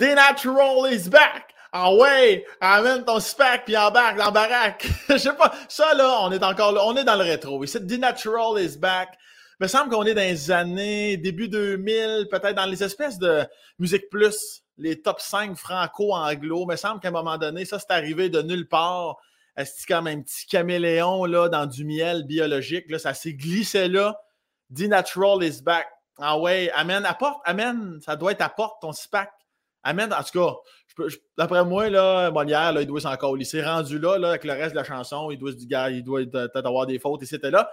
D-Natural is back! Ah ouais, amène ton SPAC puis embarque dans la baraque. Je sais pas, ça là, on est encore là, on est dans le rétro. Ici, D-Natural is back. Il me semble qu'on est dans les années début 2000, peut-être dans les espèces de musique plus, les top 5 franco-anglo. Il me semble qu'à un moment donné, ça c'est arrivé de nulle part. C'est comme un petit caméléon là, dans du miel biologique. Là, ça s'est glissé là? D-Natural is back. Ah ouais, amène, apporte, amène, ça doit être apporte ton SPAC. Amène, en tout cas, d'après moi, là, Molière, il doit s'encore. Il s'est rendu là, avec le reste de la chanson. Il doit, du gars, il doit peut-être avoir des fautes, et c'était là.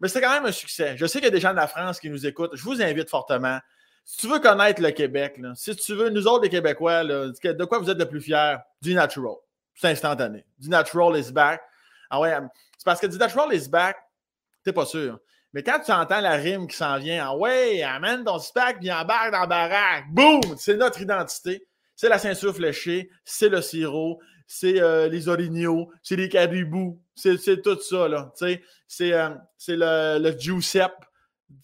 Mais c'est quand même un succès. Je sais qu'il y a des gens de la France qui nous écoutent. Je vous invite fortement. Si tu veux connaître le Québec, si tu veux, nous autres, les Québécois, de quoi vous êtes le plus fiers? Du natural. C'est instantané. Du natural is back. Ah ouais, c'est parce que du natural is back, t'es pas sûr. Mais quand tu entends la rime qui s'en vient, ouais, amène ton spack, viens embarque dans la baraque, boum, c'est notre identité. C'est la ceinture fléchée, c'est le sirop, c'est euh, les orignaux, c'est les caribous, c'est tout ça, là. C'est euh, le, le Giuseppe,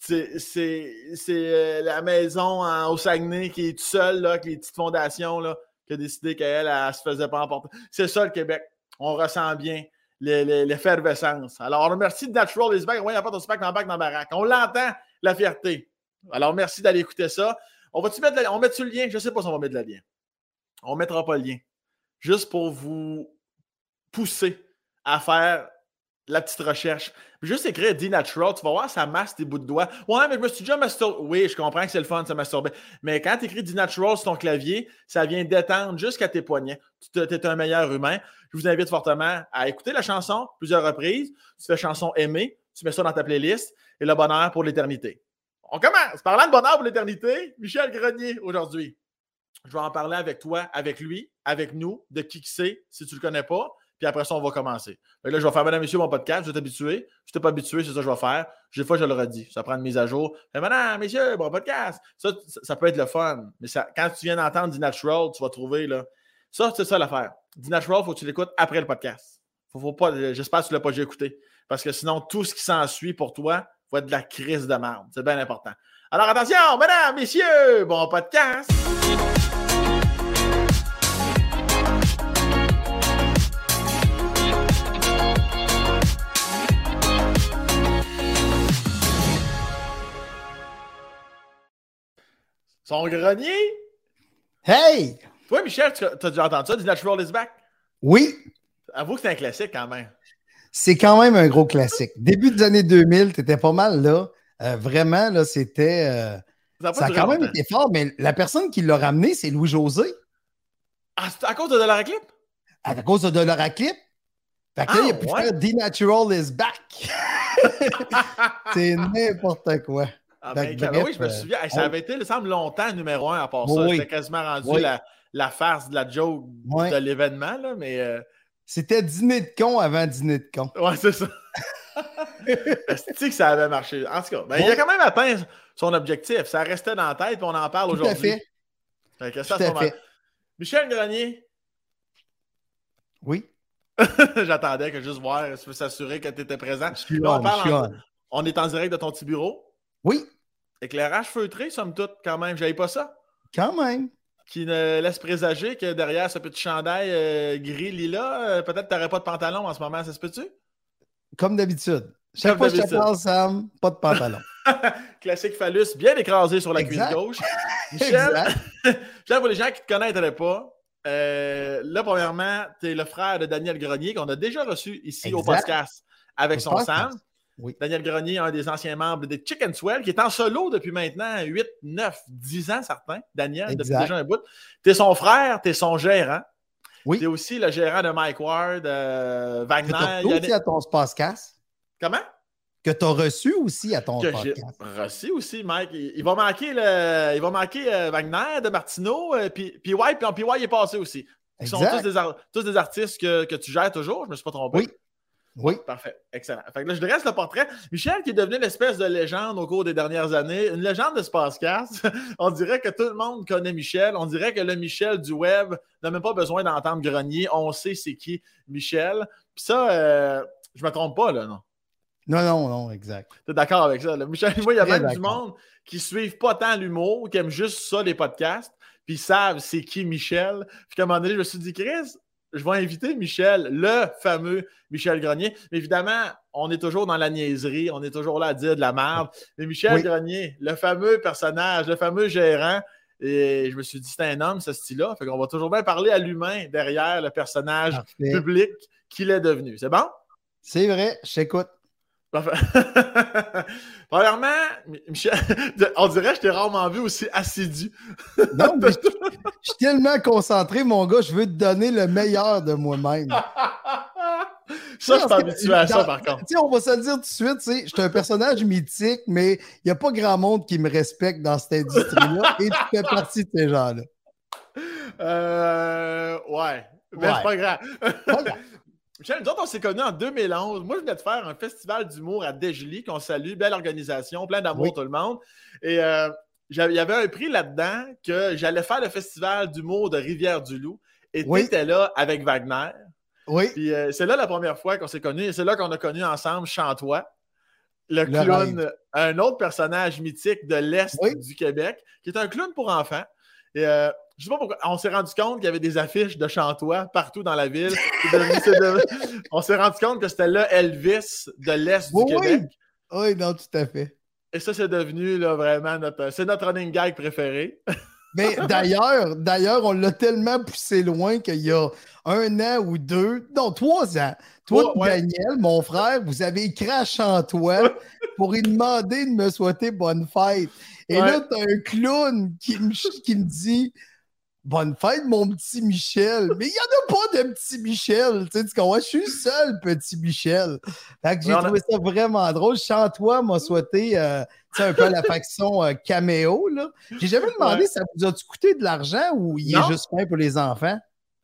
c'est euh, la maison au Saguenay qui est toute seule, là, avec les petites fondations, là, qui a décidé qu'elle, elle, se faisait pas emporter. C'est ça, le Québec. On ressent bien l'effervescence. Alors, on remercie Natural is back. Oui, il n'y a pas de SPAC dans le bac dans la baraque. On l'entend, la fierté. Alors, merci d'aller écouter ça. On va-tu mettre, on met le lien? Je ne sais pas si on va mettre le lien. On ne mettra pas le lien. Juste pour vous pousser à faire la petite recherche. Juste écrire D-Natural, tu vas voir, ça masse tes bouts de doigts. Ouais, mais je me suis déjà masturbé. Oui, je comprends que c'est le fun, ça masturber. Mais quand tu écris D-Natural sur ton clavier, ça vient détendre jusqu'à tes poignets. Tu es un meilleur humain. Je vous invite fortement à écouter la chanson plusieurs reprises. Tu fais chanson aimée, tu mets ça dans ta playlist et le bonheur pour l'éternité. On commence. Parlant de bonheur pour l'éternité, Michel Grenier aujourd'hui. Je vais en parler avec toi, avec lui, avec nous, de qui c'est, si tu ne le connais pas. Puis après ça, on va commencer. là, je vais faire, madame, monsieur, mon podcast. Je vais t'habituer. Je ne pas habitué, c'est ça que je vais faire. Des fois, je le redis. Ça prend une mise à jour. madame, messieurs, mon podcast. Ça, ça, peut être le fun. Mais ça, quand tu viens d'entendre du natural, tu vas trouver, là. Ça, c'est ça l'affaire. Du natural, il faut que tu l'écoutes après le podcast. Faut, pas, j'espère que tu ne l'as pas déjà écouté. Parce que sinon, tout ce qui s'ensuit pour toi va être de la crise de merde. C'est bien important. Alors attention, mesdames, messieurs, bon podcast. Son grenier? Hey! Toi, Michel, tu as déjà entendu ça, du Natural is Back? Oui. Avoue que c'est un classique quand même. C'est quand même un gros classique. Début des années 2000, tu étais pas mal là. Euh, vraiment, là, c'était. Euh, ça, a, quand même été fort, mais la personne qui l'a ramené, c'est Louis-José. Ah, à cause de Dollar Clip? À cause de Dollar Clip. Fait que là, il a pu ah, faire The Natural is Back. c'est n'importe quoi. Ah ben, oui, je me euh, souviens. ça avait été, il semble, longtemps numéro un à part ça. C'était quasiment rendu la, la, farce de la joke de l'événement, là, mais... Euh, C'était dîner de con avant dîner de con. Ouais, c'est ça. cest que ça avait marché? En tout cas, ben, il a quand même atteint son objectif. Ça restait dans la tête, et on en parle aujourd'hui. Tout à fait. ça, Tout fait. Michel Grenier. Oui. J'attendais que juste voir, s'assurer que tu étais présent. Je suis là, on, on est en direct de ton petit bureau. Oui. Éclairage feutré, somme toute, quand même. J'avais pas ça. Quand même. Qui ne laisse présager que derrière ce petit chandail euh, gris lila, euh, peut-être que tu n'aurais pas de pantalon en ce moment, ça se peut-tu? Comme d'habitude. Chaque fois que je te parle, Sam, pas de pantalon. Classique phallus, bien écrasé sur la cuisse gauche. Michel, Michel, pour les gens qui ne te connaîtraient pas, euh, là, premièrement, tu es le frère de Daniel Grenier qu'on a déjà reçu ici au podcast avec son Sam. Daniel Grenier, un des anciens membres des Chicken Swell, qui est en solo depuis maintenant 8, 9, 10 ans, certains. Daniel, depuis déjà un bout. Tu es son frère, tu es son gérant. Oui. Tu es aussi le gérant de Mike Ward, euh, Wagner. Que tu aussi à ton podcast. Comment? Que tu as reçu aussi à ton que podcast. reçu aussi, Mike. Il, va manquer, le, il va manquer euh, Wagner de Martineau, euh, puis puis PY est passé aussi. Ils sont tous des, tous des artistes que, que, tu gères toujours, je ne me suis pas trompé. Oui. Oui. Parfait. Excellent. Fait que là, je dresse le portrait. Michel, qui est devenu une espèce de légende au cours des dernières années, une légende de Spacecast. On dirait que tout le monde connaît Michel. On dirait que le Michel du web n'a même pas besoin d'entendre Grenier. On sait c'est qui Michel. Puis ça, euh, je me trompe pas, là, non? Non, non, non, exact. Tu es d'accord avec ça? Là? Michel, moi, il y a même du monde qui ne suivent pas tant l'humour, qui aiment juste ça, les podcasts. puis ils savent c'est qui Michel. Puis à un moment donné, je me suis dit, Chris, je vais inviter Michel, le fameux Michel Grenier. évidemment, on est toujours dans la niaiserie, on est toujours là à dire de la merde. Mais Michel Grenier, le fameux personnage, le fameux gérant, et je me suis dit, c'est un homme, ce style-là. Fait qu'on va toujours bien parler à l'humain derrière le personnage public qu'il est devenu. C'est bon? C'est vrai, je t'écoute. Premièrement, Michel, on dirait que je t'ai rarement vu aussi assidu. non, mais je, suis tellement concentré, mon gars, je veux te donner le meilleur de moi-même. ça, je suis habitué à ça, par contre. On va se le dire tout de suite, je suis un personnage mythique, mais il n'y a pas grand monde qui me respecte dans cette industrie-là et tu fais partie de ces gens-là. Euh, ouais, mais c'est pas grave. Michel, nous autres, on s'est connus en 2011. Moi, je venais de faire un festival d'humour à Dejli, qu'on salue. Belle organisation, plein d'amour, tout le monde. Et euh, il y avait un prix là-dedans que j'allais faire le festival d'humour de Rivière-du-Loup. Et tu étais là avec Wagner. Oui. Puis euh, c'est là la première fois qu'on s'est connus. Et c'est là qu'on a connu ensemble Chantois, le, clown, un autre personnage mythique de l'Est du Québec, qui est un clown pour enfants. Et euh, je sais pas pourquoi. On s'est rendu compte qu'il y avait des affiches de Chantois partout dans la ville. on s'est rendu compte que c'était là Elvis de l'Est du Québec. Oui, non, tout à fait. Et ça, c'est devenu là, vraiment notre. C'est notre running gag préféré. Mais d'ailleurs, d'ailleurs, on l'a tellement poussé loin qu'il y a un an ou deux, non, trois ans. Toi, Daniel, mon frère, vous avez écrit à Chantois pour lui demander de me souhaiter bonne fête. Et là, tu as un clown qui qui me dit Bonne fête, mon petit Michel. Mais il n'y en a pas de petit Michel. Tu sais, Je suis seul petit Michel. Fait que j'ai trouvé ça vraiment drôle. Chantois m'a souhaité euh, un peu la faction euh, caméo. Là. J'ai jamais demandé ça vous a coûté de l'argent ou il est juste fin pour les enfants?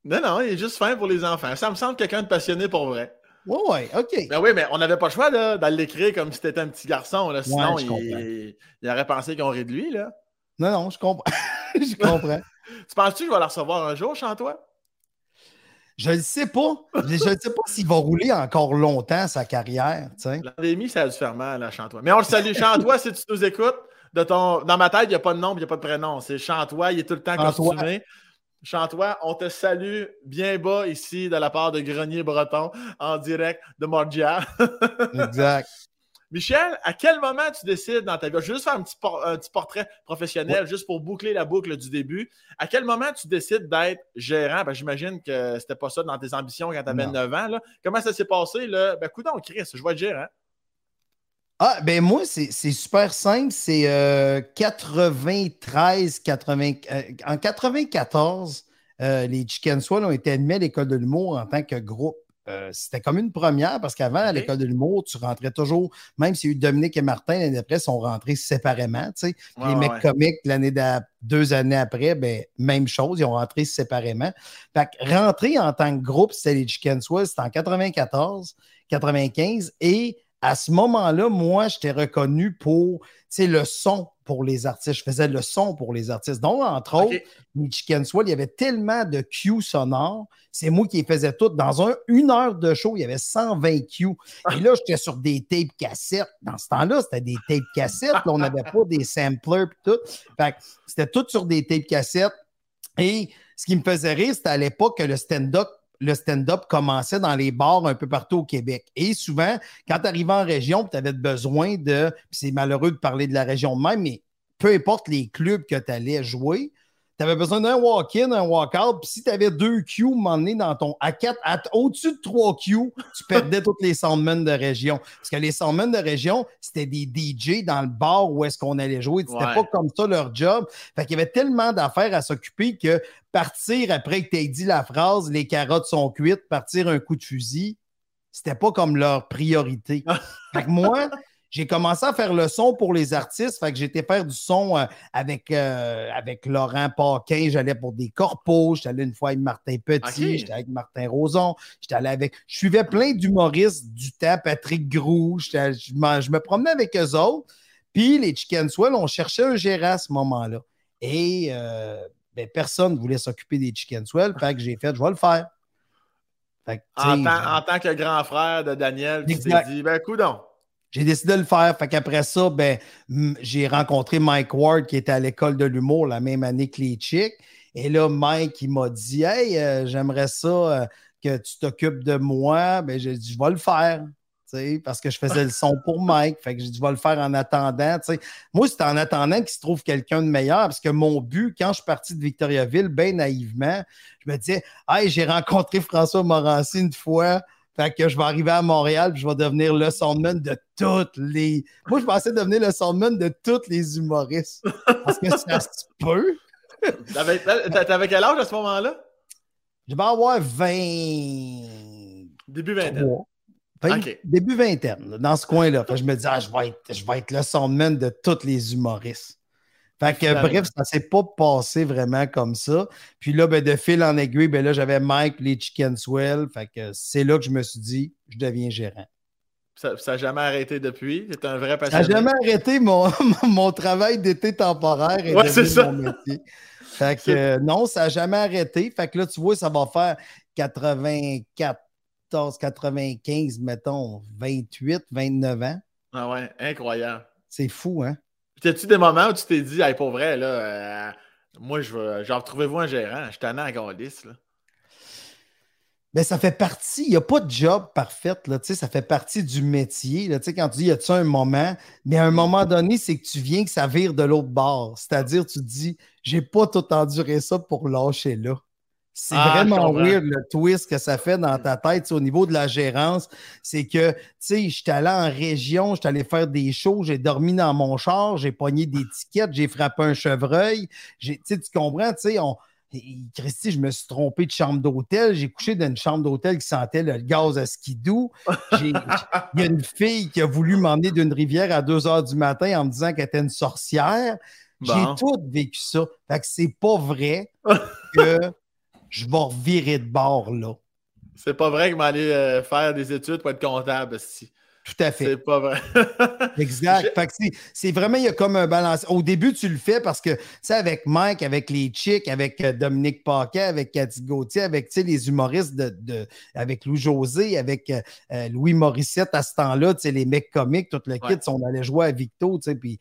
Non, non, il est juste fin pour les enfants. Ça me semble quelqu'un de passionné pour vrai. Oui, oui, OK. Ben oui, mais on n'avait pas le choix d'aller l'écrire comme si c'était un petit garçon. Là. Sinon, il, il, aurait pensé qu'on rit de lui. Là. Non, non, je comprends. je comprends. Tu penses-tu que je vais la recevoir un jour, Chantois? Je ne sais pas. Je ne sais pas s'il va rouler encore longtemps sa carrière. L'pandémie, ça a dû faire mal à Chantois. Mais on le salue. Chantois, si tu nous écoutes, de ton... dans ma tête, il n'y a pas de nom, il n'y a pas de prénom. C'est Chantois, il est tout le temps Chantois. costumé. Chantois, on te salue bien bas ici de la part de Grenier Breton en direct de Morgia. exact. Michel, à quel moment tu décides dans ta vie, je vais juste faire un petit, portrait professionnel, juste pour boucler la boucle du début. À quel moment tu décides d'être gérant? Ben, J'imagine que c'était pas ça dans tes ambitions quand tu avais 9 ans. Là. Comment ça s'est passé? Là? Ben, coudons, Chris, je vais être gérant. Ah, ben moi, c'est super simple. C'est 93, euh, 80, euh, en 94, euh, les Chicken Swell ont été admis à l'école de l'humour en tant que groupe. Euh, c'était comme une première parce qu'avant, à l'école de l'humour, tu rentrais toujours, même s'il y a eu Dominique et Martin l'année d'après, sont rentrés séparément. les mecs comiques, l'année deux années après, ben, même chose, ils ont rentré séparément. Fait que rentrer en tant que groupe, c'était les Chicken c'était en 94, 95 et à ce moment-là, moi, j'étais reconnu pour le son pour les artistes. Je faisais le son pour les artistes. Donc, entre autres, les Chicken Swell, il y avait tellement de cues sonores. C'est moi qui les faisais toutes. Dans un, une heure de show, il y avait 120 cues. Et là, j'étais sur des tapes cassettes. Dans ce temps-là, c'était des tapes cassettes. on n'avait pas des samplers et tout. Fait c'était tout sur des tapes cassettes. Et ce qui me faisait rire, c'était à l'époque que le stand-up le stand-up commençait dans les bars un peu partout au Québec. Et souvent, quand tu arrivais en région, tu avais besoin de, c'est malheureux de parler de la région même, mais peu importe les clubs que tu allais jouer, tu avais besoin d'un walk-in, un walk-out. Puis si tu avais deux Q m'emmener dans ton à quatre, au-dessus de trois Q, tu perdais toutes les soundmen de région. Parce que les soundmen de région, c'était des DJ dans le bar où est-ce qu'on allait jouer. C'était pas comme ça leur job. Fait qu'il y avait tellement d'affaires à s'occuper que partir après que tu aies dit la phrase les carottes sont cuites, partir un coup de fusil, c'était pas comme leur priorité. fait que moi, j'ai commencé à faire le son pour les artistes. Fait que j'étais faire du son euh, avec, euh, avec Laurent Paquin. J'allais pour des corpos. J'étais allé une fois avec Martin Petit. J'étais avec Martin Roson. J'étais allé avec. Je suivais plein d'humoristes du temps, Patrick Grou. Je, me promenais avec eux autres. Puis les Chicken Swell, on cherchait un gérant à ce moment-là. Et euh, ben, personne ne voulait s'occuper des Chicken Swell. Fait que j'ai fait, je vais le faire. en, tant, que grand frère de Daniel, tu t'es dit, ben, coudon j'ai décidé de le faire. Fait qu'après ça, ben, j'ai rencontré Mike Ward qui était à l'école de l'humour la même année que les chicks. Et là, Mike, il m'a dit Hey, euh, j'aimerais ça euh, que tu t'occupes de moi. Ben, j'ai dit Je vais le faire. Parce que je faisais le son pour Mike. Fait que j'ai dit, je vais le faire en attendant. Moi, c'était en attendant qu'il se trouve quelqu'un de meilleur. Parce que mon but, quand je suis parti de Victoriaville, bien naïvement, je me disais, hey, j'ai rencontré François Morancy une fois. Fait que je vais arriver à Montréal et je vais devenir le soundman de toutes les. Moi, je pensais devenir le soundman de tous les humoristes. Parce que ça se peut. T'avais quel âge à ce moment-là? Je vais avoir 20. Début 20 Début vingtaine, dans ce coin-là. je me dis, ah, je, vais être, je vais être le soundman de tous les humoristes. Fait que, bref, ça ne s'est pas passé vraiment comme ça. Puis là, ben, de fil en aiguille, ben là, j'avais Mike, les Chicken Swell. Fait que c'est là que je me suis dit, je deviens gérant. Ça n'a jamais arrêté depuis? C'est un vrai passionné. Ça n'a jamais arrêté mon, mon travail d'été temporaire et ouais, mon métier. Fait que non, ça n'a jamais arrêté. Fait que là, tu vois, ça va faire 84 95, mettons, 28, 29 ans. Ah ouais, incroyable. C'est fou, hein? Puis, as-tu des moments où tu t'es dit, hey, pour vrai, là, euh, moi, je veux, genre, trouvez-vous un gérant, je ai à Gaulis, là. Ben, ça fait partie, il n'y a pas de job parfait, là, ça fait partie du métier. Quand tu dis, y a-tu un moment, mais à un moment donné, c'est que tu viens que ça vire de l'autre bord. C'est-à-dire, tu te dis, j'ai pas tout enduré ça pour lâcher là. C'est ah, vraiment weird le twist que ça fait dans ta tête au niveau de la gérance. C'est que, tu sais, j'étais allé en région, j'étais allé faire des shows, j'ai dormi dans mon char, j'ai pogné des tickets, j'ai frappé un chevreuil. Tu comprends, tu sais, on. Christy, je me suis trompé de chambre d'hôtel. J'ai couché dans une chambre d'hôtel qui sentait le gaz à skidou. Il y a une fille qui a voulu m'emmener d'une rivière à 2 heures du matin en me disant qu'elle était une sorcière. J'ai tout vécu ça. Fait que c'est pas vrai que je vais revirer de bord là. C'est pas vrai que m'aller euh, faire des études pour être comptable, si. Tout à fait. C'est pas vrai. exact. c'est vraiment, il y a comme un balance. Au début, tu le fais parce que, tu sais, avec Mike, avec les Chicks, avec euh, Dominique Paquet, avec Cathy Gauthier, avec, les humoristes de, avec Louis-José, avec euh, Louis Morissette à ce temps-là, tu sais, les mecs comiques, tout le kit, on allait jouer à Victo, tu sais, puis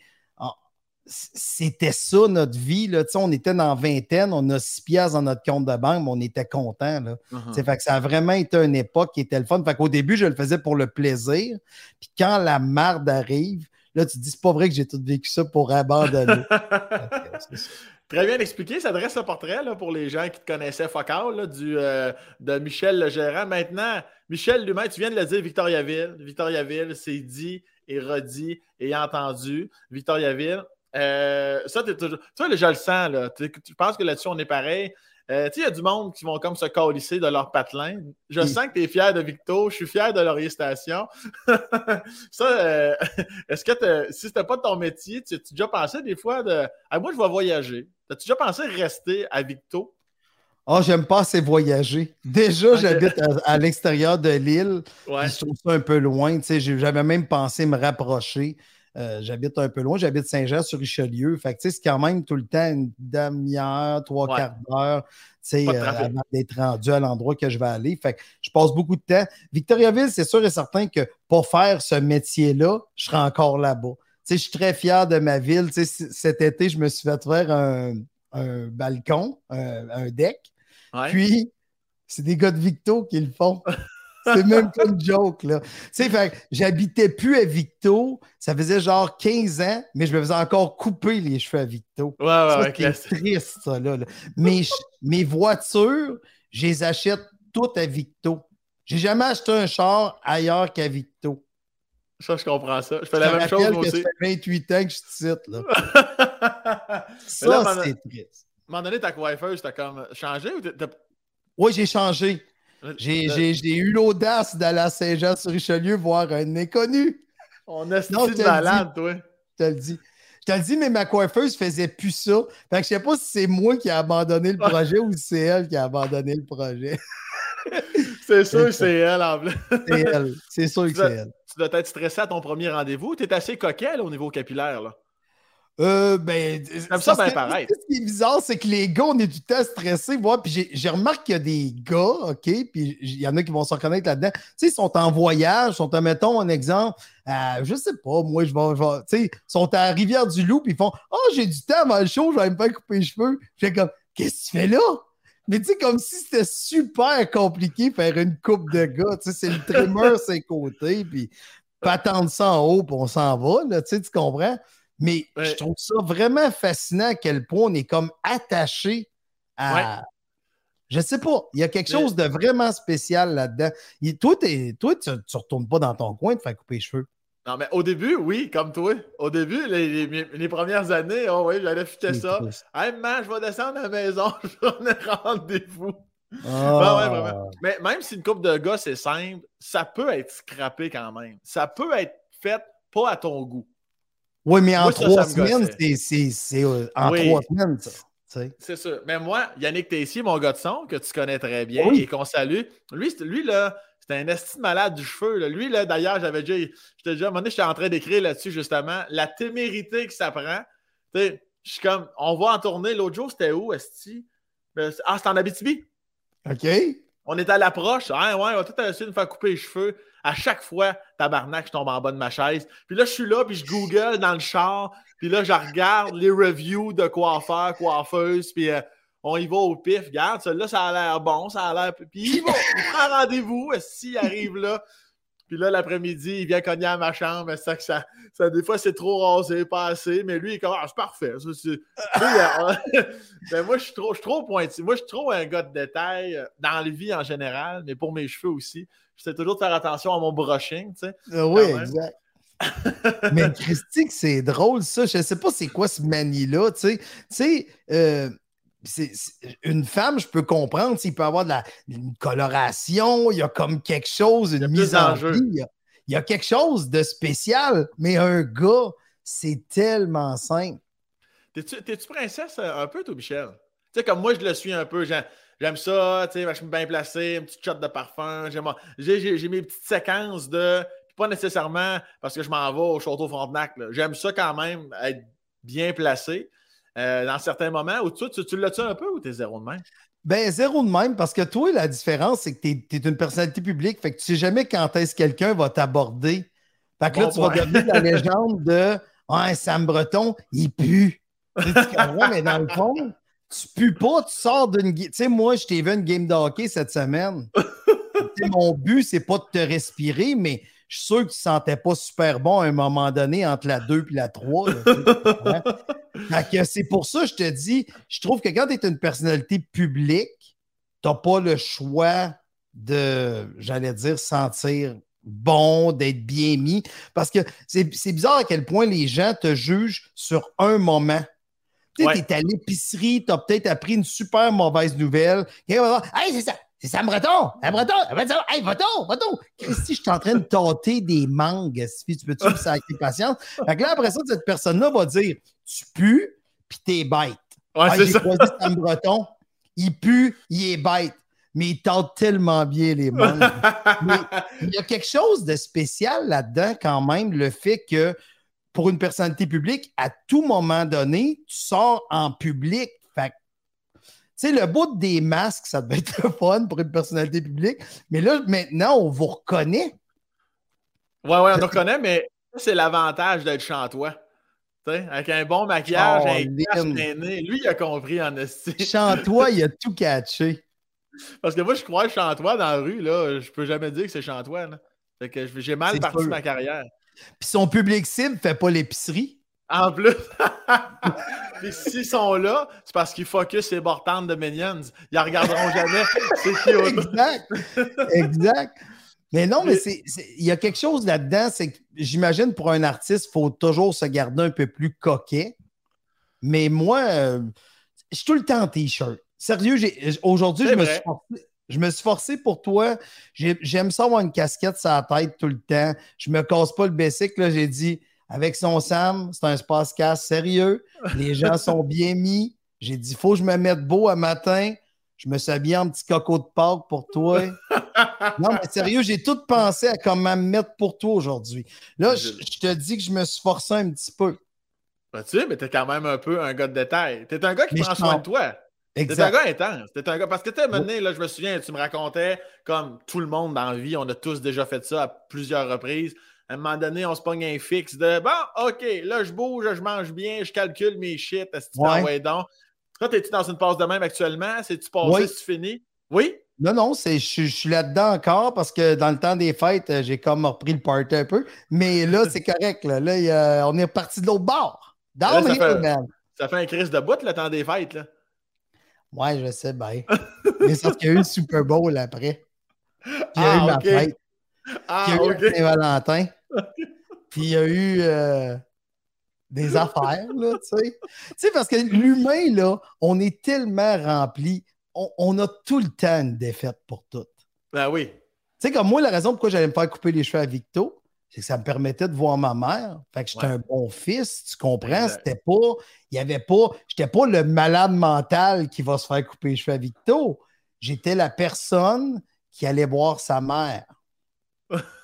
c'était ça notre vie. Là. On était dans vingtaine, on a six piastres dans notre compte de banque, mais on était content. Là. Fait que ça a vraiment été une époque qui était le fun. Fait qu'au début, je le faisais pour le plaisir. Puis quand la marde arrive, là, tu te dis, c'est pas vrai que j'ai tout vécu ça pour abandonner. Très bien expliqué. Ça dresse le portrait là, pour les gens qui te connaissaient focal du, euh, de Michel le gérant. Maintenant, Michel lui-même, tu viens de le dire, Victoriaville. Victoriaville, c'est dit et redit et entendu. Victoriaville, euh, ça. Tu vois, je le sens, là. Je pense que là-dessus, on est pareil. Euh, tu sais, il y a du monde qui vont comme se colisser de leur patelin. Je sens que tu es fier de Victo, je suis fier de Laurier Station. ça, euh, est-ce que si c'était pas ton métier, tu as déjà pensé des fois de ah, moi, je vais voyager. As-tu déjà pensé rester à Victo? Oh, j'aime pas assez voyager. Déjà, j'habite à, l'extérieur de l'île. Je trouve ça un peu loin. J'avais même pensé me rapprocher. Euh, j'habite un peu loin, j'habite Saint-Jean-sur-Richelieu. Fait que c'est quand même tout le temps une demi-heure, trois quarts d'heure euh, avant d'être rendu à l'endroit que je vais aller. Fait que je passe beaucoup de temps. Victoriaville, c'est sûr et certain que pour faire ce métier-là, je serai encore là-bas. Je suis très fier de ma ville. cet été, je me suis fait faire un, balcon, un, deck. Puis, c'est des gars de Victo qui le font. C'est même pas une joke, là. Tu sais, j'habitais plus à Victo. Ça faisait genre 15 ans, mais je me faisais encore couper les cheveux à Victo. Ouais, ouais, C'est triste, ça, là. Mes, mes voitures, je les achète toutes à Victo. J'ai jamais acheté un char ailleurs qu'à Victo. Ça, je comprends ça. Je fais la même chose aussi. Ça fait 28 ans que je te cite, là. ça, c'est triste. À un moment donné, ta coiffeuse, t'as comme changé ou Oui, j'ai changé. J'ai eu l'audace d'aller à Saint-Jean-sur-Richelieu voir un inconnu. On a ce malade, toi. Je te le dis. Je te le dis, mais ma coiffeuse faisait plus ça. Fait que je sais pas si c'est moi qui ai abandonné le projet ou si c'est elle qui a abandonné le projet. c'est sûr que c'est elle en plus. c'est elle. C'est sûr que c'est elle. Tu dois être stressé à ton premier rendez-vous. Tu es assez coquet au niveau capillaire. Là. Euh, ben, Comme ça, ben pareil. Ce qui est bizarre, c'est que les gars, on est tout le temps stressés. Moi, puis j'ai remarqué qu'il y a des gars, OK, puis il y en a qui vont se reconnaître là-dedans. Tu sais, ils sont en voyage, sont, mettons, un exemple, euh, je sais pas, moi, je vais, tu sais, sont à Rivière-du-Loup, puis ils font Oh, j'ai du temps avant le show, je vais me faire couper les cheveux. J'ai comme Qu'est-ce que tu fais là? Mais tu sais, comme si c'était super compliqué faire une coupe de gars. Tu sais, c'est le trimmer ses côtés, puis pas attendre ça en haut, puis on s'en va, là, tu sais, tu comprends? Mais je trouve ça vraiment fascinant à quel point on est comme attaché à. Je sais pas, il y a quelque chose de vraiment spécial là-dedans. Toi, toi, tu ne retournes pas dans ton coin de faire couper les cheveux. Non, mais au début, oui, comme toi. Au début, les, premières années, oh oui, j'allais fitter ça. Hey, man, je vais descendre à la maison, je vais rendez-vous. Ah. Mais même si une coupe de gars, c'est simple, ça peut être scrappé quand même. Ça peut être fait pas à ton goût. Oui, mais en trois semaines, c'est euh, en trois semaines, ça. C'est ça. Mais moi, Yannick Tessier, mon gars de son, que tu connais très bien et qu'on salue, lui, lui là, c'était un estime malade du cheveu. Lui, là, d'ailleurs, j'avais déjà, j'étais déjà, à un moment donné, j'étais en train d'écrire là-dessus, justement, la témérité que ça prend. je suis comme, on va en tourner. L'autre jour, c'était où, Esti? Ah, c'était en Abitibi. OK. On est à l'approche. Ah, ouais, on va tout essayer de me faire couper les cheveux. À chaque fois, tabarnak, je tombe en bas de ma chaise. Puis là, je suis là, puis je Google dans le char. Puis là, je regarde les reviews de coiffeurs, coiffeuses. Puis euh, on y va au pif. Regarde, celui-là, ça a l'air bon, ça a l'air. Puis il va, il prend rendez-vous. S'il arrive là, puis là, l'après-midi, il vient cogner à ma chambre. Ça, que ça, ça, des fois, c'est trop rasé, pas assez. Mais lui, il est comme, ah, c'est parfait. ben, moi, je suis trop, je trop pointu. Moi, je suis trop un gars de détail euh, dans la vie en général, mais pour mes cheveux aussi. J'essaie toujours de faire attention à mon brushing, tu sais. Ah oui, exact. mais Christy, c'est drôle, ça. Je ne sais pas c'est quoi ce manie-là, tu sais. Tu sais, euh, une femme, je peux comprendre s'il peut avoir de la, une coloration, il y a comme quelque chose, une mise en jeu. Il y, a, quelque chose de spécial, mais un gars, c'est tellement simple. T'es-tu princesse euh, un peu, toi, Michel? Tu sais, comme moi, je le suis un peu. J'aime ça, tu sais, je suis bien placé, une petite shot de parfum. J'ai mes petites séquences de. Pas nécessairement parce que je m'en vais au Château Frontenac. J'aime ça quand même, être bien placé. Euh, dans certains moments, ou tu, tu, l'as-tu un peu ou t'es zéro de même? Ben, zéro de même, parce que toi, la différence, c'est que tu es, une personnalité publique, fait que tu sais jamais quand est-ce que quelqu'un va t'aborder. Fait que là, tu vas devenir la légende de Ah, Sam Breton, il pue. Tu comprends, mais dans le fond, tu pues pas, tu sors d'une. Tu sais, moi, je t'ai vu une game de hockey cette semaine. mon but, c'est pas de te respirer, mais je suis sûr que tu ne sentais pas super bon à un moment donné entre la 2 et la 3. c'est pour ça que je te dis, je trouve que quand tu es une personnalité publique, tu n'as pas le choix de, j'allais dire, sentir bon, d'être bien mis. Parce que c'est bizarre à quel point les gens te jugent sur un moment. Tu sais, es à l'épicerie, tu as peut-être appris une super mauvaise nouvelle. Hey, c'est ça, c'est Sam Breton! Sam Breton! Breton! Hey, Breton! Breton! Christy, je suis en train de tâter des mangues. Si tu peux-tu me sacrer patience? Fait que là, après ça, cette personne-là va dire Tu pues, puis t'es bête. Ouais, ah, J'ai choisi Sam Breton. Il pue, il est bête. Mais il tente tellement bien les mangues. mais il y a quelque chose de spécial là-dedans, quand même, le fait que pour une personnalité publique, à tout moment donné, tu sors en public sais, le bout des masques, ça devait être le fun pour une personnalité publique. Mais là, maintenant, on vous reconnaît. Ouais, ouais, on nous reconnaît, mais c'est l'avantage d'être chantois. avec un bon maquillage, un Lui, il a compris en estime. Chantois, il a tout catché. Parce que moi, je crois Chantois dans la rue, là, je peux jamais dire que c'est Chantois. Fait que j'ai mal parti ma carrière. Puis son public cible fait pas l'épicerie. En plus, puis s'ils sont là, c'est parce qu'ils focus les bortantes de Minions. Ils ne regarderont jamais. C'est Exact. exact. Mais non, mais il y a quelque chose là-dedans, c'est que j'imagine pour un artiste, il faut toujours se garder un peu plus coquet. Mais moi, euh, je suis tout le temps en t-shirt. Sérieux, aujourd'hui, je me, suis forcé, je me suis forcé pour toi. J'aime ça avoir une casquette sur la tête tout le temps. Je me casse pas le basic. J'ai dit, avec son Sam, c'est un space casse sérieux. Les gens sont bien mis. J'ai dit, il faut que je me mette beau à matin. Je me suis habillé en petit coco de Pâques pour toi. non, mais sérieux, j'ai tout pensé à comment me mettre pour toi aujourd'hui. Là, je, te dis que je me suis forcé un petit peu. Ben, tu sais, mais t'es quand même un peu un gars de détail. T'es un gars qui prend soin de toi. T'es un gars intense. T'es un gars... Parce que tu sais, là, je me souviens, tu me racontais, comme tout le monde dans la vie, on a tous déjà fait ça à plusieurs reprises. À un moment donné, on se pogne un fixe de bon, OK, là, je bouge, je mange bien, je calcule mes shit. Est-ce que tu ouais. donc? Toi, es-tu dans une pause de même actuellement? C'est-tu passé, oui. tu finis? Oui? Non, non, je, je, suis là-dedans encore parce que dans le temps des fêtes, euh, j'ai comme repris le party un peu. Mais là, c'est correct. Là, là on est parti de l'autre bord. Dans ça, fait, ça fait un crise de bout le temps des fêtes. Là. Ouais, je sais bien. mais sauf qu'il y a eu le Super Bowl après. Puis il y a eu ma fête. Ah, il y a eu okay. Saint-Valentin. Puis il y a eu euh, des affaires, là, tu sais. Tu sais, parce que l'humain, là, on est tellement rempli on, a tout le temps une défaite pour tout. Ben oui. Tu sais, comme moi, la raison pourquoi j'allais me faire couper les cheveux à Victo, c'est que ça me permettait de voir ma mère. Fait que j'étais un bon fils, tu comprends? C'était pas, il y avait pas, j'étais pas le malade mental qui va se faire couper les cheveux à Victo. J'étais la personne qui allait voir sa mère.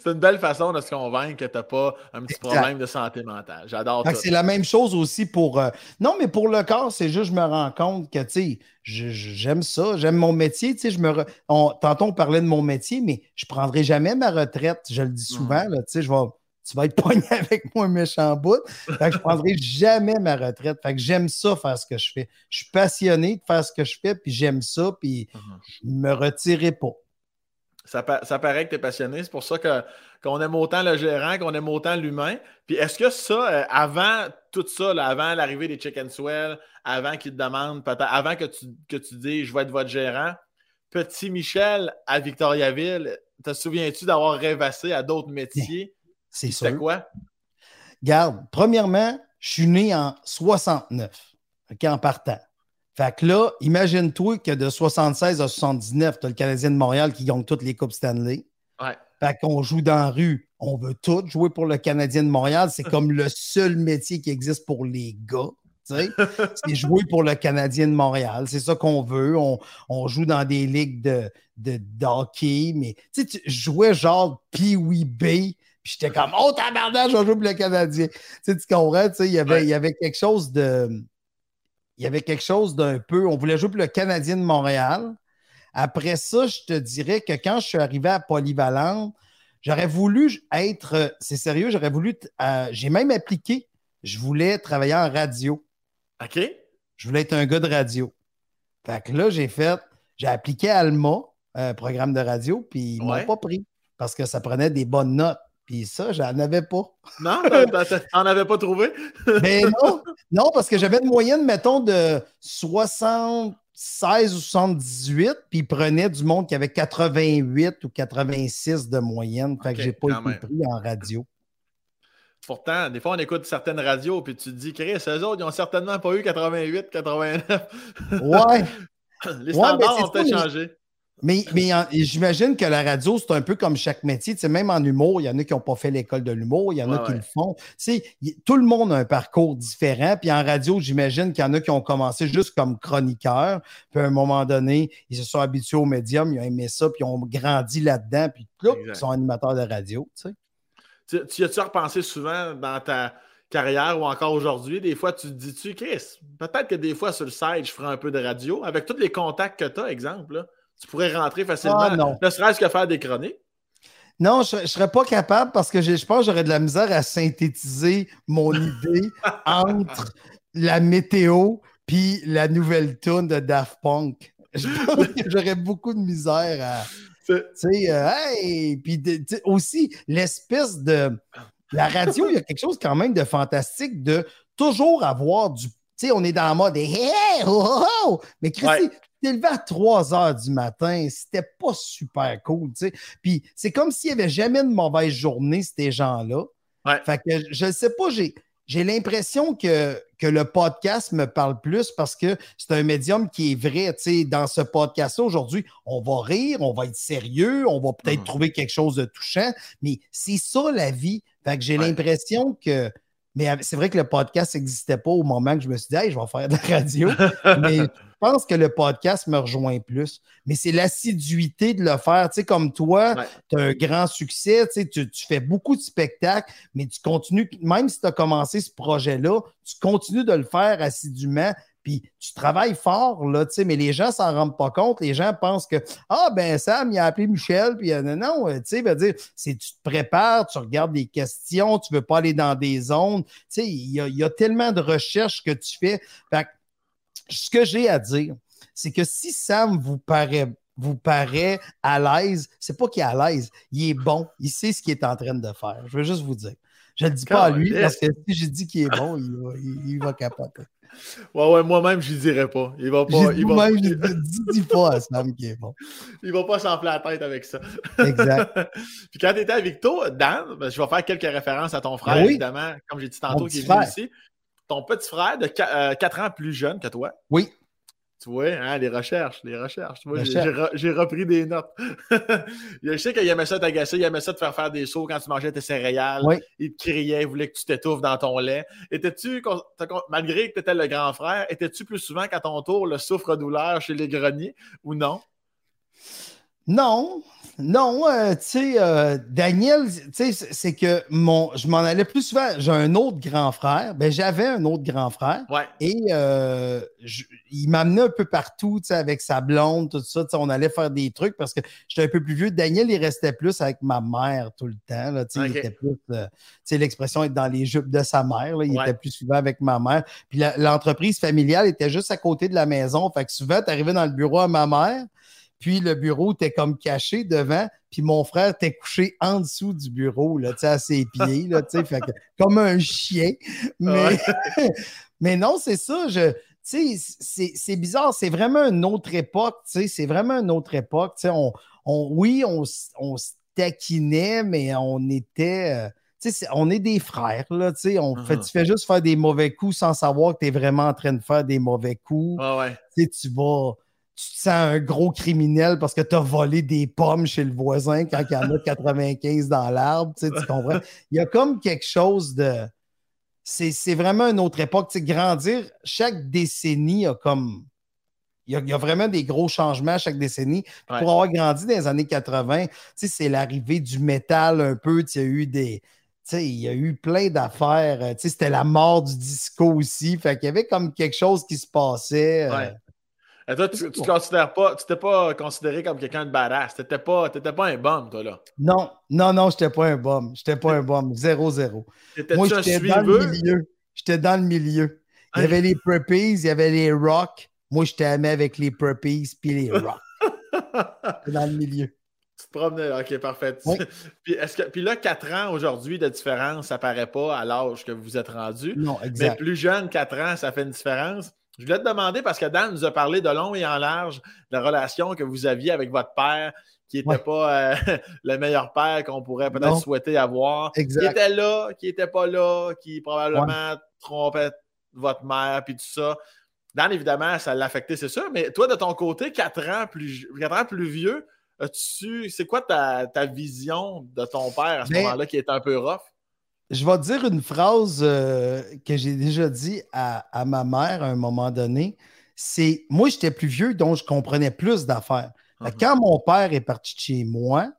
c'est une belle façon de se convaincre que tu n'as pas un petit problème de santé mentale. J'adore ça. C'est la même chose aussi pour. Euh, non, mais pour le corps, c'est juste, je me rends compte que, tu sais, j'aime ça, j'aime mon métier. Tu sais, je me. Tantôt, on parlait de mon métier, mais je ne prendrai jamais ma retraite. Je le dis souvent, là, tu sais, je vais. Tu vas être poigné avec moi méchant bout. Fait que je ne prendrai jamais ma retraite. Fait que j'aime ça faire ce que je fais. Je suis passionné de faire ce que je fais, puis j'aime ça, puis uh-huh. je ne me retirerai pas. Ça, paraît que tu es passionné. C'est pour ça qu'on aime autant le gérant, qu'on aime autant l'humain. Puis est-ce que ça, euh, avant tout ça, avant l'arrivée des Chicken Swell, avant qu'ils te demandent, avant que tu, que tu dis je vais être votre gérant, petit Michel à Victoriaville, te souviens-tu d'avoir rêvassé à d'autres métiers? C'est ça. quoi? Garde, premièrement, je suis né en 69, en partant. Fait que là, imagine-toi que de 76 à 79, tu as le Canadien de Montréal qui gagne toutes les Coupes Stanley. Ouais. Fait qu'on joue dans la rue. On veut tout jouer pour le Canadien de Montréal. C'est comme le seul métier qui existe pour les gars. C'est jouer pour le Canadien de Montréal. C'est ça qu'on veut. On, joue dans des ligues de, de, hockey, mais tu jouais genre Pee-Wee B. Puis j'étais comme, oh tabarnak, je vais jouer pour le Canadien. tu comprends? Il y, avait, il y avait quelque chose de il y avait quelque chose d'un peu. On voulait jouer pour le Canadien de Montréal. Après ça, je te dirais que quand je suis arrivé à Polyvalente, j'aurais voulu être. C'est sérieux, j'aurais voulu. Euh, j'ai même appliqué. Je voulais travailler en radio. OK. Je voulais être un gars de radio. Fait que là, j'ai fait. J'ai appliqué à Alma, un programme de radio, puis ils ne m'ont pas pris parce que ça prenait des bonnes notes. Puis ça, j'en avais pas. Non, t'en avais pas trouvé? Mais ben non, non, parce que j'avais une moyenne, mettons, de 76 ou 78, puis ils prenaient du monde qui avait 88 ou 86 de moyenne. Fait que j'ai pas été pris en radio. Pourtant, des fois, on écoute certaines radios, puis tu te dis, Chris, eux autres, ils n'ont certainement pas eu 88, 89. Ouais. Les standards ont peut-être changé. Mais, mais j'imagine que la radio, c'est un peu comme chaque métier. Tu sais, même en humour, il y en a qui n'ont pas fait l'école de l'humour, il y en a qui le font. Tu sais, tout le monde a un parcours différent. Puis en radio, j'imagine qu'il y en a qui ont commencé juste comme chroniqueurs. Puis à un moment donné, ils se sont habitués au médium, ils ont aimé ça, puis ils ont grandi là-dedans. Puis là, ils sont animateurs de radio. Tu, sais. tu, as-tu repensé souvent dans ta carrière ou encore aujourd'hui, des fois, tu te dis-tu, Chris, peut-être que des fois sur le site, je ferai un peu de radio avec tous les contacts que tu as, exemple. Là tu pourrais rentrer facilement, ah, ne serait-ce que faire des chroniques? Non, je ne serais pas capable parce que je pense que j'aurais de la misère à synthétiser mon idée entre la météo puis la nouvelle tune de Daft Punk. J'aurais beaucoup de misère à. Tu sais, euh, hey! Puis aussi, l'espèce de. La radio, il y a quelque chose quand même de fantastique de toujours avoir du. Tu sais, on est dans le mode hey, oh, oh, oh! Mais Christy, t'es levé à 3 heures du matin, c'était pas super cool, tu sais. Puis c'est comme s'il n'y avait jamais de mauvaise journée, ces gens-là. Fait que je ne sais pas, j'ai. J'ai l'impression que, que le podcast me parle plus parce que c'est un médium qui est vrai. Tu sais, dans ce podcast-là, aujourd'hui, on va rire, on va être sérieux, on va peut-être mm. trouver quelque chose de touchant, mais c'est ça la vie. Fait que j'ai l'impression que. Mais c'est vrai que le podcast n'existait pas au moment que je me suis dit, hey, je vais faire de la radio. mais pense que le podcast me rejoint plus. Mais c'est l'assiduité de le faire. Tu sais, comme toi, tu as un grand succès, tu, sais, tu, fais beaucoup de spectacles, mais tu continues, même si tu as commencé ce projet-là, tu continues de le faire assidûment. Puis tu travailles fort, là, tu sais, mais les gens s'en rendent pas compte. Les gens pensent que Ah, ben Sam, il a appelé Michel, puis euh, non, non, tu sais, veut dire, c'est tu te prépares, tu regardes des questions, tu veux pas aller dans des zones. Tu sais, il y a, tellement de recherches que tu fais. Fait ce que j'ai à dire, c'est que si Sam vous paraît vous paraît à l'aise, c'est pas qu'il est à l'aise, il est bon, il sait ce qu'il est en train de faire. Je veux juste vous dire. Je ne le dis pas à lui parce que si je dis qu'il est bon, il va, il va capoter. Ouais, ouais, moi-même, je ne dirais pas. Il va pas. Il va, même, je ne dis pas à Sam qui est bon. Il va pas s'enfler la tête avec ça. Exact. Puis quand tu étais avec toi, Dan, ben, je vais faire quelques références à ton frère, ben évidemment, comme j'ai dit tantôt, qui est venu ici. Ton petit frère de 4 euh, ans plus jeune que toi? Oui. Tu vois, hein, les recherches, les recherches. j'ai repris des notes. je sais qu'il aimait ça t'agacer, il aimait ça te faire faire des sauts quand tu mangeais tes céréales. Il te criait, il voulait que tu t'étouffes dans ton lait. Étais-tu, malgré que tu étais le grand frère, étais-tu plus souvent qu'à ton tour le souffre-douleur chez les greniers ou non? Non, non, euh, tu sais, euh, Daniel, tu sais, c'est que mon, je m'en allais plus souvent. J'ai un autre grand frère. Ben, j'avais un autre grand frère. Et euh, il m'amenait un peu partout, tu sais, avec sa blonde, tout ça. on allait faire des trucs parce que j'étais un peu plus vieux. Daniel, il restait plus avec ma mère tout le temps. Là, tu sais, Il était plus, tu sais, l'expression être dans les jupes de sa mère. Là, il était plus souvent avec ma mère. Puis l'entreprise familiale était juste à côté de la maison. Fait que souvent, tu arrivais dans le bureau à ma mère. Puis le bureau était comme caché devant, puis mon frère était couché en dessous du bureau, là, à ses pieds, là, fait comme un chien. Mais, mais non, c'est ça. Je, c'est bizarre, c'est vraiment une autre époque, c'est vraiment une autre époque. On, on, oui, on, on se taquinait, mais on était. Euh, on est des frères, là, on fait, uh-huh. tu fais juste faire des mauvais coups sans savoir que tu es vraiment en train de faire des mauvais coups. Tu vas, tu te sens un gros criminel parce que tu as volé des pommes chez le voisin quand il y en a 95 dans l'arbre. Tu, comprends? Il y a comme quelque chose de. C'est vraiment une autre époque. Tu grandir, chaque décennie a comme. Il y, a, vraiment des gros changements chaque décennie. Pour avoir grandi dans les années 80, c'est l'arrivée du métal un peu. Il y a eu des. il y a eu plein d'affaires. C'était la mort du disco aussi. Fait qu'il y avait comme quelque chose qui se passait. Euh, et toi, tu, tu considères pas, tu t'es pas considéré comme quelqu'un de badass. Tu n'étais pas, pas un bum, toi, là. Non, non, non, je n'étais pas un bum. Je n'étais pas un bum. Zéro, zéro. Moi, j'étais dans le milieu. J'étais dans le milieu. Il y avait les preppies, il y avait les rocks. Moi, j'étais aimé avec les preppies puis les rocks. dans le milieu. Tu te promenais, ok, parfait. puis, est-ce que, puis là, 4 ans aujourd'hui de différence, ça paraît pas à l'âge que vous êtes rendu. Non, exact. Mais plus jeune, 4 ans, ça fait une différence. Je voulais te demander, parce que Dan nous a parlé de long et en large de la relation que vous aviez avec votre père, qui n'était pas euh, le meilleur père qu'on pourrait peut-être souhaiter avoir. Qui était là, qui n'était pas là, qui probablement trompait votre mère, puis tout ça. Dan, évidemment, ça l'a affecté, c'est sûr. Mais toi, de ton côté, quatre ans plus, ans plus vieux, c'est quoi ta, vision de ton père à ce ben moment-là qui est un peu rough? Je vais te dire une phrase euh, que j'ai déjà dit à, ma mère à un moment donné. C'est moi, j'étais plus vieux, donc je comprenais plus d'affaires. Uh-huh. Quand mon père est parti de chez moi,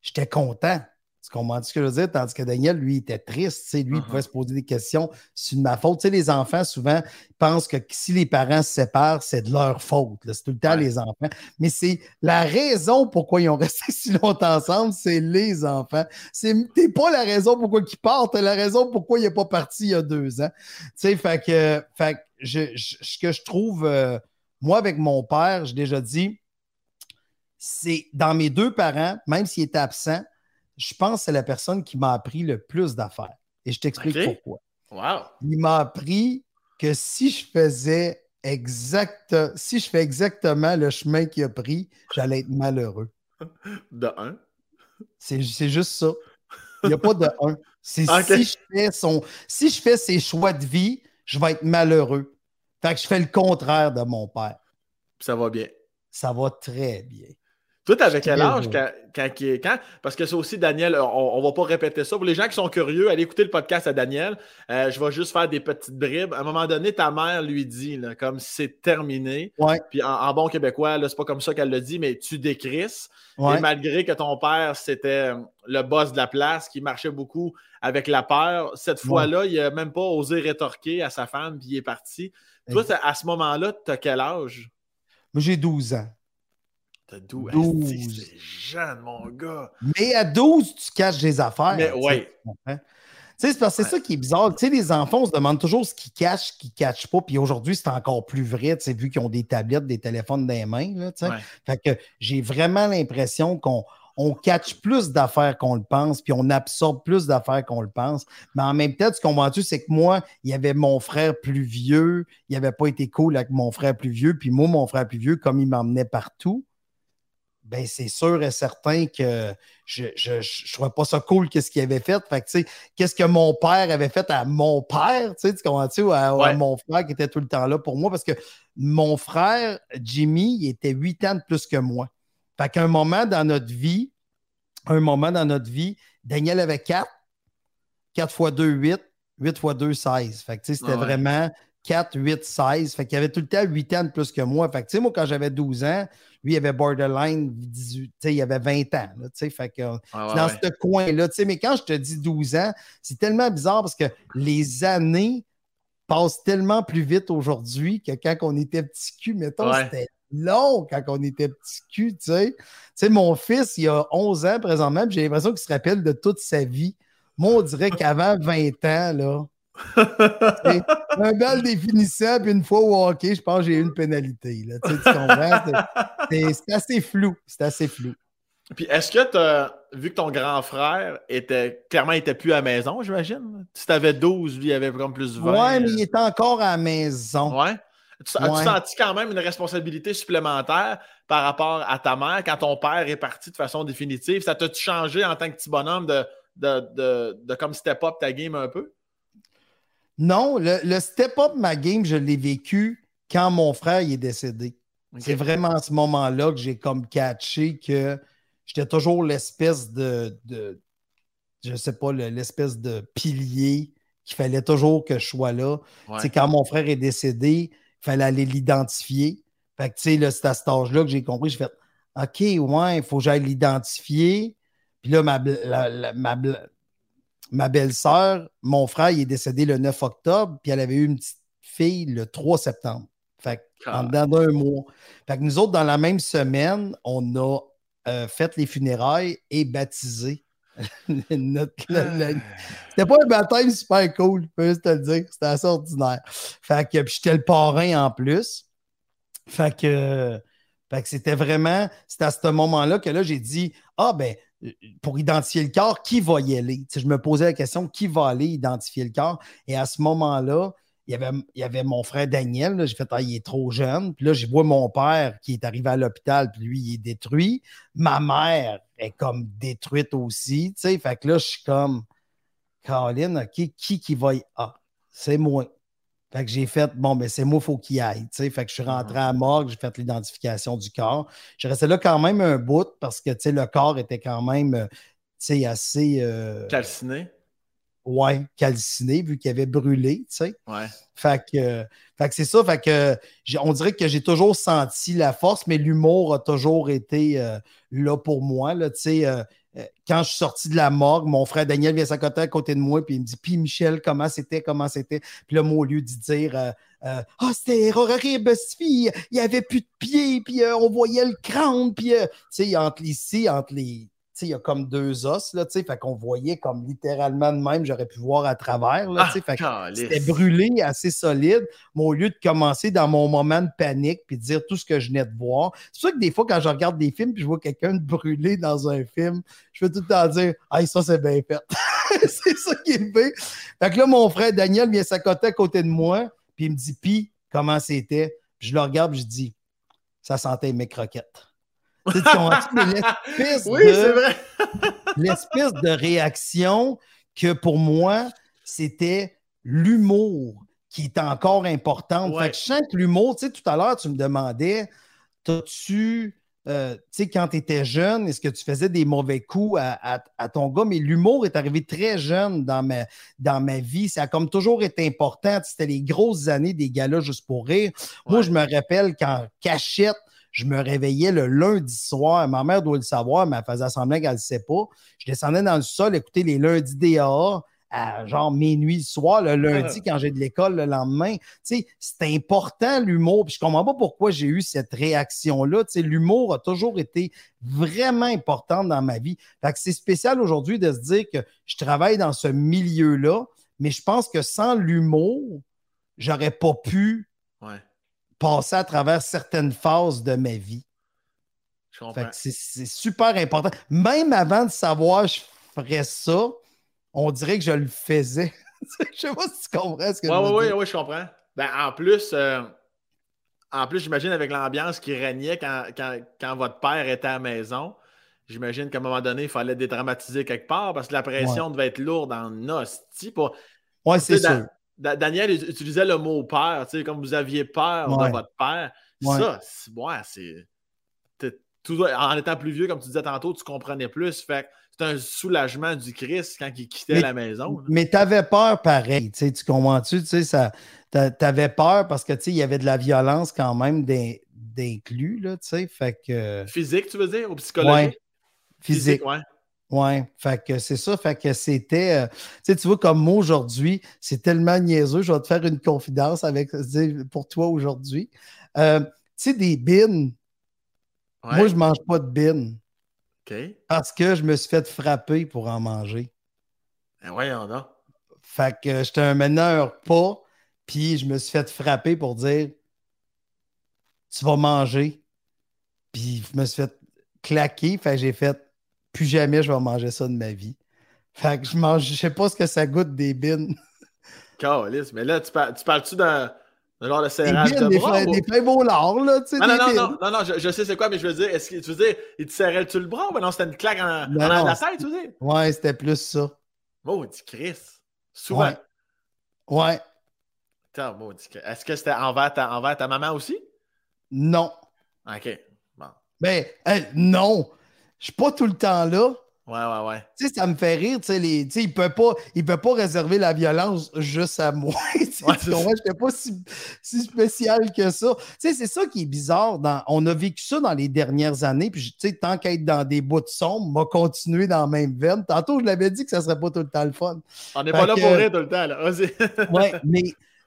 j'étais content. Tu comprends ce que je veux dire? Tandis que Daniel, lui, était triste. Lui, il uh-huh. pouvait se poser des questions. C'est de ma faute. les enfants, souvent, pensent que si les parents se séparent, c'est de leur faute. C'est tout le temps les enfants. Mais c'est la raison pourquoi ils ont resté si longtemps ensemble, c'est les enfants. C'est pas la raison pourquoi ils partent, c'est la raison pourquoi il n'est pas parti il y a deux ans. Tu sais, fait que, fait ce que je trouve, euh, moi, avec mon père, j'ai déjà dit, c'est dans mes deux parents, même s'il était absent, je pense que c'est la personne qui m'a appris le plus d'affaires. Et je t'explique pourquoi. Il m'a appris que si je faisais exact, si je fais exactement le chemin qu'il a pris, j'allais être malheureux. De un. C'est juste ça. Il n'y a pas de un. C'est si, je fais son, si je fais ses choix de vie, je vais être malheureux. Fait que je fais le contraire de mon père. Ça va bien. Ça va très bien. Toi, t'avais quel âge quand, quand, Parce que c'est aussi, Daniel, on, ne va pas répéter ça. Pour les gens qui sont curieux, allez écouter le podcast à Daniel. Euh, je vais juste faire des petites bribes. À un moment donné, ta mère lui dit, comme c'est terminé. Puis en, bon québécois, c'est pas comme ça qu'elle le dit, mais tu décrisses. Et malgré que ton père, c'était le boss de la place, qui marchait beaucoup avec la peur, cette fois-là, il n'a même pas osé rétorquer à sa femme, puis il est parti. Toi, à ce moment-là, tu as quel âge? Moi, j'ai 12 ans. T'as 12. 12. C'est jeune, mon gars. Mais à 12, tu caches des affaires. Mais oui. C'est parce que c'est ça qui est bizarre. Tu sais, les enfants, on se demande toujours ce qu'ils cachent, ce qu'ils ne cachent pas. Puis aujourd'hui, c'est encore plus vrai, tu sais, vu qu'ils ont des tablettes, des téléphones dans les mains. Là, tu sais. Fait que j'ai vraiment l'impression qu'on on catch plus d'affaires qu'on le pense, puis on absorbe plus d'affaires qu'on le pense. Mais en même temps, ce qu'on voit c'est que moi, il y avait mon frère plus vieux, il n'avait pas été cool avec mon frère plus vieux, puis moi, mon frère plus vieux, comme il m'emmenait partout, ben c'est sûr et certain que je ne trouvais pas ça cool qu'est-ce qu'il avait fait. Fait que, qu'est-ce que mon père avait fait à mon père, tu comprends-tu, ou à, mon frère qui était tout le temps là pour moi, parce que mon frère, Jimmy, il était huit ans de plus que moi. Fait qu'à un moment dans notre vie, un moment dans notre vie, Daniel avait 4, 4 x 2, 8, 8 x 2, 16. Fait que, c'était vraiment 4, 8, 16. Fait qu'il avait tout le temps 8 ans de plus que moi. Fait que, tu sais, moi, quand j'avais 12 ans, lui, il avait borderline 18, tu sais, il avait 20 ans. Là, fait que, dans ce coin-là. Tu sais, mais quand je te dis 12 ans, c'est tellement bizarre parce que les années passent tellement plus vite aujourd'hui que quand on était petit cul, mettons, c'était long quand on était petit cul, tu sais. Tu sais, mon fils, il a 11 ans présentement, j'ai l'impression qu'il se rappelle de toute sa vie. Moi, on dirait qu'avant 20 ans, là, un bel définissant, puis une fois au hockey, je pense que j'ai eu une pénalité. Là. Tu, sais, tu comprends? C'est assez flou. C'est assez flou. Puis est-ce que tu as vu que ton grand frère était clairement il était plus à la maison, j'imagine? Si tu avais 12, lui, il avait comme plus 20. Ouais, mais il était encore à la maison. Ouais. As-tu senti quand même une responsabilité supplémentaire par rapport à ta mère quand ton père est parti de façon définitive? Ça t'a-tu changé en tant que petit bonhomme de, de, de, de comme step up ta game un peu? Non, le, step-up ma game, je l'ai vécu quand mon frère est décédé. C'est vraiment à ce moment-là que j'ai comme catché que j'étais toujours l'espèce de, de, je sais pas, l'espèce de pilier qu'il fallait toujours que je sois là. C'est Quand mon frère est décédé, il fallait aller l'identifier. Fait que, tu sais, c'est à cet âge-là que j'ai compris. J'ai fait OK, ouais, il faut que j'aille l'identifier. Puis là, ma, ma, ma belle-sœur, mon frère, il est décédé le 9 octobre, puis elle avait eu une petite fille le 3 septembre. Fait en dedans d'un mois. Fait que nous autres, dans la même semaine, on a euh, fait les funérailles et baptisé. C'était pas un baptême super cool, je peux juste te le dire. C'était assez ordinaire. Fait que j'étais le parrain en plus. Fait que, fait que c'était vraiment, c'était à ce moment-là que là, j'ai dit Ah ben, pour identifier le corps, qui va y aller? je me posais la question, qui va aller identifier le corps? Et à ce moment-là, il y, avait, mon frère Daniel. J'ai fait, ah, il est trop jeune. Puis là, je vois mon père qui est arrivé à l'hôpital, puis lui, il est détruit. Ma mère est comme détruite aussi. Fait que là, je suis comme, Caroline, OK, qui qui va y. Ah, c'est moi. Fait que j'ai fait, bon, ben c'est moi, il faut qu'il aille. Fait que je suis rentré à morgue, j'ai fait l'identification du corps. Je restais là quand même un bout parce que le corps était quand même euh, assez. Euh, calciné. Ouais, calciné, vu qu'il avait brûlé. Ouais. Fait que, fait que c'est ça. Fait que on dirait que j'ai toujours senti la force, mais l'humour a toujours été euh, là pour moi. Là, euh, quand je suis sorti de la morgue, mon frère Daniel vient s'accoter à côté de moi, puis il me dit Puis Michel, comment c'était, comment c'était? Puis là, moi, au lieu de dire euh, euh, oh, c'était horrible, fille, il n'y avait plus de pieds, puis on voyait le crâne, puis tu sais, entre ici, entre les il y a comme deux os, là, fait qu'on voyait comme littéralement de même, j'aurais pu voir à travers, là, ah, c'était brûlé assez solide, mais au lieu de commencer dans mon moment de panique puis de dire tout ce que je venais de voir, c'est sûr que des fois, quand je regarde des films puis je vois quelqu'un brûlé dans un film, je peux tout le temps dire « Ah, ça, c'est bien fait! » C'est ça qui est fait. Fait que là, mon frère Daniel vient s'accoter à côté de moi, puis il me dit « Puis, comment c'était? » Je le regarde, je dis « Ça sentait mes croquettes. » l'espèce oui, c'est vrai. l'espèce de réaction que pour moi, c'était l'humour qui est encore importante. Fait que je sens que l'humour, tu sais, tout à l'heure, tu me demandais, t'as-tu euh, tu sais, quand tu étais jeune, est-ce que tu faisais des mauvais coups à, ton gars? Mais l'humour est arrivé très jeune dans ma, dans ma vie. Ça a comme toujours été important. C'était les grosses années des galas juste pour rire. Moi, je me rappelle quand Cachette, je me réveillais le lundi soir. Ma mère doit le savoir, mais elle faisait semblant qu'elle ne le sait pas. Je descendais dans le sol, écouter les lundis DAA à genre minuit le soir, le lundi, quand j'ai de l'école le lendemain. c'est important l'humour. Puis je comprends pas pourquoi j'ai eu cette réaction-là. l'humour a toujours été vraiment important dans ma vie. Fait que c'est spécial aujourd'hui de se dire que je travaille dans ce milieu-là, mais je pense que sans l'humour, j'aurais pas pu passer à travers certaines phases de ma vie. C'est super important. Même avant de savoir je ferais ça, on dirait que je le faisais. je sais pas si tu comprends ce que je veux oui, Oui, oui, je comprends. Ben, en plus, euh, en plus, j'imagine avec l'ambiance qui régnait quand, quand, votre père était à la maison, j'imagine qu'à un moment donné, il fallait dédramatiser quelque part parce que la pression devait être lourde en hostie. Pour... Oui, c'est sûr. Daniel utilisait le mot père, tu sais, comme vous aviez peur de votre père. Ça, c'est. En étant plus vieux, comme tu disais tantôt, tu comprenais plus. Fait c'est un soulagement du Christ quand il quittait la maison. Mais tu avais peur pareil, tu comprends-tu? Tu avais peur parce que il y avait de la violence quand même d'inclus, là, tu sais, fait que... Physique, tu veux dire, ou psychologique? Ouais. Physique, ouais. Ouais, fait que c'est ça, fait que c'était, euh, tu vois, comme moi aujourd'hui, c'est tellement niaiseux, je vais te faire une confidence avec, pour toi aujourd'hui. Euh, tu sais, des bines, moi, je mange pas de bines. Parce que je me suis fait frapper pour en manger. Ben voyons donc. Fait que j'étais un meneur pas, puis je me suis fait frapper pour dire Tu vas manger. Puis je me suis fait claquer. Fait que j'ai fait Plus jamais je vais manger ça de ma vie. Fait que je mange, je sais pas ce que ça goûte des bines. Calice, mais là, tu, tu parles-tu d'un un genre de serrage de des bras. Des frères là, tu sais. Non, non, non, non, non, je, sais c'est quoi, mais je veux dire, est-ce que tu veux dire, il te serrait-tu le bras ou non, c'était une claque en, en la tête, tu veux dire? Ouais, c'était plus ça. Maudit Chris. Souvent. Ouais. ouais. Attends, maudit Chris. Est-ce que c'était envers ta, envers ta maman aussi? Non. OK. Bon. Ben, non. Je suis pas tout le temps là. Ouais, ouais, ouais. Tu sais, ça me fait rire. Tu sais, les... il ne peut, pas... peut pas réserver la violence juste à moi. je n'étais pas si... si, spécial que ça. Tu sais, c'est ça qui est bizarre. Dans... On a vécu ça dans les dernières années. Puis, tu sais, tant qu'être dans des bouts de sombres, m'a continué dans la même veine. Tantôt, je l'avais dit que ça ne serait pas tout le temps le fun. On n'est pas là pour rire tout le temps. Là. ouais, mais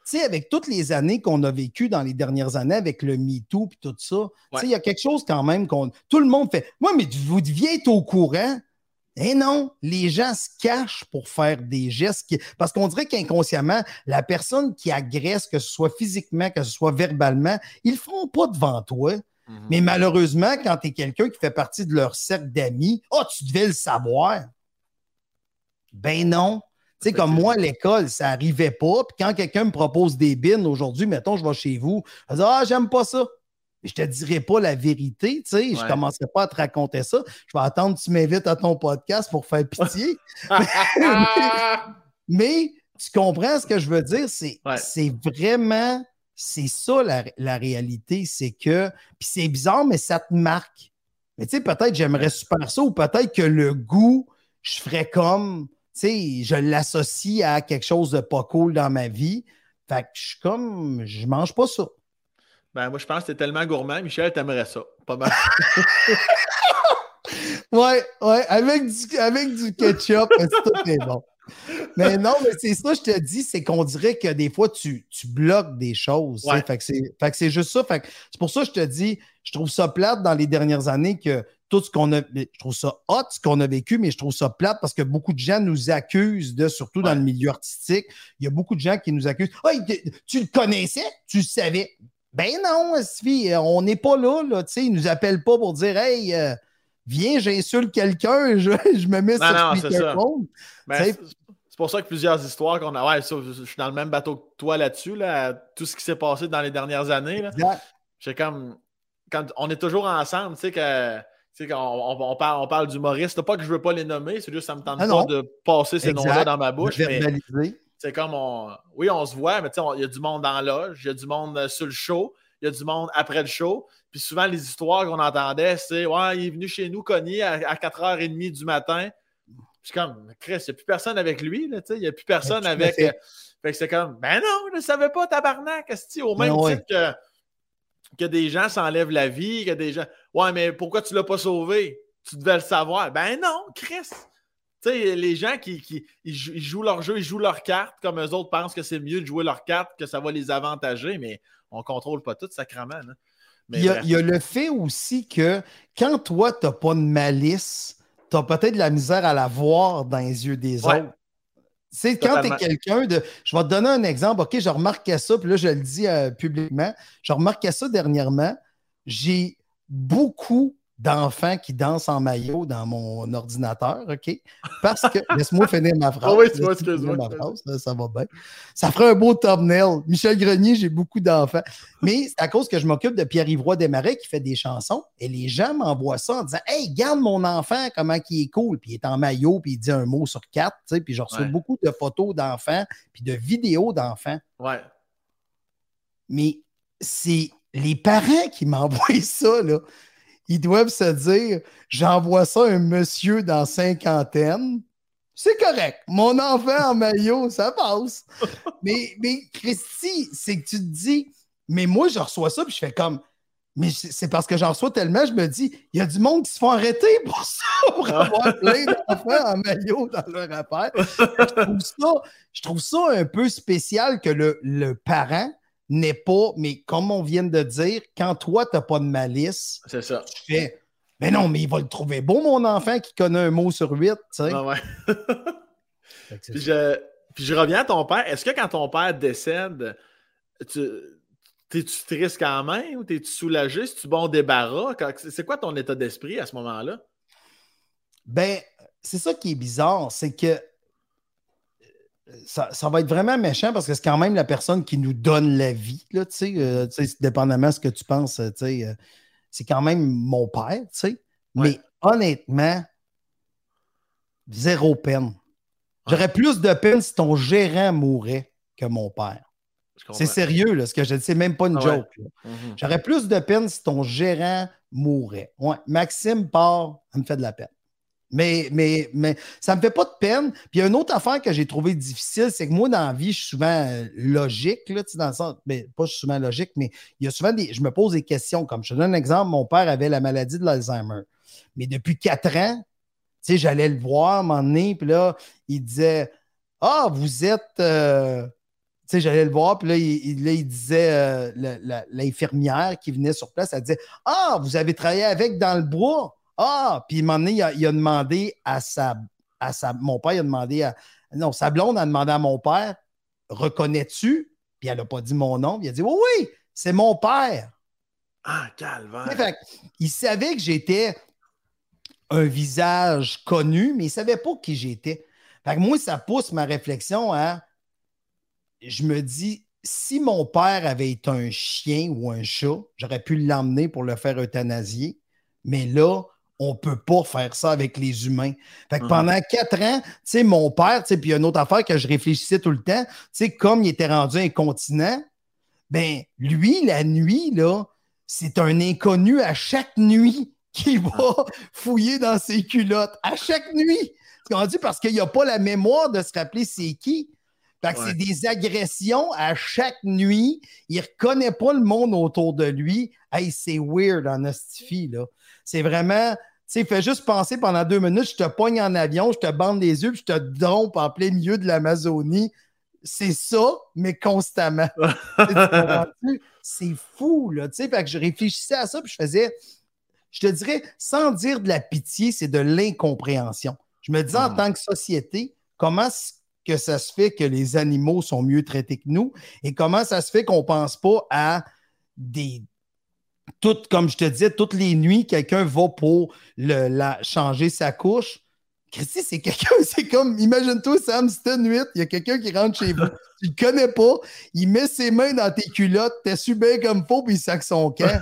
sais, avec toutes les années qu'on a vécues dans les dernières années avec le MeToo et tout ça, il y a quelque chose quand même qu'on. Tout le monde fait. Moi, mais vous deviez être au courant. Eh non, les gens se cachent pour faire des gestes parce qu'on dirait qu'inconsciemment, la personne qui agresse, que ce soit physiquement, que ce soit verbalement, ils ne le feront pas devant toi. Mhm. Mais malheureusement, quand tu es quelqu'un qui fait partie de leur cercle d'amis, oh, tu devais le savoir. Ben non. Tu sais, comme moi, à l'école, ça n'arrivait pas. Puis quand quelqu'un me propose des bines aujourd'hui, mettons, je vais chez vous, je dis Ah, j'aime pas ça je te dirai pas la vérité, tu sais, je commencerai pas à te raconter ça. Je vais attendre que tu m'invites à ton podcast pour faire pitié. mais, tu comprends ce que je veux dire? C'est vraiment, c'est ça la, réalité, c'est que, puis c'est bizarre, mais ça te marque. Mais tu sais, peut-être j'aimerais super ça ou peut-être que le goût, je ferais comme, sais, je l'associe à quelque chose de pas cool dans ma vie. Fait que je suis comme, je mange pas ça. Ben, moi, je pense que t'es tellement gourmand. Michel, t'aimerais ça. Pas mal. ouais, ouais. Avec du, avec du ketchup, tout est bon. Mais non, mais c'est ça, je te dis, c'est qu'on dirait que des fois, tu, tu bloques des choses. Fait que c'est juste ça. Fait c'est pour ça que je te dis, je trouve ça plate dans les dernières années que tout ce qu'on a. Je trouve ça hot, ce qu'on a vécu, mais je trouve ça plate parce que beaucoup de gens nous accusent de, surtout dans le milieu artistique, il y a beaucoup de gens qui nous accusent. tu le connaissais, tu le savais? Ben non, Sylvie, on n'est pas là, là tu sais, ils nous appellent pas pour dire Hey, euh, viens, j'insulte quelqu'un, je, je, me mets sur speakerphone. Ben, c'est pour ça que plusieurs histoires qu'on a. Ouais, je suis dans le même bateau que toi là-dessus, là, tout ce qui s'est passé dans les dernières années. J'ai comme. Quand on est toujours ensemble, tu sais que. Tu sais, on, on, parle, on parle d'humoristes. Pas que je veux pas les nommer, c'est juste que ça me tente ah pas de passer ces noms-là dans ma bouche. Mais, c'est comme on. Oui, on se voit, mais il y a du monde dans la loge, il y a du monde euh, sur le show, il y a du monde après le show. Puis souvent, les histoires qu'on entendait, c'est Ouais, il est venu chez nous cogner à, 4h30 du matin. Puis comme, Chris, il n'y a plus personne avec lui, là, il n'y a plus personne avec. Euh, fait que c'est comme, ben non, je ne savais pas, tabarnak, au même ben titre que, que des gens s'enlèvent la vie, que des gens. Ouais, mais pourquoi tu ne l'as pas sauvé? Tu devais le savoir. Ben non, Chris. Tu sais, les gens qui, jouent leur jeu, ils jouent leurs cartes, comme eux autres pensent que c'est mieux de jouer leurs cartes, que ça va les avantager, mais on ne contrôle pas tout, sacrément. Il y, a, il y, a, le fait aussi que quand toi, tu n'as pas de malice, tu as peut-être de la misère à la voir dans les yeux des autres. C'est quand tu es quelqu'un de. Je vais te donner un exemple. OK, je remarquais ça, puis là, je le dis euh, publiquement. Je remarquais ça dernièrement. J'ai beaucoup d'enfants qui dansent en maillot dans mon ordinateur, OK? Parce que, laisse-moi finir ma phrase. Ah oui, tu vois, excuse-moi. Ça, va bien. Ça ferait un beau thumbnail. Michel Grenier, j'ai beaucoup d'enfants. Mais c'est à cause que je m'occupe de Pierre-Yvroy Desmarais qui fait des chansons et les gens m'envoient ça en disant Hey, garde mon enfant, comment il est cool. Puis il est en maillot, puis il dit un mot sur quatre, tu sais, puis je reçois beaucoup de photos d'enfants, puis de vidéos d'enfants. Ouais. Mais c'est les parents qui m'envoient ça, là ils doivent se dire j'envoie ça à un monsieur dans cinquantaine. C'est correct. Mon enfant en maillot, ça passe. mais, mais Christy, c'est que tu te dis, mais moi, je reçois ça, puis je fais comme, mais c'est parce que j'en reçois tellement, je me dis, il y a du monde qui se font arrêter pour ça, pour ah. avoir plein d'enfants en maillot dans leur affaire. Je trouve ça, je trouve ça un peu spécial que le, le parent n'est pas, mais comme on vient de dire, quand toi, tu n'as pas de malice, c'est ça. tu fais Mais non, mais il va le trouver beau, mon enfant, qui connaît un mot sur huit. Tu sais. Ah ouais. puis, je, puis, je, reviens à ton père. Est-ce que quand ton père décède, tu. T'es-tu triste quand même ou t'es-tu soulagé? C'est-tu bon débarras? C'est quoi ton état d'esprit à ce moment-là? Ben, c'est ça qui est bizarre, c'est que ça, va être vraiment méchant parce que c'est quand même la personne qui nous donne la vie, là, euh, dépendamment de ce que tu penses, euh, euh, c'est quand même mon père, Mais honnêtement, zéro peine. J'aurais plus de peine si ton gérant mourait que mon père. C'est sérieux, là, ce que je dis, c'est même pas une ah joke. Mhm. J'aurais plus de peine si ton gérant mourait. Ouais, Maxime part, ça me fait de la peine. Mais, mais, mais ça me fait pas de peine. Puis il y a une autre affaire que j'ai trouvé difficile, c'est que moi, dans la vie, je suis souvent euh, logique, là, dans le sens, mais pas je souvent logique, mais il y a souvent des. Je me pose des questions. Comme je te donne un exemple, mon père avait la maladie de l'Alzheimer. Mais depuis quatre ans, tu sais, j'allais le voir à un puis là, il disait Ah, vous êtes. Euh, tu sais, j'allais le voir, puis là, il, disait, euh, l'infirmière qui venait sur place, elle disait Ah, vous avez travaillé avec dans le bois. Ah, puis un moment donné, il a, demandé à sa, à sa. Mon père, il a demandé à. Non, sa blonde a demandé à mon père Reconnais-tu? Puis elle n'a pas dit mon nom. il a dit Oui, oui, c'est mon père. Ah, calvaire. il savait que j'étais un visage connu, mais il ne savait pas qui j'étais. Fait que moi, ça pousse ma réflexion à. Je me dis, si mon père avait été un chien ou un chat, j'aurais pu l'emmener pour le faire euthanasier. Mais là, on ne peut pas faire ça avec les humains. Fait que mhm. pendant quatre ans, tu sais, mon père, puis il y a une autre affaire que je réfléchissais tout le temps, tu sais, comme il était rendu incontinent, ben lui, la nuit, là, c'est un inconnu à chaque nuit qui va fouiller dans ses culottes. À chaque nuit. Dit parce qu'il n'a pas la mémoire de se rappeler c'est qui. Fait que c'est des agressions à chaque nuit. Il ne reconnaît pas le monde autour de lui. Hey, c'est weird en hostifie, là. C'est vraiment, sais, fais juste penser pendant deux minutes, je te pogne en avion, je te bande les yeux, puis je te dompe en plein milieu de l'Amazonie. C'est ça, mais constamment. c'est fou, là. Fait que je réfléchissais à ça, puis je faisais, je te dirais, sans dire de la pitié, c'est de l'incompréhension. Je me disais, en hmm. tant que société, comment que ça se fait que les animaux sont mieux traités que nous? Et comment ça se fait qu'on ne pense pas à des, toutes, comme je te disais, toutes les nuits, quelqu'un va pour le, la, changer sa couche. Christy, c'est quelqu'un, c'est comme, imagine-toi, Sam, c'était nuit, il y a quelqu'un qui rentre chez vous, tu le connais pas, il met ses mains dans tes culottes, t'es su bien comme faux, puis il sac son camp.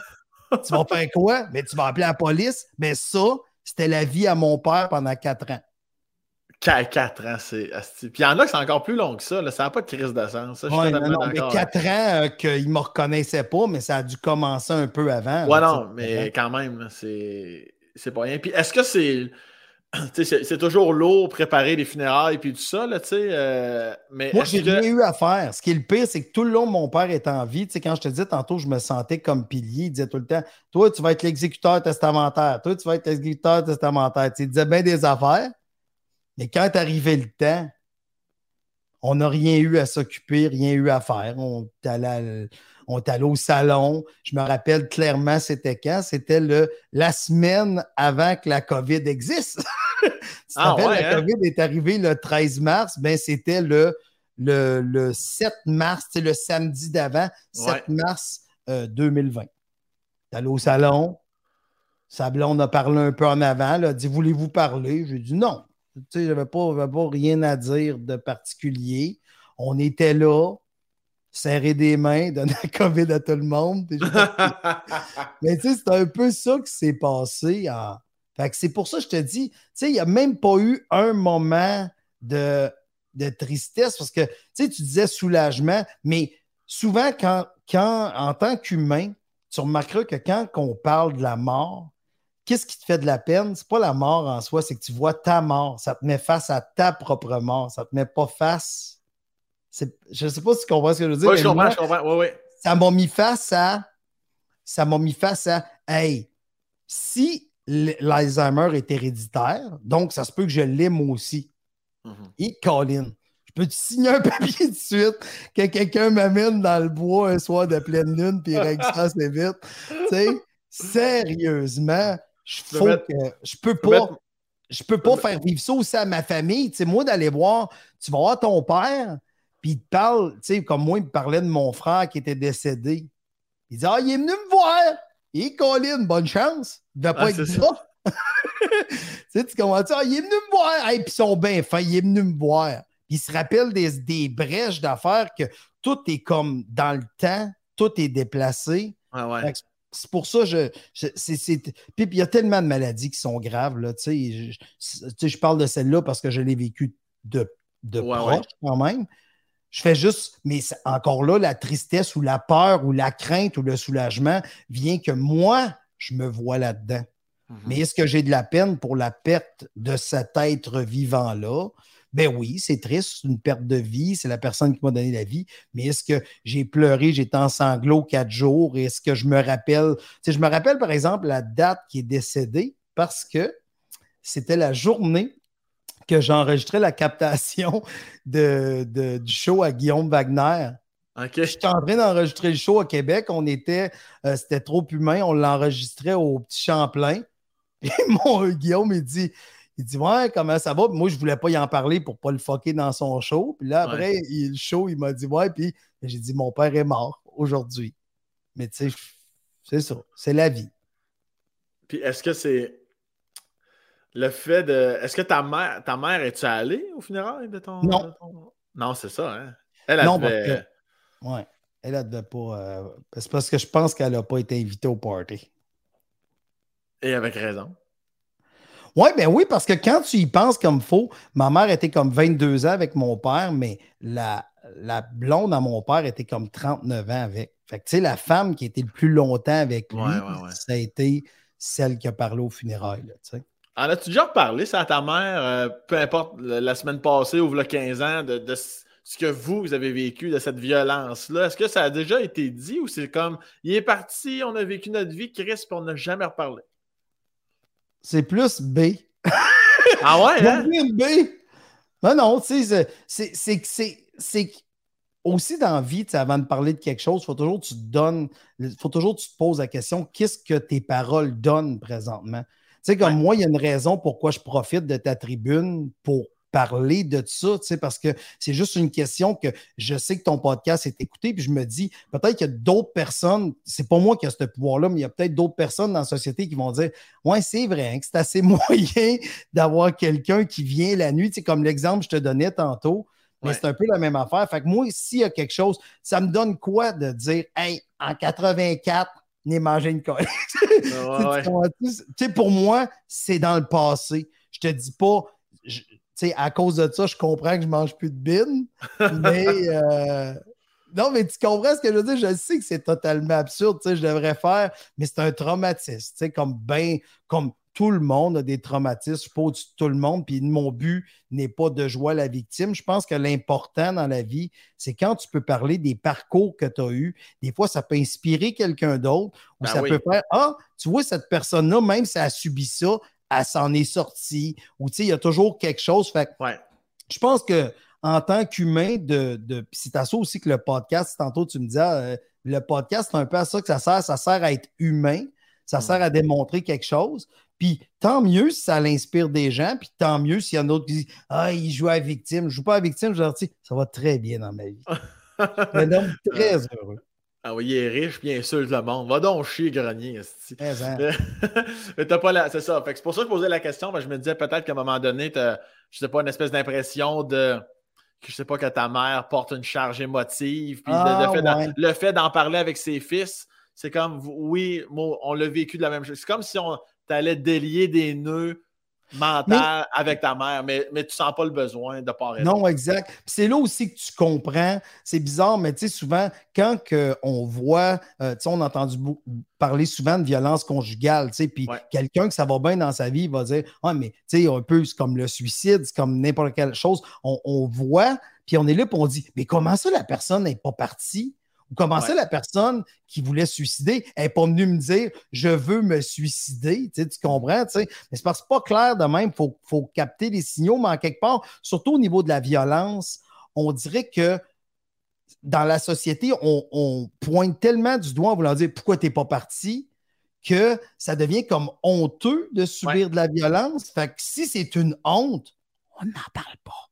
tu vas faire quoi? Mais tu vas appeler la police. Mais ça, c'était la vie à mon père pendant quatre ans. 4 ans, c'est. Puis il y en a qui c'est encore plus long que ça. Là. Ça n'a pas de crise de sens. Ouais, non, non, mais 4 ans euh, qu'ils ne me reconnaissaient pas, mais ça a dû commencer un peu avant. Ouais, non, mais quand même, c'est pas rien. Puis est-ce que c'est. c'est toujours lourd préparer les funérailles et tout ça, là, tu sais. Euh, mais Moi, j'ai rien eu à faire. Ce qui est le pire, c'est que tout le long, mon père est en vie. Tu sais, quand je te disais tantôt, je me sentais comme pilier. Il disait tout le temps Toi, tu vas être l'exécuteur testamentaire. Toi, tu vas être l'exécuteur testamentaire. Tu il disait bien des affaires. Mais quand arrivait le temps, on n'a rien eu à s'occuper, rien eu à faire. On est allé, au salon. Je me rappelle clairement, c'était quand? C'était la semaine avant que la COVID existe. ah, la hein? COVID est arrivée le 13 mars, ben c'était le, le, 7 mars, c'est le samedi d'avant, 7 mars 2020. Euh, allé au salon. Sablon a parlé un peu en avant. Elle a dit Voulez-vous parler J'ai dit non. Je n'avais pas, pas, rien à dire de particulier. On était là, serrer des mains, donner la COVID à tout le monde. Mais tu sais, c'est un peu ça qui s'est passé. c'est pour ça que je te dis, tu sais, il n'y a même pas eu un moment de, de tristesse parce que tu disais soulagement, mais souvent, quand, quand en tant qu'humain, tu remarqueras que quand on parle de la mort, qu'est-ce qui te fait de la peine? C'est pas la mort en soi, c'est que tu vois ta mort. Ça te met face à ta propre mort. Ça te met pas face. Je ne sais pas si tu comprends ce que je veux dire. Oui, je comprends, je comprends. Oui, oui. Ça m'a mis face à. Ça m'a mis face à. Hey, si l'Alzheimer est héréditaire, donc ça se peut que je l'aime aussi. Mm Et Colin, je peux te signer un papier de suite que quelqu'un m'amène dans le bois un soir de pleine lune puis il règle ça assez vite. Tu sais, sérieusement, je, je peux pas. Je peux pas faire vivre ça aussi à ma famille. Tu moi, d'aller voir, tu vas voir ton père, puis il te parle, tu sais, comme moi, il me parlait de mon frère qui était décédé. Il dit Ah, il est venu me voir. Et Colin, bonne chance. Il ne va pas ah, être ça. tu sais, tu comprends Ah, il est venu me voir. Et puis ils sont bien fins, il est venu me voir. Puis il se rappelle des, des brèches d'affaires que tout est comme dans le temps, tout est déplacé. Ouais, ouais c'est pour ça, je, Puis il y a tellement de maladies qui sont graves. Là, je, je parle de celle-là parce que je l'ai vécu de, de proche quand même. Je fais juste, mais encore là, la tristesse ou la peur ou la crainte ou le soulagement vient que moi, je me vois là-dedans. Mm-hmm. Mais est-ce que j'ai de la peine pour la perte de cet être vivant-là? Ben oui, c'est triste, c'est une perte de vie, c'est la personne qui m'a donné la vie, mais est-ce que j'ai pleuré, j'étais en sanglots quatre jours, est-ce que je me rappelle, tu je me rappelle par exemple la date qui est décédée parce que c'était la journée que j'enregistrais la captation de, du show à Guillaume Wagner. Okay. J'étais en train d'enregistrer le show à Québec. On était, euh, c'était trop humain. On l'enregistrait au petit Champlain. Et mon Guillaume, il dit il dit Ouais, comment ça va? moi, je voulais pas y en parler pour pas le fucker dans son show. Puis là, après, il, le show, il m'a dit Ouais, puis j'ai dit Mon père est mort aujourd'hui. Mais tu sais, c'est ça. C'est la vie. Puis est-ce que c'est le fait de. Est-ce que ta mère, ta mère est-tu allée au funérailles de ton. Non. Non, c'est ça, hein? Elle a non, devait... Ouais. Elle ne devait pas. Euh, c'est parce que je pense qu'elle n'a pas été invitée au party. Et avec raison. Oui, ben oui, parce que quand tu y penses comme il faut, ma mère était comme 22 ans avec mon père, mais la, la blonde à mon père était comme 39 ans avec. Fait que tu sais, la femme qui était le plus longtemps avec lui, ça a été celle qui a parlé aux funérailles. Là, tu sais. En as-tu déjà parlé, ça, à ta mère, euh, peu importe la semaine passée ou le 15 ans, de, de, ce que vous, vous avez vécu, de cette violence-là? Est-ce que ça a déjà été dit ou c'est comme, il est parti, on a vécu notre vie, Chris, puis on n'a jamais reparlé? C'est plus B. Ah ouais? Hein? B. Non, non, tu sais, c'est aussi dans la vie, avant de parler de quelque chose, il faut toujours que tu te donnes, faut toujours que tu te poses la question qu'est-ce que tes paroles donnent présentement? Tu sais, comme moi, il y a une raison pourquoi je profite de ta tribune pour parler de ça, tu sais, parce que c'est juste une question que je sais que ton podcast est écouté, puis je me dis, peut-être qu'il y a d'autres personnes, c'est pas moi qui ai ce pouvoir-là, mais il y a peut-être d'autres personnes dans la société qui vont dire, ouais, c'est vrai hein, que c'est assez moyen d'avoir quelqu'un qui vient la nuit, tu sais, comme l'exemple que je te donnais tantôt, mais c'est un peu la même affaire. Fait que moi, s'il y a quelque chose, ça me donne quoi de dire, hey, en 84, n'est mangé une colle. tu sais, pour moi, c'est dans le passé. Je te dis pas, à cause de ça, je comprends que je mange plus de bine. mais euh, non, mais tu comprends ce que je veux dire? Je sais que c'est totalement absurde, je devrais faire, mais c'est un traumatisme, comme ben, comme tout le monde a des traumatismes, je suis pas au-dessus de tout le monde, puis mon but n'est pas de jouer la victime. Je pense que l'important dans la vie, c'est quand tu peux parler des parcours que tu as eus. Des fois, ça peut inspirer quelqu'un d'autre, ou ben ça peut faire Ah, tu vois, cette personne-là, même si elle a subi ça, elle s'en est sortie, ou tu sais, il y a toujours quelque chose. Fait je pense que en tant qu'humain, de, de c'est à ça aussi que le podcast, tantôt tu me disais, euh, le podcast, c'est un peu à ça que ça sert, ça sert à être humain, ça sert à démontrer quelque chose. Puis tant mieux si ça l'inspire des gens, puis tant mieux s'il y en a d'autres qui disent Ah, il joue à victime. Je ne joue pas à victime, je leur dis Ça va très bien dans ma vie. un homme très heureux. Ah oui, il est riche, bien sûr, le monde. Va donc chier, grenier. mais t'as pas la. C'est ça. c'est pour ça que je posais la question. je me disais peut-être qu'à un moment donné, tu je sais pas, une espèce d'impression de je sais pas que ta mère porte une charge émotive. Puis ah, le fait d'en parler avec ses fils, c'est comme oui, on l'a vécu de la même chose. C'est comme si on tu allais délier des nœuds mentaux avec ta mère, mais, mais tu sens pas le besoin de parler. Non, exact. c'est là aussi que tu comprends. C'est bizarre, mais tu sais, souvent, quand on voit, euh, tu sais, on a entendu parler souvent de violence conjugale, tu sais, puis quelqu'un que ça va bien dans sa vie va dire Ah, mais tu sais, un peu, c'est comme le suicide, c'est comme n'importe quelle chose. On, on voit, puis on est là, puis on dit Mais comment ça, la personne n'est pas partie? Ou comment ça, la personne qui voulait se suicider n'est pas venue me dire je veux me suicider. Tu, comprends? Mais c'est parce que pas clair de même. Il faut, capter les signaux, mais en quelque part, surtout au niveau de la violence, on dirait que dans la société, on, pointe tellement du doigt en voulant dire pourquoi tu n'es pas parti que ça devient comme honteux de subir de la violence. Fait que si c'est une honte, on n'en parle pas.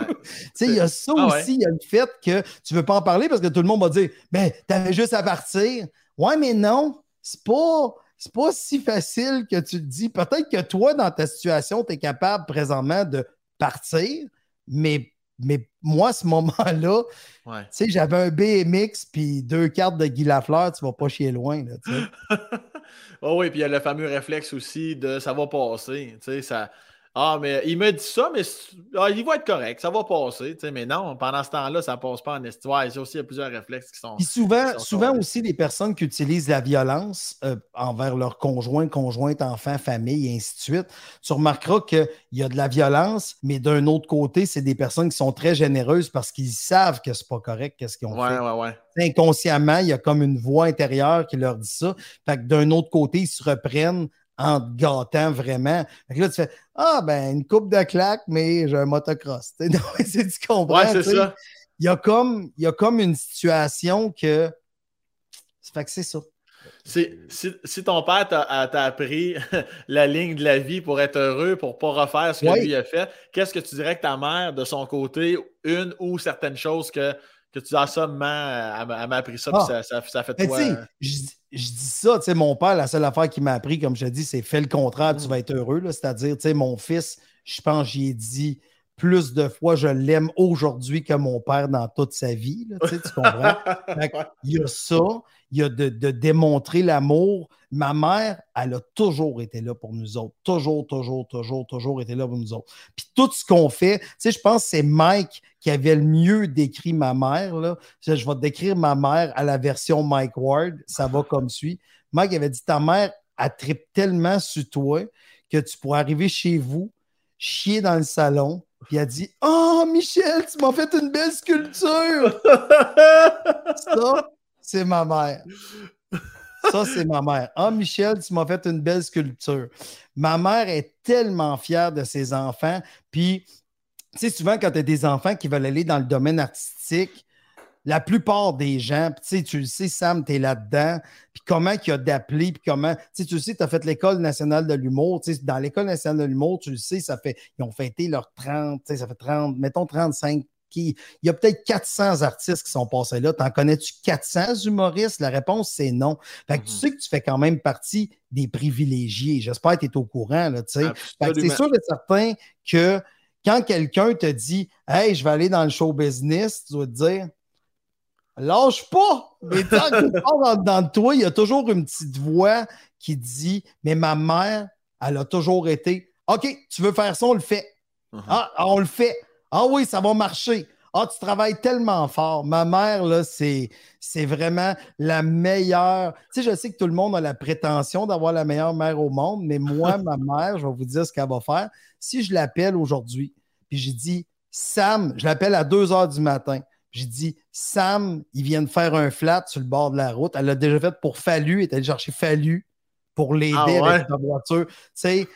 il y a ça ah aussi, il y a le fait que tu ne veux pas en parler parce que tout le monde va dire Ben, tu avais juste à partir. Ouais, mais non, c'est pas. C'est pas si facile que tu le dis. Peut-être que toi, dans ta situation, tu es capable présentement de partir, mais, mais moi, à ce moment-là, j'avais un BMX puis deux cartes de Guy Lafleur, tu vas pas chier loin. oh oui, puis il y a le fameux réflexe aussi de ça va passer. Ça, ah, mais il me dit ça, mais ah, il va être correct, ça va passer. Mais non, pendant ce temps-là, ça ne passe pas en histoire. Il y a aussi plusieurs réflexes qui sont. Puis souvent, souvent aussi, des personnes qui utilisent la violence euh, envers leur conjoint, conjointe, enfant, famille, et ainsi de suite. Tu remarqueras qu'il y a de la violence, mais d'un autre côté, c'est des personnes qui sont très généreuses parce qu'ils savent que c'est pas correct, qu'est-ce qu'ils ont fait. Ouais, ouais. Inconsciemment, il y a comme une voix intérieure qui leur dit ça. Fait que d'un autre côté, ils se reprennent en te gâtant vraiment. là, tu fais Ah, ben, une coupe de claque, mais j'ai un motocross. c'est du comprends. c'est ça. Il y, a comme, il y a comme une situation que. Fait que c'est ça. Si, si, ton père t'a appris la ligne de la vie pour être heureux, pour ne pas refaire ce que lui a fait, qu'est-ce que tu dirais que ta mère, de son côté, une ou certaines choses que, que tu as ça, elle m'a appris ça, puis ah. ça, ça, fait toi je dis ça, tu sais, mon père, la seule affaire qu'il m'a appris, comme je te dis, c'est fais le contraire, tu mm. vas être heureux. C'est-à-dire, tu sais, mon fils, je pense j'y ai dit plus de fois je l'aime aujourd'hui que mon père dans toute sa vie. tu comprends? il y a ça, il y a de, démontrer l'amour. Ma mère, elle a toujours été là pour nous autres. Toujours, toujours, toujours, toujours été là pour nous autres. Puis tout ce qu'on fait, tu sais, je pense que c'est Mike qui avait le mieux décrit ma mère. Là. Je vais décrire ma mère à la version Mike Ward. Ça va comme suit. Mike avait dit Ta mère, elle tripe tellement sur toi que tu pourrais arriver chez vous, chier dans le salon, puis elle dit Oh, Michel, tu m'as fait une belle sculpture. ça, c'est ma mère. Ça, c'est ma mère. Oh, Michel, tu m'as fait une belle sculpture. Ma mère est tellement fière de ses enfants. Puis, tu sais, souvent, quand tu as des enfants qui veulent aller dans le domaine artistique, la plupart des gens, tu sais, tu le sais, Sam, tu es là-dedans, puis comment il y a d'appeler, puis comment, tu sais, tu sais, tu as fait l'École nationale de l'humour, tu sais, dans l'École nationale de l'humour, tu le sais, ça fait, ils ont fêté leurs 30, tu sais, ça fait 30, mettons 35 qui, il y a peut-être 400 artistes qui sont passés là. T'en connais-tu 400 humoristes? La réponse, c'est non. Fait que tu mm-hmm. sais que tu fais quand même partie des privilégiés. J'espère que tu es au courant, là, tu sais. c'est sûr et certain que quand quelqu'un te dit Hey, je vais aller dans le show business, tu dois te dire Lâche pas! Mais tant que dans, dans toi, il y a toujours une petite voix qui dit Mais ma mère, elle a toujours été OK, tu veux faire ça, on le fait. Uh-huh. ah, on le fait. Ah oui, ça va marcher. Ah, tu travailles tellement fort. Ma mère, là, c'est, c'est vraiment la meilleure. Tu sais, je sais que tout le monde a la prétention d'avoir la meilleure mère au monde, mais moi, ma mère, je vais vous dire ce qu'elle va faire. Si je l'appelle aujourd'hui, puis j'ai dit, Sam, je l'appelle à 2 heures du matin. J'ai dit, Sam, il vient de faire un flat sur le bord de la route. Elle l'a déjà fait pour Fallu. Elle est allée chercher Fallu pour l'aider ah avec sa voiture. Tu sais,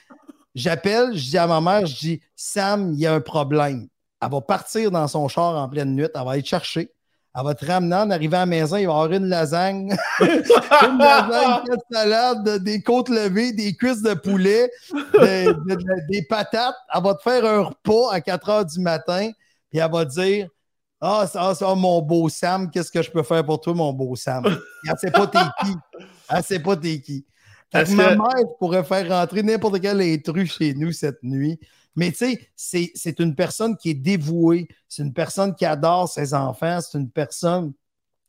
j'appelle, je dis à ma mère, je dis, Sam, il y a un problème. Elle va partir dans son char en pleine nuit. Elle va aller te chercher. Elle va te ramener en arrivant à la maison. Il va y avoir une lasagne. une lasagne, quatre salades, des côtes levées, des cuisses de poulet, des patates. Elle va te faire un repas à 4 heures du matin. Puis elle va dire Ah, ça, ça, mon beau Sam, qu'est-ce que je peux faire pour toi, mon beau Sam? Elle ne sait pas t'es qui. Elle ne sait pas t'es qui. ma mère pourrait faire rentrer n'importe quel intrus chez nous cette nuit. Mais tu sais, c'est une personne qui est dévouée, c'est une personne qui adore ses enfants, c'est une personne,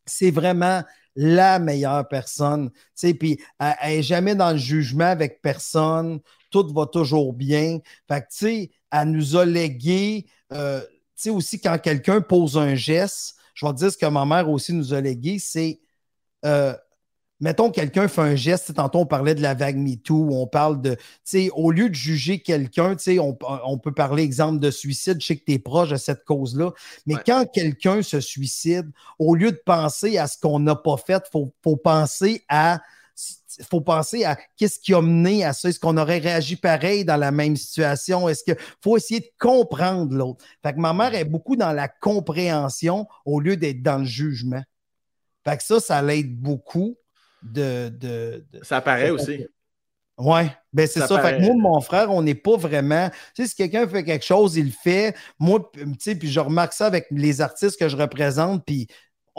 c'est vraiment la meilleure personne. Tu sais, puis elle n'est jamais dans le jugement avec personne, tout va toujours bien. Fait que tu sais, elle nous a légué, euh, sais, aussi quand quelqu'un pose un geste, je vais te dire ce que ma mère aussi nous a légué, c'est. Euh, mettons, quelqu'un fait un geste, tantôt on parlait de la vague MeToo, on parle de, tu sais, au lieu de juger quelqu'un, tu sais, on, peut parler, exemple, de suicide, je sais que tu es proche de cette cause-là, mais quand quelqu'un se suicide, au lieu de penser à ce qu'on n'a pas fait, il faut, penser à faut penser à qu'est-ce qui a mené à ça. Est-ce qu'on aurait réagi pareil dans la même situation? Est-ce qu'il faut essayer de comprendre l'autre? Fait que ma mère est beaucoup dans la compréhension au lieu d'être dans le jugement. Fait que ça, ça l'aide beaucoup de, Ça apparaît aussi. Oui, ben c'est ça. Fait que moi, mon frère, on n'est pas vraiment. Tu sais, si quelqu'un fait quelque chose, il le fait. Moi, tu sais, puis je remarque ça avec les artistes que je représente, puis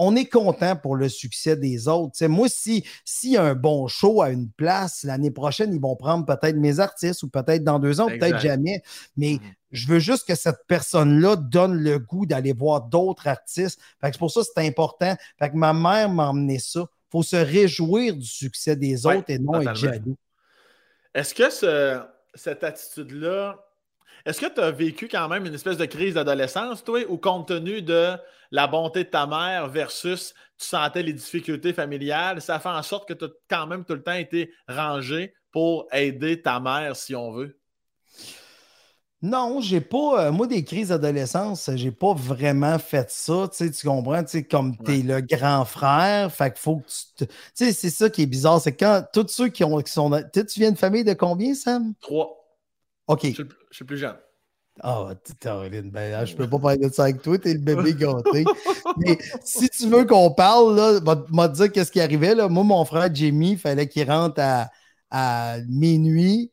on est content pour le succès des autres. moi, si s'il y a un bon show à une place, l'année prochaine, ils vont prendre peut-être mes artistes ou peut-être dans deux ans, peut-être jamais. Mais mm-hmm. je veux juste que cette personne-là donne le goût d'aller voir d'autres artistes. Fait que c'est pour ça que c'est important. Fait que ma mère m'a emmené ça faut se réjouir du succès des autres et non être jaloux. Est-ce que cette attitude-là, est-ce que tu as vécu quand même une espèce de crise d'adolescence, toi, ou compte tenu de la bonté de ta mère versus tu sentais les difficultés familiales, ça fait en sorte que tu as quand même tout le temps été rangé pour aider ta mère, si on veut? Non, j'ai pas. Euh, moi, des crises d'adolescence, j'ai pas vraiment fait ça. Tu comprends? comme tu es le grand frère, fait qu'il faut que tu. Tu sais, c'est ça qui est bizarre. C'est quand tous ceux qui, ont, qui sont. Tu viens de famille de combien, Sam? Trois. OK. Je, suis plus jeune. Ah, Caroline, ben, je peux pas parler de ça avec toi, t'es le bébé gâté. Mais si tu veux qu'on parle, là, va, te dire qu'est-ce qui arrivait. Là. Moi, mon frère Jimmy, il fallait qu'il rentre à, à minuit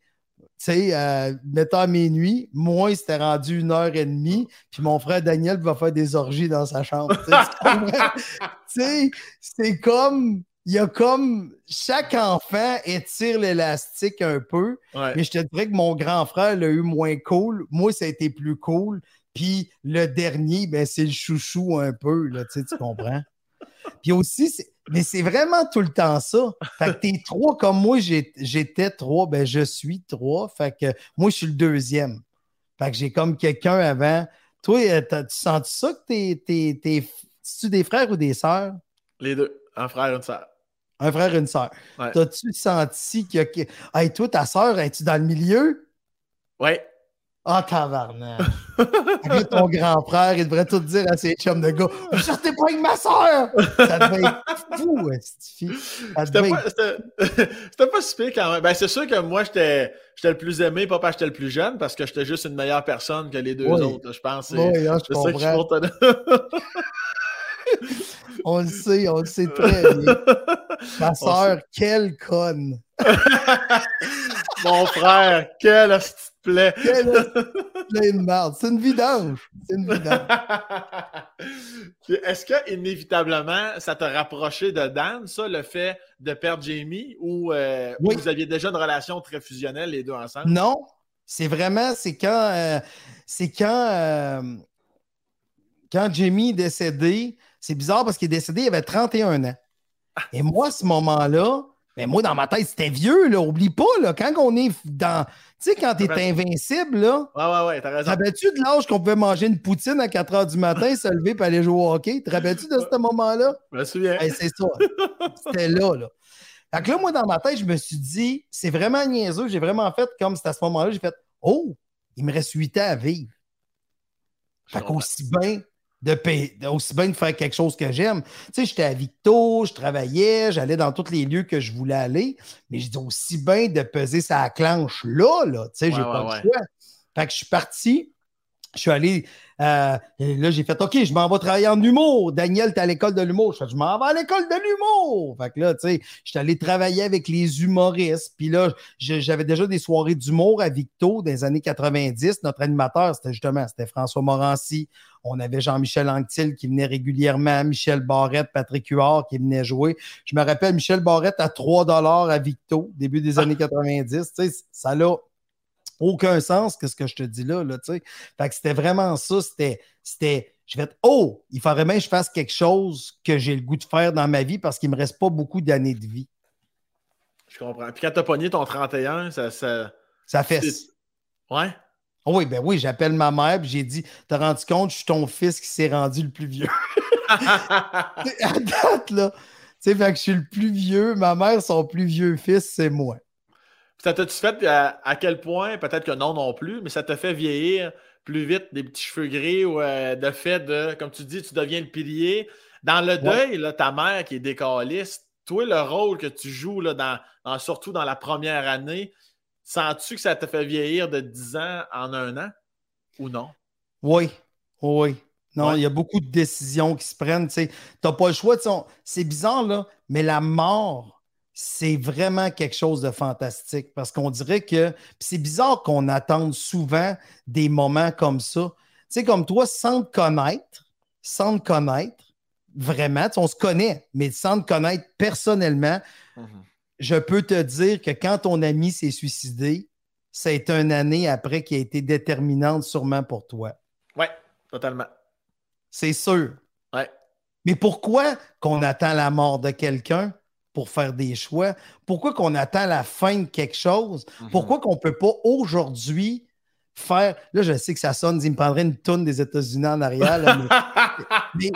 tu sais, euh, mettons à minuit, moi, il s'était rendu une heure et demie, puis mon frère Daniel va faire des orgies dans sa chambre. Tu sais, c'est comme, il y a comme, chaque enfant étire l'élastique un peu, mais je te dirais que mon grand frère l'a eu moins cool. Moi, ça a été plus cool. Puis le dernier, ben, c'est le chouchou un peu, là, tu comprends? Puis aussi, mais c'est vraiment tout le temps ça. Fait que t'es trois comme moi, j'étais trois, ben je suis trois. Fait que moi, je suis le deuxième. Fait que j'ai comme quelqu'un avant. Toi, euh, tu sens ça que t'es. t'es, t'es tu des frères ou des sœurs? Les deux. Un frère et une sœur. Un frère et une sœur. T'as-tu senti que. Hey, toi, ta sœur, es-tu dans le milieu? Oui. Ah, oh, tabarnak. Avec ton grand frère, il devrait tout dire à ses chums de gars Vous sortez pas avec ma soeur Ça devait être fou, C'était pas, pas si pire quand même. Ben, c'est sûr que moi, j'étais le plus aimé, pas parce que j'étais le plus jeune, parce que j'étais juste une meilleure personne que les deux autres. Je pense. Oui, hein, je comprends. on le sait, on le sait très bien. Ma soeur, quelle conne. Mon frère, quelle plaît. Quelle une merde. C'est une vidange. C'est une vidange. Est-ce que, inévitablement, ça t'a rapproché de Dan, ça, le fait de perdre Jamie, ou euh, vous aviez déjà une relation très fusionnelle, les deux ensemble? Non. C'est vraiment, c'est quand, euh, c'est quand, euh, quand Jamie est décédé, c'est bizarre parce qu'il est décédé, il avait 31 ans. Et moi, à ce moment-là, Mais moi, dans ma tête, c'était vieux, là. Oublie pas, là, quand on est dans. Tu sais, quand t'es invincible, là. Ouais, ouais, ouais, t'as raison. Te rappelles-tu de l'âge qu'on pouvait manger une poutine à 4 h du matin, se lever et aller jouer au hockey? Te rappelles-tu de ce moment-là? Je me souviens. c'est ça. C'était là, là. Fait que là, moi, dans ma tête, je me suis dit, c'est vraiment niaiseux. J'ai vraiment fait comme c'était à ce moment-là, j'ai fait, oh, il me reste 8 ans à vivre. Fait qu'aussi bien de aussi bien de faire quelque chose que j'aime. Tu sais, j'étais à Victo, je travaillais, j'allais dans tous les lieux que je voulais aller, mais je dis aussi bien de peser sa clenche là, là. Tu sais, j'ai pas le choix. Fait que je suis parti, je suis allé euh, là, j'ai fait OK, je m'en vais travailler en humour. Daniel, t'es à l'école de l'humour. Je fais, je m'en vais à l'école de l'humour. Fait que là, tu sais, j'étais allé travailler avec les humoristes. Puis là, j'avais déjà des soirées d'humour à Victo des années 90. Notre animateur, c'était justement, c'était François Morancy. On avait Jean-Michel Anctil qui venait régulièrement, Michel Barrette, Patrick Huard qui venait jouer. Je me rappelle Michel Barrette à 3 à Victo, début des années 90. Tu sais, ça l'a aucun sens que ce que je te dis là, là tu sais. Fait que c'était vraiment ça, c'était, c'était, je vais oh, il faudrait même que je fasse quelque chose que j'ai le goût de faire dans ma vie parce qu'il me reste pas beaucoup d'années de vie. Je comprends. Puis quand t'as pogné ton 31, ça... Ça, ça fait... Ouais? oui, ben oui, j'appelle ma mère et j'ai dit, t'as rendu compte, je suis ton fils qui s'est rendu le plus vieux. à date, là. Tu sais, fait que je suis le plus vieux, ma mère, son plus vieux fils, c'est moi. Ça t'a-tu fait à, quel point, peut-être que non non plus, mais ça t'a fait vieillir plus vite des petits cheveux gris ou euh, de fait de, comme tu dis, tu deviens le pilier. Dans le deuil, là, ta mère qui est décaliste, toi, le rôle que tu joues, là, dans, surtout dans la première année, sens-tu que ça te fait vieillir de 10 ans en un an ou non? Oui, oui. Non, il y a beaucoup de décisions qui se prennent. Tu n'as pas le choix. C'est bizarre, là, mais la mort c'est vraiment quelque chose de fantastique parce qu'on dirait que c'est bizarre qu'on attende souvent des moments comme ça. Tu sais, comme toi, sans te connaître, sans te connaître, vraiment, on se connaît, mais sans te connaître personnellement, mm-hmm. je peux te dire que quand ton ami s'est suicidé, c'est une année après qui a été déterminante sûrement pour toi. Oui, totalement. C'est sûr. Ouais. Mais pourquoi qu'on attend la mort de quelqu'un? Pour faire des choix? Pourquoi qu'on attend la fin de quelque chose? Mhm. Pourquoi qu'on ne peut pas aujourd'hui faire. Là, je sais que ça sonne, il me prendrait une tonne des États-Unis en arrière. mais,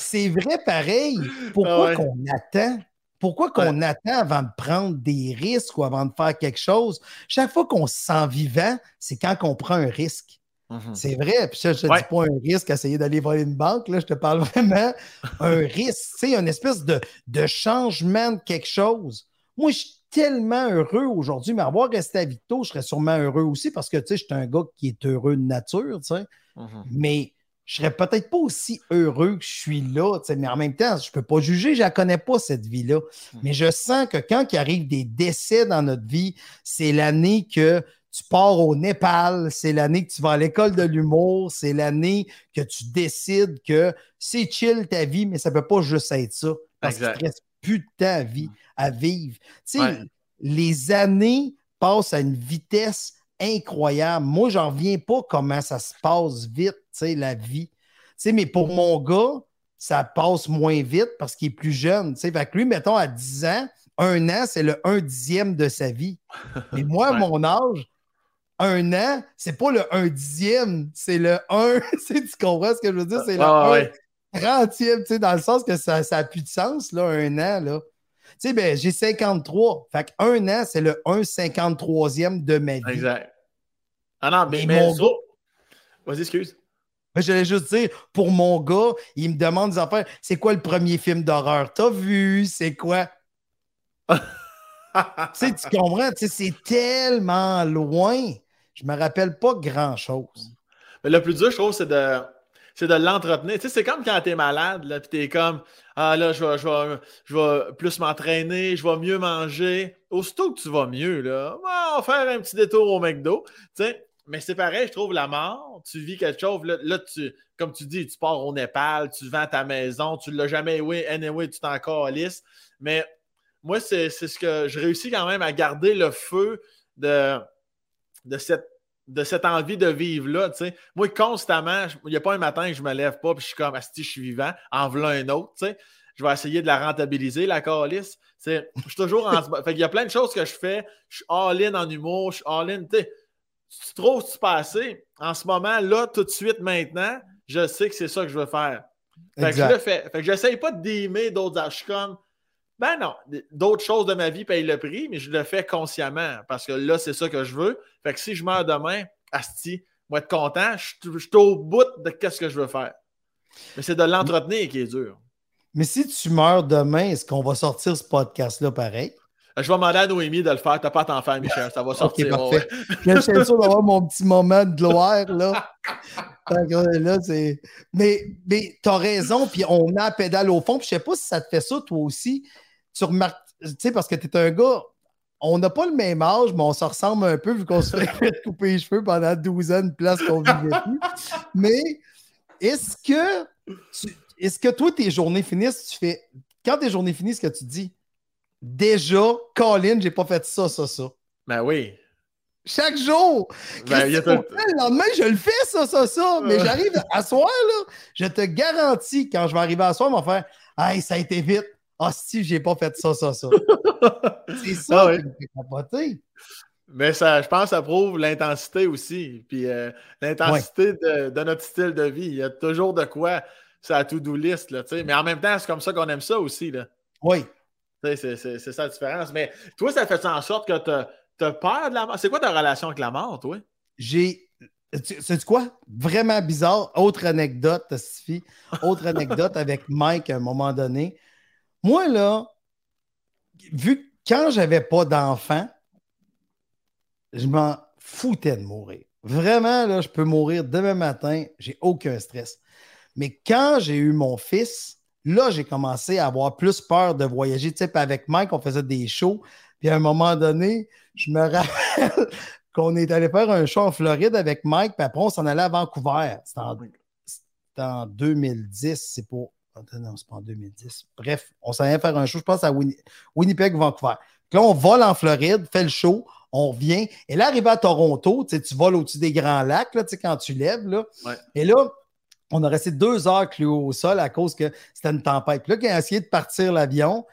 c'est vrai pareil. Pourquoi ah qu'on attend? Pourquoi qu'on attend avant de prendre des risques ou avant de faire quelque chose? Chaque fois qu'on se sent vivant, c'est quand on prend un risque. Mhm. C'est vrai. Puis ça, je ne te dis pas un risque à essayer d'aller voler une banque. Là, je te parle vraiment un risque. Sais, une espèce de, de changement de quelque chose. Moi, je suis tellement heureux aujourd'hui, mais avoir resté à Victo, je serais sûrement heureux aussi parce que, tu sais, je suis un gars qui est heureux de nature, tu sais. Mhm. Mais je serais peut-être pas aussi heureux que je suis là, tu sais, mais en même temps, je peux pas juger, je la connais pas, cette vie-là. Mhm. Mais je sens que quand il arrive des décès dans notre vie, c'est l'année que tu pars au Népal, c'est l'année que tu vas à l'école de l'humour, c'est l'année que tu décides que c'est chill ta vie, mais ça ne peut pas juste être ça. Parce qu'il ne te reste plus de temps à, vie, à vivre. Tu sais, les années passent à une vitesse incroyable. Moi, j'en reviens pas comment ça se passe vite, tu sais, la vie. Tu sais, mais pour mon gars, ça passe moins vite parce qu'il est plus jeune. Tu sais, fait que lui, mettons, à 10 ans, un an, c'est le un dixième de sa vie. Mais moi, à mon âge, un an, c'est pas le un dixième, c'est le un. tu comprends ce que je veux dire? C'est le un trentième, tu sais, dans le sens que ça n'a plus de sens, là, un an, là. Tu sais, ben, j'ai 53. Fait qu'un an, c'est le 1 53e de ma vie. Exact. Ah non, mais, mon gars. Vas-y, excuse. Ben, j'allais juste dire, pour mon gars, il me demande des affaires. C'est quoi le premier film d'horreur? T'as vu? C'est quoi? tu sais, tu comprends? c'est tellement loin. Je me rappelle pas grand-chose. Le plus dur, je trouve, c'est de, c'est de l'entretenir. Tu sais, c'est comme quand tu es malade, là, puis tu es comme Ah là, je vais, je vais, plus m'entraîner, je vais mieux manger. Aussitôt que tu vas mieux, là, on va faire un petit détour au McDo. Tu sais, mais c'est pareil, je trouve la mort. Tu vis quelque chose, là, tu, comme tu dis, tu pars au Népal, tu vends ta maison, tu ne l'as jamais oui, anyway, tu t'en calisses. Mais moi, c'est ce que je réussis quand même à garder le feu de de cette, de cette envie de vivre-là. Moi, constamment, il n'y a pas un matin que je me lève pas et je suis comme, si je suis vivant, en voilà un autre. je vais essayer de la rentabiliser, la calice. Je suis toujours en. fait il y a plein de choses que je fais. Je suis all-in en humour, je suis all-in. Tu trouves tu passer en ce moment, là, tout de suite, maintenant, je sais que c'est ça que je veux faire. Fait que je le fais. Fait que j'essaye pas d'aimer d'autres. Je suis comme. Ben non, d'autres choses de ma vie payent le prix, mais je le fais consciemment parce que là, c'est ça que je veux. Fait que si je meurs demain, Asti, moi être content, je suis au bout de ce que je veux faire. Mais c'est de l'entretenir qui est dur. Mais si tu meurs demain, est-ce qu'on va sortir ce podcast-là pareil? Je vais demander à Noémie de le faire. T'as pas à t'en faire, Michel. Ça va sortir. okay, Je suis sûr d'avoir mon petit moment de gloire, là. là mais mais tu as raison, puis on a la pédale au fond. Puis je sais pas si ça te fait ça, toi aussi. Tu remarques, tu sais, parce que tu es un gars, on n'a pas le même âge, mais on se ressemble un peu vu qu'on se fait couper les cheveux pendant 12 ans, une place qu'on vivait plus. Mais est-ce que, est-ce que toi, tes journées finissent, tu fais. Quand tes journées finissent, ce que tu dis, déjà, Colin, j'ai pas fait ça, ça, ça. Ben oui. Chaque jour. Ben, Le lendemain, je le fais, ça, ça, ça. Mais j'arrive à soir, là. Je te garantis, quand je vais arriver à soir, on va faire Hey, ça a été vite. Ah, si, j'ai pas fait ça, ça, ça. C'est ça ah, qui Mais ça, je pense que ça prouve l'intensité aussi. Puis euh, l'intensité de, notre style de vie. Il y a toujours de quoi. C'est à to-do list. Là, mais en même temps, c'est comme ça qu'on aime ça aussi. Là. Oui. C'est ça la différence. Mais toi, ça fait en sorte que tu as, peur de la mort? C'est quoi ta relation avec la mort, toi? J'ai. C'est quoi? Vraiment bizarre. Autre anecdote, Sophie. Autre anecdote avec Mike à un moment donné. Moi, là, vu que quand j'avais pas d'enfant, je m'en foutais de mourir. Vraiment, là, je peux mourir demain matin, j'ai aucun stress. Mais quand j'ai eu mon fils, là, j'ai commencé à avoir plus peur de voyager. Tu sais, avec Mike, on faisait des shows. Puis à un moment donné, je me rappelle qu'on est allé faire un show en Floride avec Mike, puis après, on s'en allait à Vancouver. C'était en, 2010, c'est pour. Non, c'est pas en 2010. Bref, on s'en allait faire un show, je pense, à Winnipeg, Vancouver. Là, on vole en Floride, fait le show, on revient. Et là, arrivé à Toronto, tu, voles au-dessus des grands lacs, là, quand tu lèves. Là. Et là, on a resté deux heures cloué au sol à cause que c'était une tempête. Puis là, quand a essayé de partir l'avion,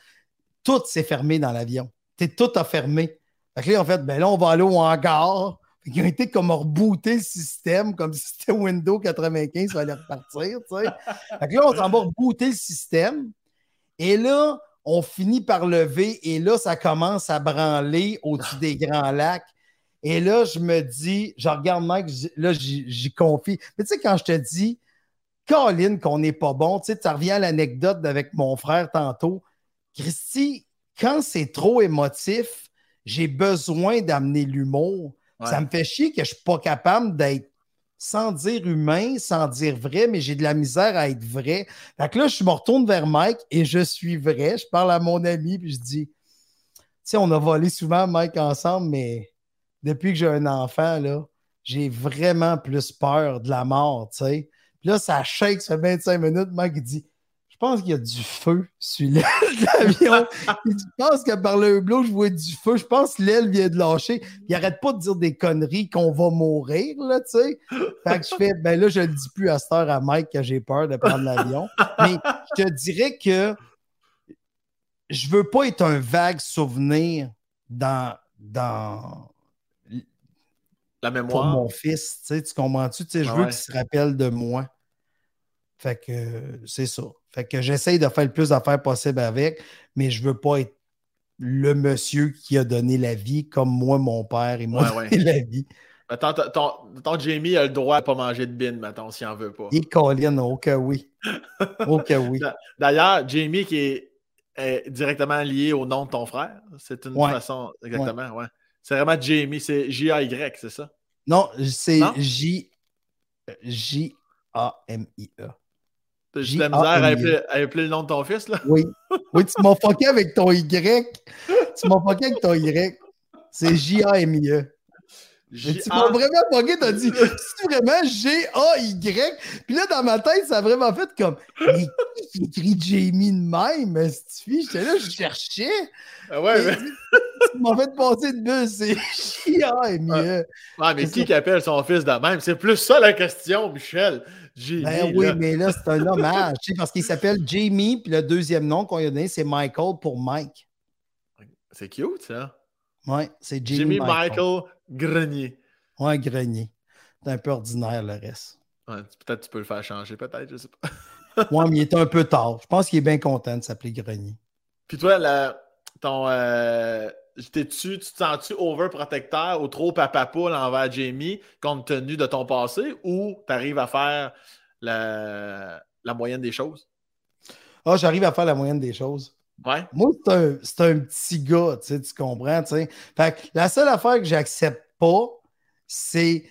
tout s'est fermé dans l'avion. Tout a fermé. Fait que là, en fait, ben là, on va aller au hangar. Ils ont été comme rebooter le système, comme si c'était Windows 95, il fallait repartir. Là, on s'en va rebooter le système. Et là, on finit par lever et là, ça commence à branler au-dessus des grands lacs. Et là, je me dis, je regarde Mike, là, j'y confie. Mais tu sais, quand je te dis, Colin, qu'on n'est pas bon. Tu sais, ça revient à l'anecdote avec mon frère tantôt. Christy, quand c'est trop émotif, j'ai besoin d'amener l'humour. Ça me fait chier que je ne suis pas capable d'être sans dire humain, sans dire vrai, mais j'ai de la misère à être vrai. Fait que là, je me retourne vers Mike et je suis vrai. Je parle à mon ami puis je dis, tu sais, on a volé souvent Mike ensemble, mais depuis que j'ai un enfant, là, j'ai vraiment plus peur de la mort, tu sais. Puis là, ça shake, ça fait 25 minutes. Mike, il dit pense qu'il y a du feu sur l'aile de l'avion. je pense que par le hublot, je vois du feu. Je pense que l'aile vient de lâcher. Il arrête pas de dire des conneries qu'on va mourir, là, tu sais. Fait que je fais Ben là, je le dis plus à cette heure à Mike que j'ai peur de prendre l'avion. Mais je te dirais que je veux pas être un vague souvenir dans. dans la mémoire. Pour mon fils, tu, sais, tu comprends-tu? Tu sais, je veux qu'il se rappelle de moi. Fait que c'est ça. Fait que j'essaye de faire le plus d'affaires possible avec, mais je veux pas être le monsieur qui a donné la vie comme moi, mon père et moi ouais, la vie. Attends, ton, Jamie a le droit de pas manger de bin, mettons, s'il en veut pas. Et Colin, oh que oui. Que oui. D'ailleurs, Jamie qui est, directement lié au nom de ton frère, c'est une façon, exactement, ouais. C'est vraiment Jamie, c'est J-A-Y, c'est ça? Non, c'est J-A-M-I-E. J'ai de la misère à appeler, à appeler, le nom de ton fils, là? Oui. Oui, tu m'as fucké avec ton Y. Tu m'as fucké avec ton Y. C'est J-A-M-I-E. Tu m'as vraiment fucké, t'as dit, c'est vraiment G-A-Y. Puis là, dans ma tête, ça a vraiment fait comme, mais qui écrit Jamie de même, Stiffy? J'étais là, je cherchais. Ah ouais, mais... tu m'as fait passer de bus, c'est mieux. Ouais, mais qui, qui appelle son fils de même? C'est plus ça la question, Michel. Ben oui, mais là, c'est un hommage, parce qu'il s'appelle Jamie, puis le deuxième nom qu'on lui a donné, c'est Michael pour Mike. C'est cute, ça. Oui, c'est Jamie, Michael. Grenier. Ouais, Grenier. C'est un peu ordinaire, le reste. Ouais, peut-être tu peux le faire changer, peut-être, je sais pas. ouais, mais il est un peu tard. Je pense qu'il est bien content de s'appeler Grenier. Puis toi, la, ton. Euh, tu, tu te sens-tu overprotecteur ou trop papapoule envers Jamie compte tenu de ton passé ou tu arrives à faire la, la, moyenne des choses? Ah, j'arrive à faire la moyenne des choses. Ouais. Moi, c'est un, un, petit gars, tu, sais, tu comprends? Tu sais. Fait que la seule affaire que j'accepte pas, c'est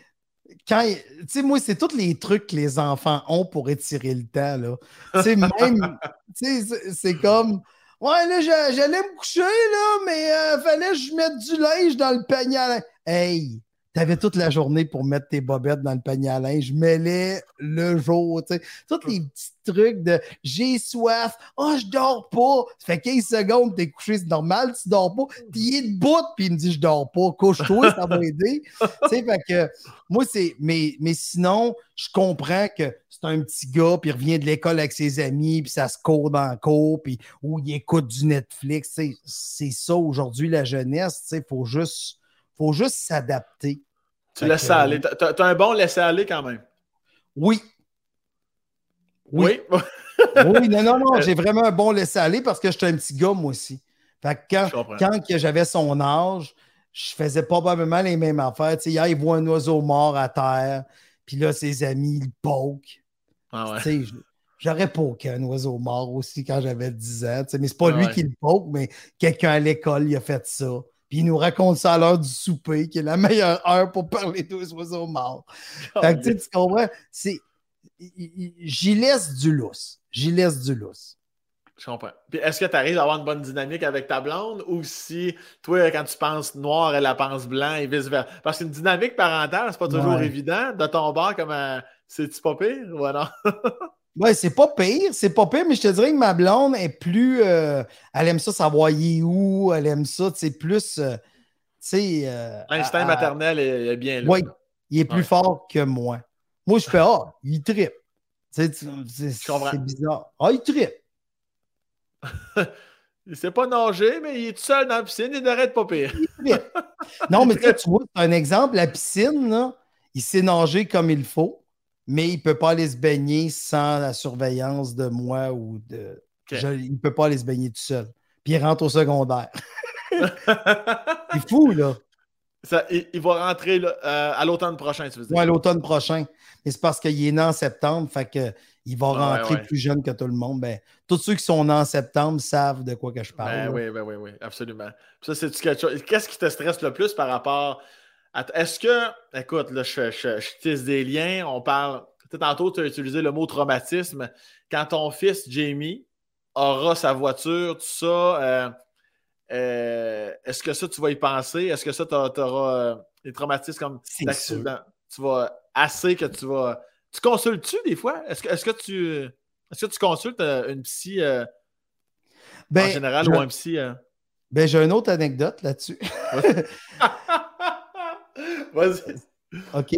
quand. Tu sais, moi, c'est tous les trucs que les enfants ont pour étirer le temps, là. Tu sais, même. tu sais, c'est comme. Ouais, là, j'allais me coucher, là, mais euh, fallait que je mette du linge dans le panier à. Hey, t'avais toute la journée pour mettre tes bobettes dans le panier à linge. Mêlais le jour, tu sais. Tous les petits trucs de j'ai soif, oh, je dors pas. Ça fait 15 secondes, t'es couché, c'est normal, tu dors pas. Puis il est debout, puis il me dit je dors pas. Couche-toi, ça va aider. tu sais, fait que moi, c'est. Mais, mais sinon, je comprends que c'est un petit gars, puis il revient de l'école avec ses amis, puis ça se court dans le cours, puis où il écoute du Netflix. C'est ça aujourd'hui, la jeunesse. Il faut juste, faut juste s'adapter. Tu laisses aller. Tu as, un bon laisser-aller quand même. Oui. Oui. Oui, non, non, non. J'ai vraiment un bon laisser-aller parce que j'étais un petit gars, moi aussi. Fait que quand, quand j'avais son âge, je faisais probablement les mêmes affaires. Tu sais, hier, il voit un oiseau mort à terre, puis là, ses amis, ils poke. Ah ouais. Tu sais, J'aurais poké un oiseau mort aussi quand j'avais 10 ans. Tu sais, mais c'est pas ah lui qui le poke, mais quelqu'un à l'école, il a fait ça. Puis il nous raconte ça à l'heure du souper, qui est la meilleure heure pour parler des oiseaux morts. fait que, tu comprends? C'est, j'y laisse du lousse. J'y laisse du lousse. Je comprends. Puis est-ce que tu arrives à avoir une bonne dynamique avec ta blonde ou si toi, quand tu penses noir, elle la pense blanc et vice-versa? Parce qu'une dynamique parentale, c'est pas toujours évident. De ton bord, comme c'est-tu pas pire ou non? Oui, c'est pas pire, c'est pas pire, mais je te dirais que ma blonde est plus. Euh, elle aime ça savoir y où, elle aime ça, c'est plus. Euh, tu sais. Euh, L'instinct maternel est, bien là. Oui, il est plus fort que moi. Moi, je fais Ah, il trippe. C'est bizarre. Ah, il trippe. il sait pas nager, mais il est tout seul dans la piscine, il n'arrête pas pire. non, mais tu vois, c'est un exemple. La piscine, là, il sait nager comme il faut mais il ne peut pas aller se baigner sans la surveillance de moi ou de. il ne peut pas aller se baigner tout seul. Puis il rentre au secondaire. c'est fou, là. Ça, il, va rentrer euh, à l'automne prochain, tu veux dire? Oui, à l'automne prochain. Mais c'est parce qu'il est né en septembre, fait que il va rentrer plus jeune que tout le monde. Ben, tous ceux qui sont nés en septembre savent de quoi que je parle. Ben, oui, oui, oui, oui, absolument. ça, c'est quelque chose. Qu'est-ce qui te stresse le plus par rapport est-ce que, écoute, là, je, tisse des liens, on parle, tantôt tu as utilisé le mot traumatisme. Quand ton fils Jamie aura sa voiture, tout ça, euh, euh, est-ce que ça, tu vas y penser? Est-ce que ça, tu auras euh, des traumatismes comme d'accident? Tu vas assez que tu vas. Tu consultes-tu des fois? Est-ce que, est que, tu. Est-ce que tu consultes une psy ben, en général ou un psy? Ben, j'ai une autre anecdote là-dessus. Vas-y. OK.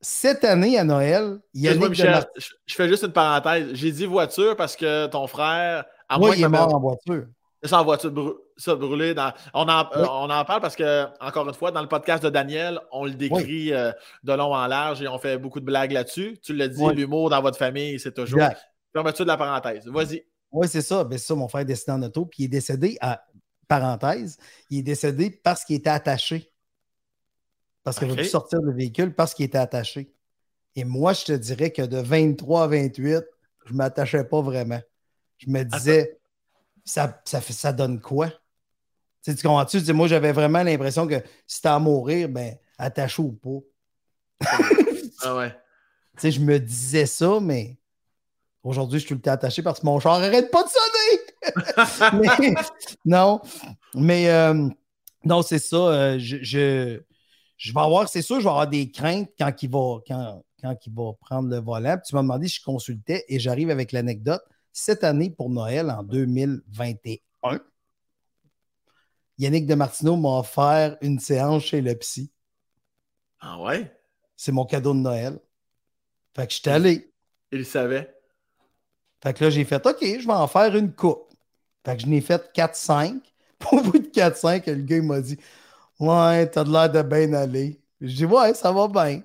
Cette année à Noël, il y a Michel, je, fais juste une parenthèse. J'ai dit voiture parce que ton frère. À il est mort en voiture. C'est en voiture ça brûlé. Dans... On, en, euh, on en parle parce que, encore une fois, dans le podcast de Daniel, on le décrit euh, de long en large et on fait beaucoup de blagues là-dessus. Tu l'as dit, l'humour dans votre famille, c'est toujours. Permets-tu de la parenthèse? Vas-y. Oui, c'est ça. Ben, c'est ça, mon frère est décédé en auto, puis il est décédé à parenthèse, il est décédé parce qu'il était attaché parce qu'il okay. sortir du véhicule parce qu'il était attaché. Et moi, je te dirais que de 23 à 28, je ne m'attachais pas vraiment. Je me disais, ça, ça, ça donne quoi? Tu, sais, tu comprends-tu? Moi, j'avais vraiment l'impression que si t'as à mourir, ben, attaché ou pas. ah ouais. Tu sais, je me disais ça, mais aujourd'hui, je suis tout le temps attaché parce que mon char n'arrête pas de sonner. non, mais euh, non, c'est ça. Euh, je, je vais avoir, c'est sûr, je vais avoir des craintes quand il va, quand, quand il va prendre le volant. tu m'as demandé si je consultais et j'arrive avec l'anecdote. Cette année, pour Noël, en 2021, Yannick de Martineau m'a offert une séance chez le psy. Ah ouais? C'est mon cadeau de Noël. Fait que je suis allé. Il le savait. Fait que là, j'ai fait OK, je vais en faire une coupe. Fait que je n'ai fait 4-5. Au bout de 4-5, le gars m'a dit Ouais, t'as de l'air de bien aller. Je dis Ouais, ça va bien.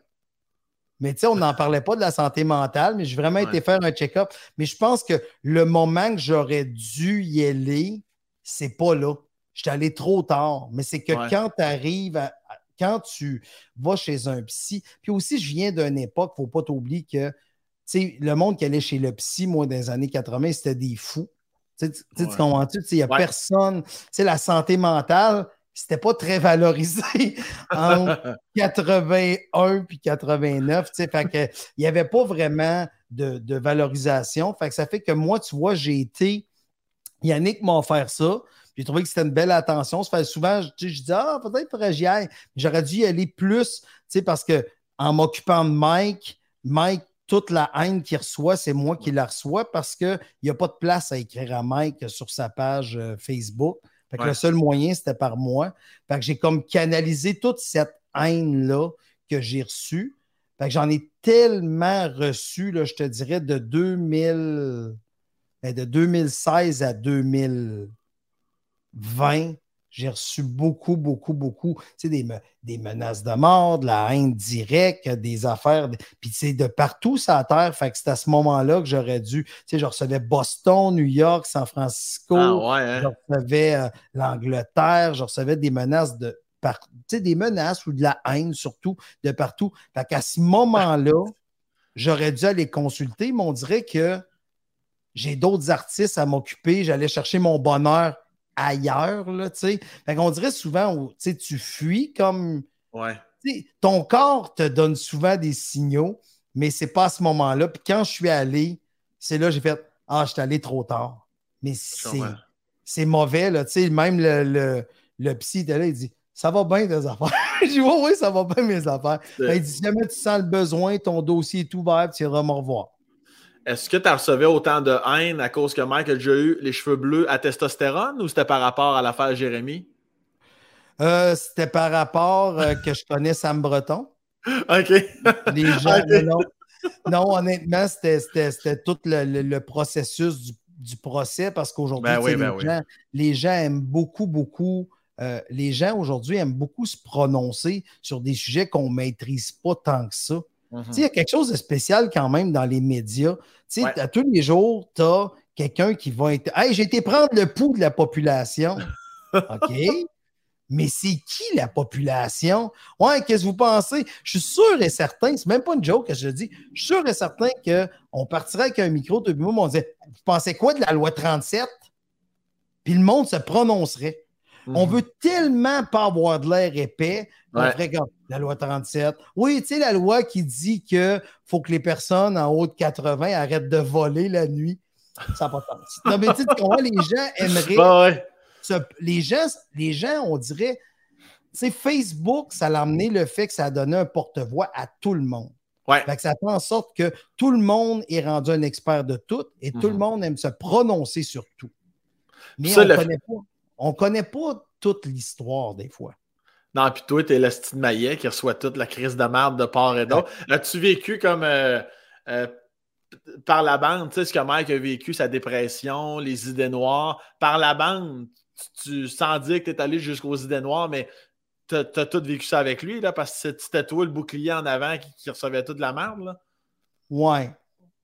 Mais tu sais, on n'en parlait pas de la santé mentale, mais j'ai vraiment été faire un check-up. Mais je pense que le moment que j'aurais dû y aller, c'est pas là. J'étais allé trop tard. Mais c'est que quand tu arrives à, quand tu vas chez un psy, puis aussi, je viens d'une époque, il ne faut pas t'oublier que le monde qui allait chez le psy, moi, dans les années 80, c'était des fous. Tu sais, comprends-tu? Il n'y a personne. La santé mentale, c'était pas très valorisé en 81 puis 89. Fait que, il n'y avait pas vraiment de, valorisation. Fait que ça fait que moi, tu vois, j'ai été. Yannick m'a offert ça. J'ai trouvé que c'était une belle attention. Ça fait souvent, je, je dis, ah, peut-être que j'y aille. J'aurais dû y aller plus, parce que en m'occupant de Mike, Mike, toute la haine qu'il reçoit, c'est moi qui la reçois parce qu'il n'y a pas de place à écrire à Mike sur sa page Facebook. Le seul moyen, c'était par moi. Fait que j'ai comme canalisé toute cette haine-là que j'ai reçue. Fait que j'en ai tellement reçu, là, je te dirais, de 2000, ben, de 2016 à 2000. 20, j'ai reçu beaucoup, beaucoup, beaucoup, tu sais, des, des, menaces de mort, de la haine directe, des affaires, puis c'est de partout la terre. Fait que c'est à ce moment-là que j'aurais dû, tu sais, je recevais Boston, New York, San Francisco, ah hein? je recevais euh, l'Angleterre, je recevais des menaces de tu sais, des menaces ou de la haine surtout de partout. Fait qu'à ce moment-là, j'aurais dû aller consulter, mais on dirait que j'ai d'autres artistes à m'occuper, j'allais chercher mon bonheur ailleurs, là, tu sais. Fait qu'on dirait souvent, tu sais, tu fuis comme... Ouais. ton corps te donne souvent des signaux, mais c'est pas à ce moment-là. Puis quand je suis allé, c'est là que j'ai fait « Ah, je suis allé trop tard. » Mais c'est mauvais, là, tu sais. Même le, le, le psy était là, il dit « Ça va bien tes affaires. » Je dis « Oui, oui, ça va bien mes affaires. Ben, » Il dit « Si jamais tu sens le besoin, ton dossier est ouvert, tu iras me revoir. » Est-ce que tu as recevais autant de haine à cause que Mike a déjà eu les cheveux bleus à testostérone ou c'était par rapport à l'affaire Jérémy? Euh, c'était par rapport euh, que je connais Sam Breton. OK. Les gens, non, honnêtement, c'était tout le, processus du, procès parce qu'aujourd'hui, ben ben les, gens, aiment beaucoup, beaucoup. Euh, les gens aujourd'hui aiment beaucoup se prononcer sur des sujets qu'on ne maîtrise pas tant que ça. Il y a quelque chose de spécial quand même dans les médias. À tous les jours, tu as quelqu'un qui va être. Hey, j'ai été prendre le pouls de la population. OK? Mais c'est qui la population? Ouais, qu'est-ce que vous pensez? Je suis sûr et certain, c'est même pas une joke que je dis, je suis sûr et certain qu'on partirait avec un micro, tout le monde on disait Vous pensez quoi de la loi 37? Puis le monde se prononcerait. On veut tellement pas avoir de l'air épais. la loi 37. Oui, tu sais, la loi qui dit qu'il faut que les personnes en haut de 80 arrêtent de voler la nuit. Ça n'a pas de sens. Non, mais tu sais, les gens aimeraient. les, gens, les gens, on dirait. Tu sais, Facebook, ça a amené le fait que ça a donné un porte-voix à tout le monde. Ouais. ça fait en sorte que tout le monde est rendu un expert de tout et tout le mhm. monde aime se prononcer sur tout. Mais on ne connaît pas on ne connaît pas toute l'histoire des fois. Non, puis toi, tu es le style Maillet qui reçoit toute la crise de merde de part et d'autre. As-tu vécu comme euh, euh, par la bande, tu sais, ce que Mike a vécu, sa dépression, les idées noires, par la bande, tu, sans dire que tu es allé jusqu'aux idées noires, mais tu as, tout vécu ça avec lui, là, parce que c'était toi le bouclier en avant qui, recevait toute la merde, là? Ouais.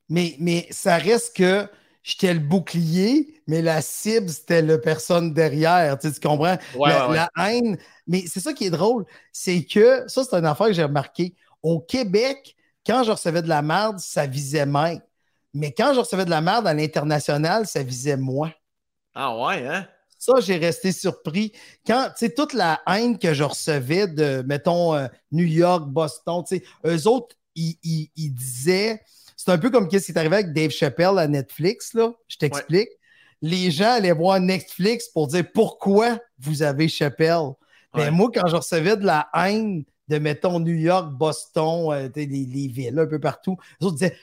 Mais, mais ça reste que j'étais le bouclier, mais la cible, c'était la personne derrière. Tu, comprends? la, haine. Mais c'est ça qui est drôle. C'est que, ça, c'est une affaire que j'ai remarqué. Au Québec, quand je recevais de la merde, ça visait Mike. Mais quand je recevais de la merde à l'international, ça visait moi. Ah ouais, hein? Ça, j'ai resté surpris. Quand, tu sais, toute la haine que je recevais de, mettons, euh, New York, Boston, tu sais, eux autres, ils, ils disaient c'est un peu comme ce qui est arrivé avec Dave Chappelle à Netflix, là. Je t'explique. Les gens allaient voir Netflix pour dire pourquoi vous avez Chappelle. Mais moi, quand je recevais de la haine de, mettons, New York, Boston, euh, les, villes, un peu partout, les autres disaient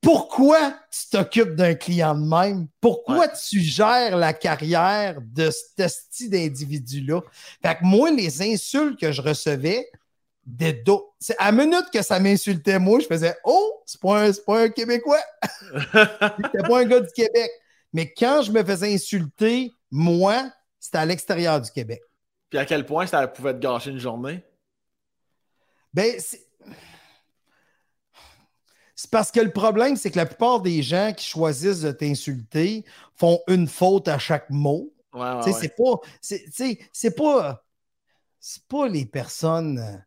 pourquoi tu t'occupes d'un client de même? Pourquoi tu gères la carrière de ce style d'individu-là? Fait que moi, les insultes que je recevais, des dos. C'est à minute que ça m'insultait, moi, je faisais Oh, c'est pas, un, pas un Québécois. c'était pas un gars du Québec. Mais quand je me faisais insulter, moi, c'était à l'extérieur du Québec. Puis à quel point ça pouvait te gâcher une journée? Ben, c'est. C'est parce que le problème, c'est que la plupart des gens qui choisissent de t'insulter font une faute à chaque mot. Ouais, ouais, C'est pas. C'est pas. C'est pas les personnes.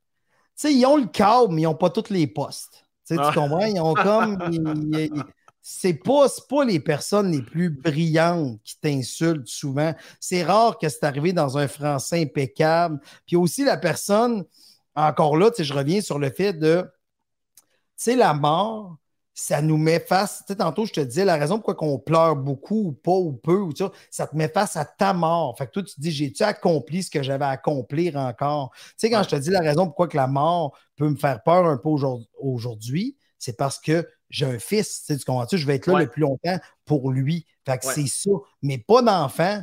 Tu sais, ils ont le câble, mais ils n'ont pas tous les postes. Tu ah. comprends? Ils ont comme. c'est pas, pas les personnes les plus brillantes qui t'insultent souvent. C'est rare que c'est arrivé dans un français impeccable. Puis aussi, la personne, encore là, je reviens sur le fait de sais, la mort, ça nous met face. Tu sais, tantôt, je te disais la raison pourquoi on pleure beaucoup ou pas ou peu, ou ça, ça te met face à ta mort. Fait que toi, tu te dis, j'ai-tu accompli ce que j'avais à accomplir encore? Tu sais, quand je te dis la raison pourquoi que la mort peut me faire peur un peu aujourd'hui, c'est parce que j'ai un fils. Tu, sais, tu comprends-tu? Je vais être là le plus longtemps pour lui. Fait que c'est ça. Mais pas d'enfant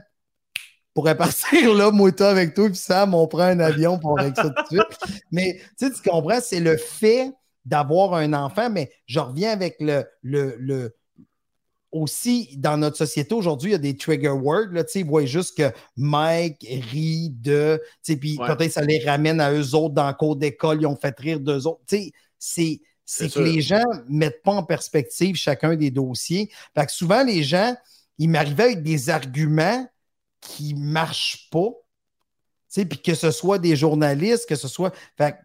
pourrait partir là, moi, avec toi, puis Sam, on prend un avion pour avec ça tout de suite. Mais tu sais, tu comprends, c'est le fait d'avoir un enfant, mais je reviens avec le, le, aussi dans notre société aujourd'hui, il y a des trigger words. Là, ils voient juste que Mike rit de. Puis peut-être ça les ramène à eux autres dans le cours d'école, ils ont fait rire d'eux autres. C'est, c'est que les gens ne mettent pas en perspective chacun des dossiers. Fait que souvent, les gens, ils m'arrivaient avec des arguments qui ne marchent pas. Puis que ce soit des journalistes, que ce soit. Fait que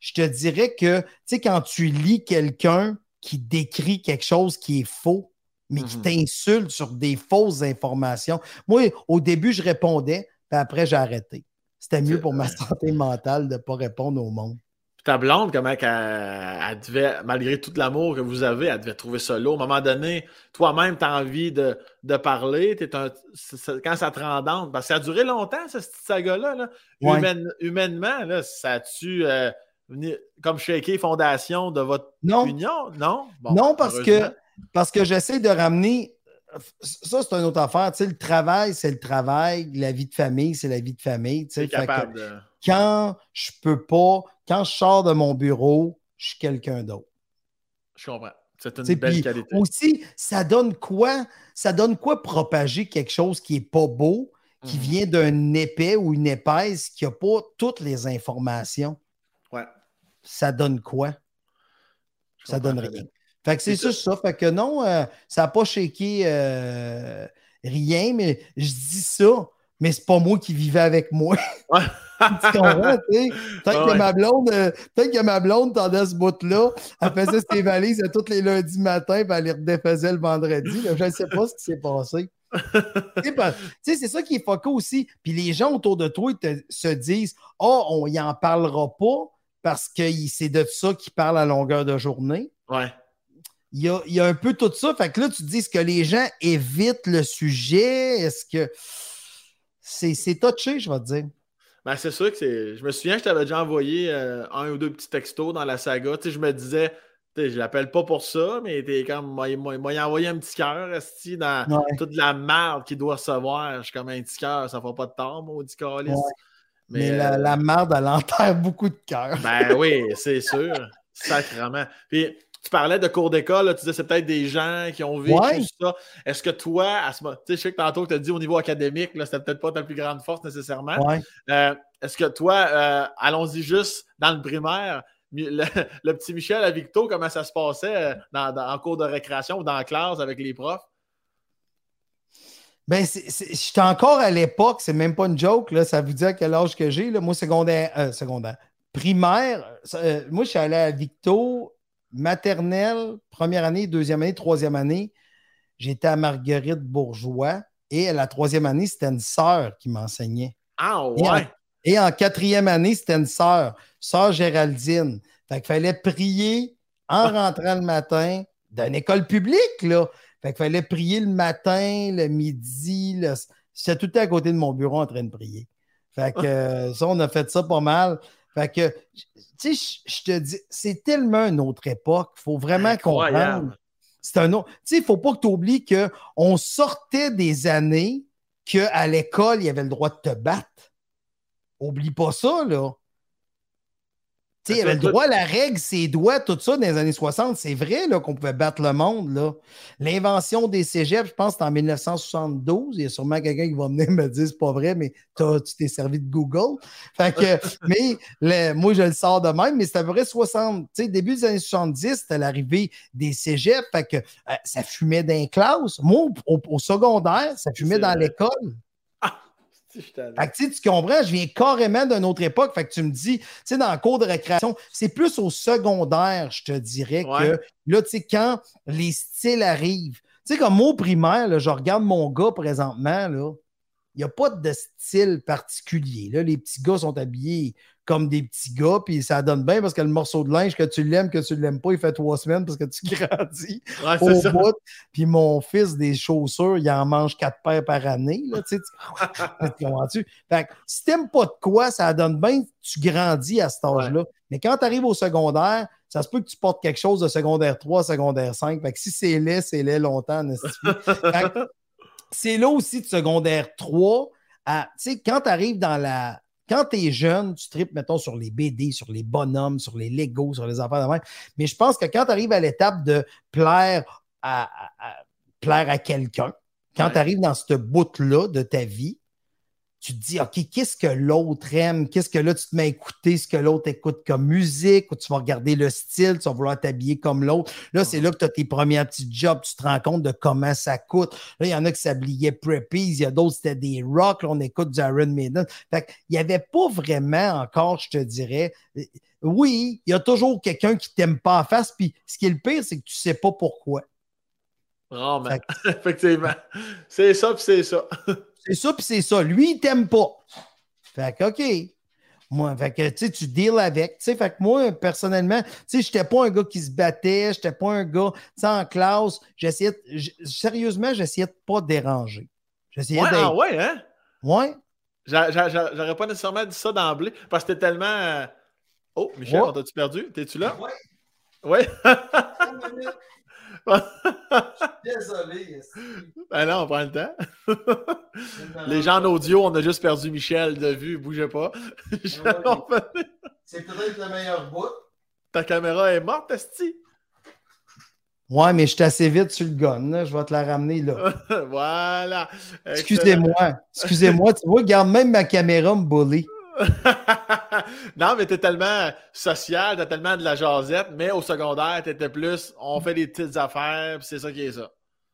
je te dirais que, tu sais, quand tu lis quelqu'un qui décrit quelque chose qui est faux, mais qui mhm. t'insulte sur des fausses informations, moi, au début, je répondais, puis après, j'ai arrêté. C'était mieux pour ma santé mentale de ne pas répondre au monde. Ta blonde, comment elle, devait, malgré tout l'amour que vous avez, elle devait trouver ça lourd. À un moment donné, toi-même, tu as envie de, parler. quand ça te rend parce que ça a duré longtemps, cette saga-là. humainement, ça a-tu. Euh, comme shaker fondation de votre union? Non? non, parce que, parce que j'essaie de ramener. Ça, c'est une autre affaire. le travail, c'est le travail. La vie de famille, c'est la vie de famille. Quand je peux pas, quand je sors de mon bureau, je suis quelqu'un d'autre. Je comprends. C'est une belle qualité. Aussi, ça donne quoi? Ça donne quoi propager quelque chose qui n'est pas beau, qui mhm. vient d'un épais ou une épaisse qui n'a pas toutes les informations? Ça donne quoi? Ça donne rien. Fait que c'est ça, ça. Fait que non, euh, ça n'a pas shaké euh, rien, mais je dis ça, mais c'est pas moi qui vivais avec moi. tu comprends, tu Peut-être que ma blonde, euh, peut-être que ma blonde tendait ce bout-là. Elle faisait ses valises tous les lundis matin, puis elle les redéfaisait le vendredi. je ne sais pas ce qui s'est passé. tu sais, c'est ça qui est foqué aussi. Puis les gens autour de toi te, se disent Oh, on y en parlera pas parce que c'est de ça qu'il parle à longueur de journée. Ouais. Il y, a, un peu tout ça. Fait que là, tu te dis, est-ce que les gens évitent le sujet? Est-ce que c'est touché, je vais te dire? Ben, c'est sûr que c'est. Je me souviens, je t'avais déjà envoyé euh, un ou deux petits textos dans la saga. Tu sais, je me disais, tu sais, je l'appelle pas pour ça, mais t'es comme, il m'a envoyé un petit cœur, dans toute la merde qu'il doit recevoir. Je suis comme un petit cœur, ça fait pas de tort, maudit calice. Mais, la, euh, la, merde, elle enterre beaucoup de cœur. Ben oui, c'est sûr. Sacrement. Puis tu parlais de cours d'école, tu disais c'est peut-être des gens qui ont vécu ça. Est-ce que toi, à ce moment, tu sais, je sais que tantôt tu as dit au niveau académique, c'était peut-être pas ta plus grande force nécessairement. Euh, est-ce que toi, euh, allons-y juste dans le primaire, le, petit Michel à Victo, comment ça se passait en cours de récréation ou dans la classe avec les profs? Ben, j'étais encore à l'époque, c'est même pas une joke, là, ça vous dit à quel âge que j'ai. Moi, secondaire, euh, secondaire. Primaire, euh, moi, je suis allé à Victo, maternelle, première année, deuxième année, troisième année. J'étais à Marguerite Bourgeois et à la troisième année, c'était une sœur qui m'enseignait. Ah ouais. Et en, quatrième année, c'était une sœur, sœur Géraldine. Fait qu'il fallait prier en rentrant le matin d'une école publique, là. Fait qu'il fallait prier le matin, le midi. Le... J'étais tout le temps à côté de mon bureau en train de prier. Fait que euh, ça, on a fait ça pas mal. Fait que, tu sais, je te dis, c'est tellement une autre époque. Il faut vraiment comprendre. C'est un autre. Tu sais, il ne faut pas que tu oublies qu'on sortait des années qu'à l'école, il y avait le droit de te battre. Oublie pas ça, là il y avait le droit, la règle, ses doigts, tout ça dans les années 60. C'est vrai qu'on pouvait battre le monde. L'invention des cégeps, je pense, c'est en 1972. Il y a sûrement quelqu'un qui va venir me dire c'est pas vrai, mais tu t'es servi de Google. Fait que, mais moi, je le sors de même, mais c'était vrai 60. Début des années 70, c'était l'arrivée des cégeps. Fait que euh, ça fumait dans les classes. Moi, au secondaire, ça fumait dans l'école. Fait que, tu comprends, je viens carrément d'une autre époque. Fait que tu me dis, tu sais, dans le cours de récréation, c'est plus au secondaire, je te dirais, que là, tu sais, quand les styles arrivent. Tu sais, comme mot primaire, je regarde mon gars présentement, là, il n'y a pas de style particulier. Là, les petits gars sont habillés comme des petits gars, puis ça donne bien parce que le morceau de linge, que tu l'aimes, que tu ne l'aimes pas, il fait trois semaines parce que tu grandis au bout. Puis mon fils, des chaussures, il en mange quatre paires par année. Là, tu sais, fait que, si t'aimes pas de quoi, ça donne bien, tu grandis à cet âge-là. Mais quand tu arrives au secondaire, ça se peut que tu portes quelque chose de secondaire 3, secondaire 5. Fait que si c'est laid, c'est laid longtemps. c'est là aussi de secondaire 3. Tu sais, quand tu arrives dans la quand tu es jeune, tu tripes, mettons, sur les BD, sur les bonhommes, sur les Legos, sur les affaires de même. Mais je pense que quand tu arrives à l'étape de plaire à, plaire à quelqu'un, quand tu arrives dans ce bout-là de ta vie, tu te dis, OK, qu'est-ce que l'autre aime? Qu'est-ce que là, tu te mets à écouter ce que l'autre écoute comme musique, ou tu vas regarder le style, tu vas vouloir t'habiller comme l'autre? Là, c'est là que tu as tes premiers petits jobs, tu te rends compte de comment ça coûte. Là, il y en a qui s'habillaient preppies, il y a d'autres, c'était des rock, là, on écoute du Iron Maiden. Fait il n'y avait pas vraiment encore, je te dirais, euh, oui, il y a toujours quelqu'un qui t'aime pas en face, puis ce qui est le pire, c'est que tu sais pas pourquoi. Oh, man. Effectivement. C'est ça, puis c'est ça. C'est ça, puis c'est ça. Lui, il t'aime pas. Fait que, OK. Moi, fait que, tu sais, tu deals avec. Tu sais, fait que moi, personnellement, tu sais, j'étais pas un gars qui se battait, j'étais pas un gars, tu sais, en classe, j'essayais, sérieusement, j'essayais de pas déranger. J'essayais ouais, ah ouais, hein? Ouais. J'aurais pas nécessairement dit ça d'emblée, parce que t'es tellement... Euh, oh, Michel, ouais. t'as-tu perdu? T'es-tu là? Ouais. Ouais. Désolé. Ben non, on prend le temps. Les gens en audio, on a juste perdu Michel de vue, bougez pas. C'est peut-être le meilleur bout. Ta caméra est morte, Esti? Ouais, mais je suis assez vite sur le gun. Je vais te la ramener là. voilà. Excusez-moi. Excusez-moi. Tu vois, regarde même ma caméra me bully. non, mais t'es tellement social, t'as tellement de la jasette, mais au secondaire, t'étais plus on fait des petites affaires, c'est ça qui est ça.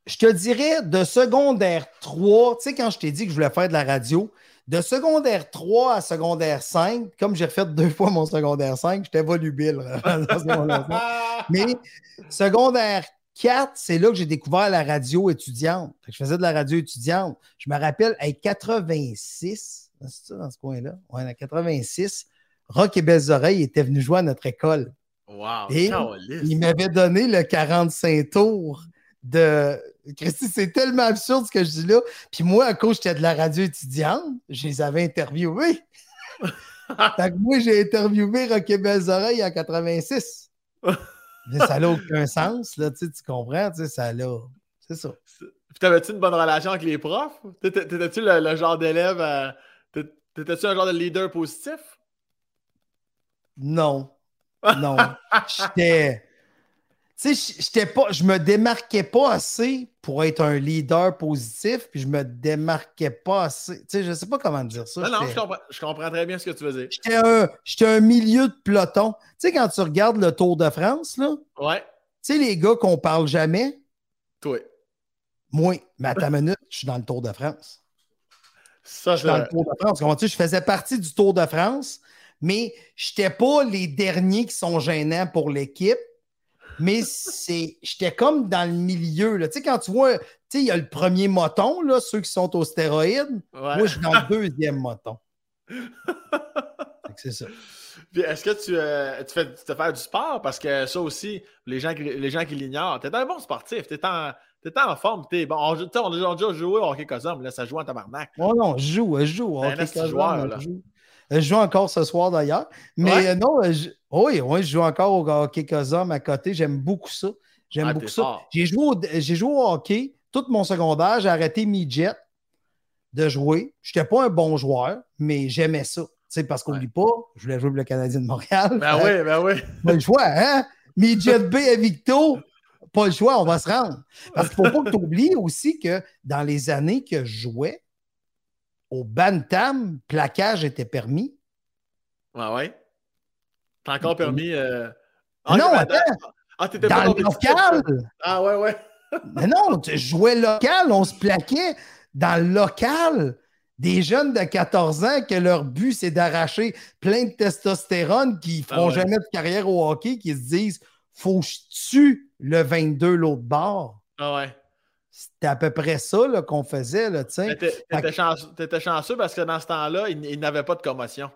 Je te dirais de secondaire 3, tu sais, quand je t'ai dit que je voulais faire de la radio, de secondaire 3 à secondaire 5, comme j'ai refait deux fois mon secondaire 5, j'étais volubile. mais secondaire 4, c'est là que j'ai découvert la radio étudiante. Je faisais de la radio étudiante. Je me rappelle, à 86, c'est ça, dans ce coin-là? Ouais, en 86, Rock et Belles Oreilles était venu jouer à notre école. Wow! Et il m'avait donné le 45 tours de. Christy, c'est tellement absurde ce que je dis là. Puis moi, à cause j'étais de la radio étudiante, je les avais interviewés. fait que moi, j'ai interviewé Rock et Belles Oreilles en 86. ça n'a aucun sens, là, tu, comprends? Tu sais, ça a. C'est ça. Puis t'avais-tu une bonne relation avec les profs? T'étais-tu le, genre d'élève T'étais-tu un genre de leader positif? Non. Non. j'étais. Tu sais, j'étais pas. Je me démarquais pas assez pour être un leader positif, puis je me démarquais pas assez. Tu sais, je sais pas comment dire ça. Non, non, je comprends, très bien ce que tu veux dire. J'étais un, un milieu de peloton. Tu sais, quand tu regardes le Tour de France, là. Ouais. Tu sais, les gars qu'on parle jamais. Toi. Moi, mais à ta minute, je suis dans le Tour de France. Ça, je dans le Tour de France. je faisais partie du Tour de France, mais je n'étais pas les derniers qui sont gênants pour l'équipe. Mais c'est, j'étais comme dans le milieu. Là. Tu sais, quand tu vois, tu sais, il y a le premier moton, là, ceux qui sont aux stéroïdes. Moi, je suis dans le deuxième moton. c'est ça. Puis est-ce que tu, euh, tu, fais, tu te fais du sport? Parce que ça aussi, les gens, les gens qui l'ignorent, tu es un bon sportif. Tu es T'es en forme, t'es bon. On, on, a déjà joué au hockey Cosum, là, ça joue en tabarnak. Oh non, je joue, je joue. un joueur, là. Je joue encore ce soir d'ailleurs. Mais non, oui, je joue encore au hockey Cosum à côté. J'aime beaucoup ça. J'aime ah, beaucoup ça. J'ai joué, au, joué au hockey tout mon secondaire. J'ai arrêté mi-jet de jouer. Je n'étais pas un bon joueur, mais j'aimais ça. parce qu'on ne pas, je voulais jouer pour le Canadien de Montréal. Ben oui, ben oui. Pas le choix, hein? Mi-jet B à Victo, pas le choix, on va se rendre. Parce qu'il ne faut pas que tu oublies aussi que dans les années que je jouais, au Bantam, plaquage était permis. Ouais, ouais? T'as encore permis. Euh... Ah, non, attends. Ah, dans le local. Ah, ouais, ouais. Mais non, tu jouais local, on se plaquait dans le local. Des jeunes de 14 ans que leur but, c'est d'arracher plein de testostérone qui ne ah feront jamais de carrière au hockey, qui se disent Faut que je tue le 22 l'autre bord? Ah ouais. C'était à peu près ça qu'on faisait. T'étais chanceux, chanceux parce que dans ce temps-là, il, il n'avait pas de commotion.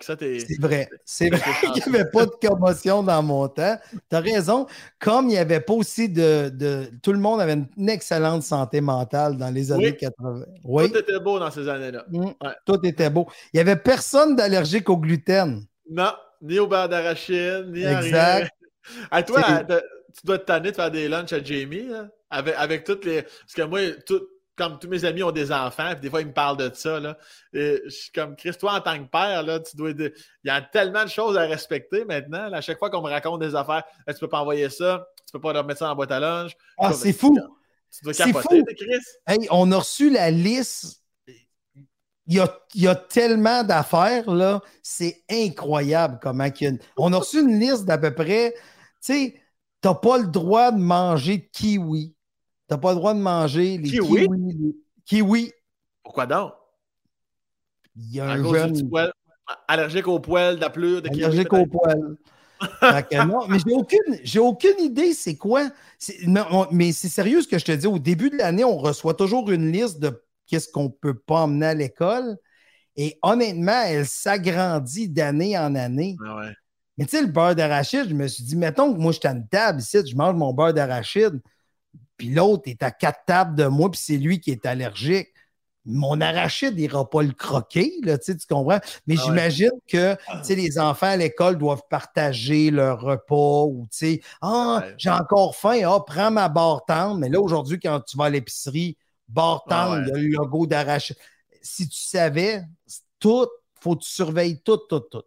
C'est vrai. C'est vrai qu'il n'y avait pas de commotion dans mon temps. Tu as raison. Comme il n'y avait pas aussi de, Tout le monde avait une excellente santé mentale dans les années 80. Oui. Tout était beau dans ces années-là. Mmh. Tout était beau. Il n'y avait personne d'allergique au gluten. Non, ni au beurre d'arachide, ni à exact. À toi, tu dois te tanner de faire des lunchs à Jamie, avec, avec toutes les. Parce que moi, tout, comme tous mes amis ont des enfants, puis des fois, ils me parlent de ça. Là. Et je suis comme, Chris, toi, en tant que père, là, tu dois il y a tellement de choses à respecter maintenant. à chaque fois qu'on me raconte des affaires, tu peux pas envoyer ça, tu peux pas leur mettre ça en boîte à linge. Ah, c'est fou! Tu dois capoter, fou. Chris. Hey, on a reçu la liste. Il y a, il y a tellement d'affaires, là. C'est incroyable comment il y a On a reçu une liste d'à peu près, sais, t'as pas le droit de manger de kiwi T'as pas le droit de manger les kiwis. Kiwi. Pourquoi donc? Il y a un jeune... Allergique aux poils, de de Allergique aux poils. non, mais j'ai aucune, aucune idée c'est quoi. Mais, c'est sérieux ce que je te dis. Au début de l'année, on reçoit toujours une liste de qu'est-ce qu'on ne peut pas emmener à l'école. Et honnêtement, elle s'agrandit d'année en année. Ah mais tu sais, le beurre d'arachide, je me suis dit, mettons que moi, je suis à une table ici, je mange mon beurre d'arachide puis l'autre est à quatre tables de moi, puis c'est lui qui est allergique. Mon arachide n'ira pas le croquer, là, tu comprends? Mais ah j'imagine que les enfants à l'école doivent partager leur repas ou Ah, j'ai encore faim, ah, prends ma barre tendre. Mais là, aujourd'hui, quand tu vas à l'épicerie, barre ah tendre, il y a le logo d'arachide. Si tu savais, tout, faut que tu surveilles tout, tout, tout.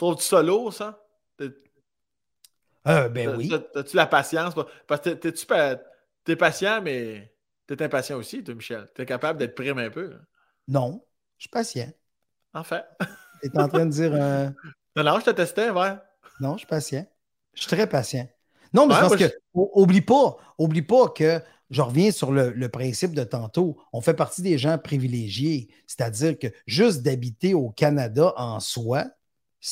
Trouves-tu ça lourd, ça? Euh, ben oui. As-tu la patience? Parce que t'es-tu es patient, mais t'es impatient aussi, toi, Michel. T'es capable d'être prime un peu. Non, je suis patient. En fait. T'es en train de dire. Euh, non, non, je te testais, ouais. Non, je suis patient. Je suis très patient. Non, mais parce que, oublie pas, oublie pas que je reviens sur le, le, principe de tantôt. On fait partie des gens privilégiés. C'est-à-dire que juste d'habiter au Canada en soi,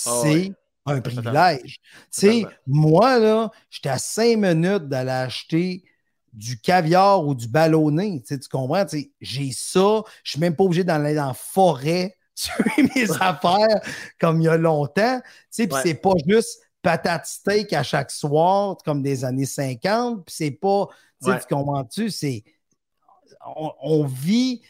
ah c'est un privilège. Tu sais, moi, là, j'étais à cinq minutes d'aller acheter du caviar ou du ballonné. Tu, tu comprends? j'ai ça. Je suis même pas obligé d'aller dans la forêt tuer mes affaires comme il y a longtemps. Tu sais, puis c'est pas juste patate steak à chaque soir comme des années 50. Puis c'est pas, tu comprends-tu? C'est. On, vit.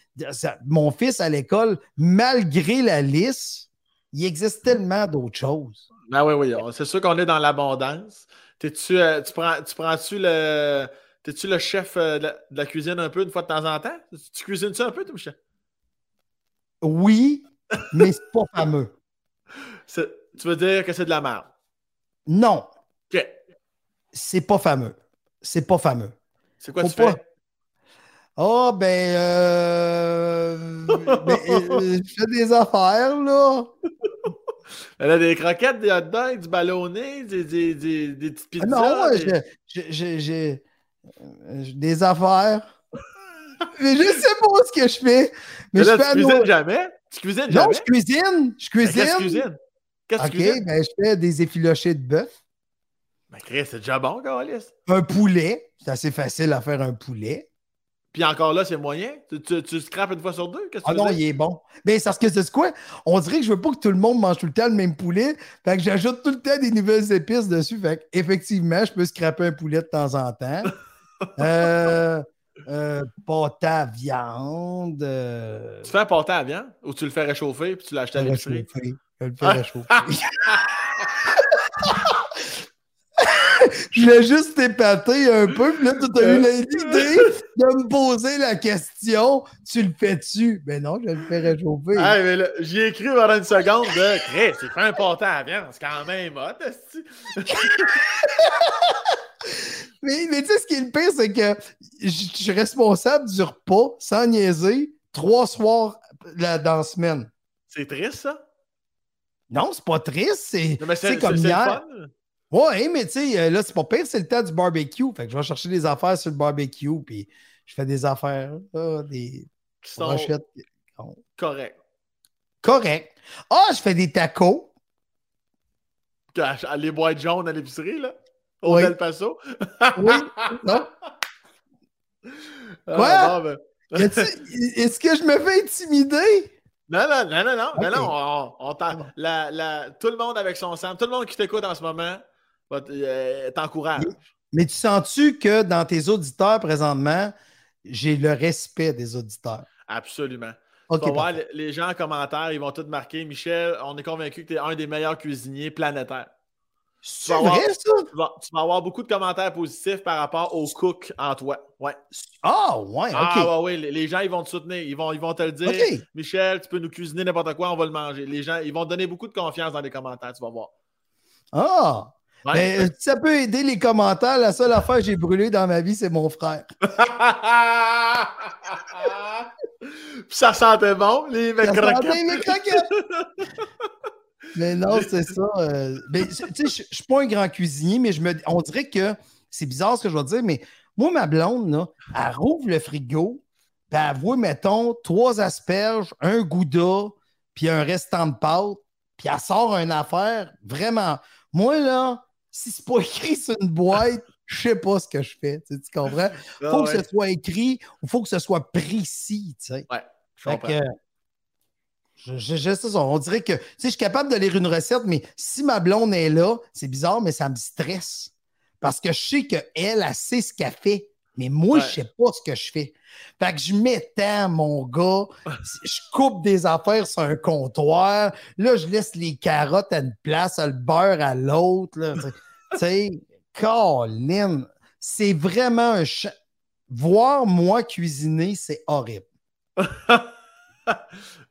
mon fils à l'école, malgré la liste, il existe tellement d'autres choses. Ah oui, oui, c'est sûr qu'on est dans l'abondance. T'es-tu, euh, tu prends, tu prends-tu le. T'es-tu le chef euh, de, la, cuisine un peu une fois de temps en temps? Tu, cuisines ça un peu, toi, Michel? Oui, mais c'est pas fameux. tu veux dire que c'est de la merde? Non. OK. C'est pas fameux. C'est pas fameux. C'est quoi tu fais? Ah, oh, ben, euh... ben je fais des affaires, là. Elle a des croquettes, des hot dogs, du ballonné, des, des, des, des petites pizzas. non, j'ai des affaires. mais je sais pas ce que je fais. Mais, je fais tu cuisines jamais? Tu cuisines jamais? Non, je cuisine. Je cuisine. Qu'est-ce que tu cuisines? Qu'est-ce que tu cuisines? Ben, je fais des effilochés de bœuf. Ben, Chris, c'est déjà bon, Carlis. Un poulet. C'est assez facile à faire un poulet. Puis encore là, c'est moyen? Tu, tu, tu scrapes une fois sur deux? ah non, il est bon. Mais c'est parce que c'est quoi? On dirait que je veux pas que tout le monde mange tout le temps le même poulet. Fait que j'ajoute tout le temps des nouvelles épices dessus. Fait effectivement, je peux scraper un poulet de temps en temps. Euh, euh, pâté à viande. euh, Tu fais un pâté à viande ou tu le fais réchauffer puis tu l'achètes à l'épicerie? Je le fais réchauffer. Je l'ai juste épaté un peu, puis là, tu as eu l'idée de me poser la question Tu le fais-tu? Ben non, je le fais réchauffer. Ah, mais là, j'y ai écrit pendant une seconde de Chris, il fait un pâté à viande, c'est quand même hot. Mais, mais tu sais, ce qui est le pire, c'est que je suis responsable du repas, sans niaiser, trois soirs la- dans la semaine. C'est triste, ça? Non, c'est pas triste, c'est Non, mais c'est c'est comme c'est- hier. Ouais, mais tu sais, euh, là, c'est pas pire, c'est le temps du barbecue. Fait que je vais chercher des affaires sur le barbecue, puis je fais des affaires, là, des Qui sont corrects. Correct. Ah, je fais des tacos. Les boîtes jaunes à l'épicerie, là? Au Oui. Del Paso? Oui, non? Ah, Quoi? ben. Est-ce que je me fais intimider? Non, non, non, non, non, non, Ok. non, on, on la, la- tout le monde avec son sang, tout le monde qui t'écoute en ce moment t'encourage. Mais tu sens-tu que dans tes auditeurs présentement, j'ai le respect des auditeurs? Absolument. Ok, tu vas voir, les, gens en commentaire, ils vont tous marquer Michel, on est convaincu que tu es un des meilleurs cuisiniers planétaires. C'est ça? Tu vas, tu vas avoir beaucoup de commentaires positifs par rapport au cook en toi. Ouais. Ah, ouais, Ah, ouais, ouais, les, les gens, ils vont te soutenir. Ils vont, ils vont te le dire. Ok. Michel, tu peux nous cuisiner n'importe quoi, on va le manger. Les gens, ils vont te donner beaucoup de confiance dans les commentaires, tu vas voir. Ah! Ouais. Euh, ça peut aider les commentaires. La seule affaire que j'ai brûlée dans ma vie, c'est mon frère. Puis ça sentait bon, les mecs. Mais non, c'est ça. euh, mais, tu sais, je je suis pas un grand cuisinier, mais je me, on dirait que c'est bizarre ce que je vais dire, mais moi, ma blonde, là, elle rouvre le frigo, puis elle voit, mettons, trois asperges, un gouda, puis un restant de pâte, puis elle sort une affaire vraiment. Moi, là, si c'est pas écrit sur une boîte, je sais pas ce que je fais. Tu, sais, tu comprends? Ah Faut que ce soit écrit ou faut que ce soit précis, tu sais. Ouais, je Fait comprends. que, je, je- je sais ça. On dirait que, tu sais, je suis capable de lire une recette, mais si ma blonde est là, c'est bizarre, mais ça me stresse. Parce que je sais qu'elle, elle, elle sait ce qu'elle fait. Mais moi, Ouais. je sais pas ce que je fais. Fait que je m'étends, mon gars. Je coupe des affaires sur un comptoir. Là, je laisse les carottes à une place, le beurre à l'autre. Tu sais, Colin, c'est vraiment un... cha- Voir moi cuisiner, c'est horrible.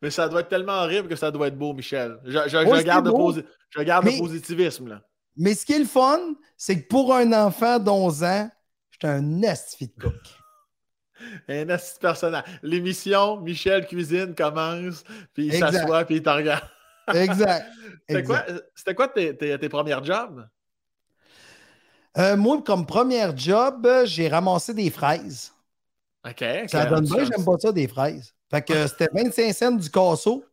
Mais ça doit être tellement horrible que ça doit être beau, Michel. Je, je- garde, le, beau. posi- je garde Mais- le positivisme. Là. Mais ce qui est le fun, c'est que pour un enfant d'11 ans, j'étais un esti de cook. Un assist personnel. L'émission Michel Cuisine commence, puis il s'assoit, puis il te regarde. Exact. C'était quoi, exact. c'était quoi tes, tes, tes premiers jobs? Euh, moi, comme premier job, j'ai ramassé des fraises. OK. Ça donne bien, j'aime pas ça, des fraises. Fait que c'était 25 cents du casseau.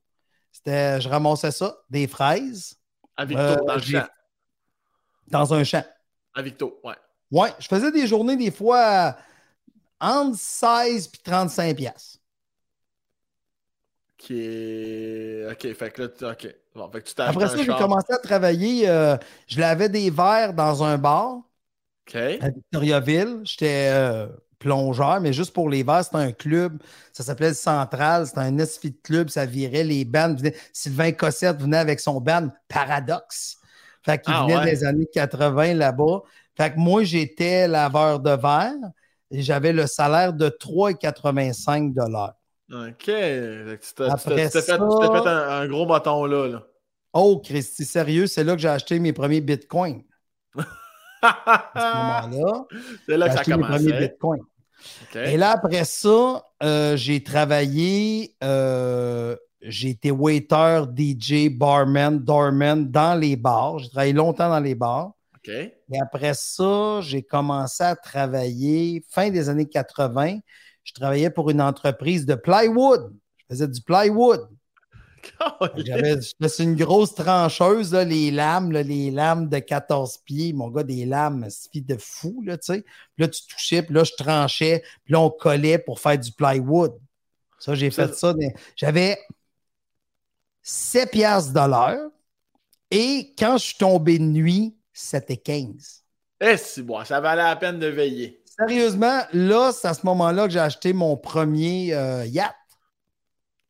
C'était, je ramassais ça, des fraises, À Victo, Euh, dans le champ. dans un champ. À Victo, ouais. Ouais, je faisais des journées, des fois, entre 16 et 35 piastres. Est. OK, fait que là. OK. Bon, fait que tu Après ça, j'ai commencé à travailler. euh, je lavais des verres dans un bar. OK. à Victoriaville. J'étais euh, plongeur, mais juste pour les verres, c'était un club. Ça s'appelait le Central. C'était un SFI de club. Ça virait. Les bandes. Sylvain Cossette venait avec son band Paradox. Fait qu'il Ah venait ouais. des années 80 là-bas. Fait que moi, j'étais laveur de verre et j'avais le salaire de 3,85 OK. Tu t'es- fait, un gros bâton là. là. Oh, Christy, sérieux, c'est là que j'ai acheté mes premiers bitcoins. À ce moment-là, C'est là que ça. OK. Et là, après ça, euh, j'ai travaillé, euh, j'ai été waiter, DJ, barman, doorman dans les bars. J'ai travaillé longtemps dans les bars. Et après ça, j'ai commencé à travailler fin des années 80. Je travaillais pour une entreprise de plywood. Je faisais du plywood. J'avais sur une grosse trancheuse, là, les lames, là, les lames de 14 pieds. Mon gars, des lames, c'est de fou, là, tu sais. Puis là, tu touchais, puis là, je tranchais, puis là, on collait pour faire du plywood. Ça, j'ai fait ça. mais J'avais 7 piastres de l'heure. Et quand je suis tombé de nuit, c'était 15. Eh, si bon, ça valait la peine de veiller. sérieusement, là, c'est à ce moment-là que j'ai acheté mon premier euh, yacht.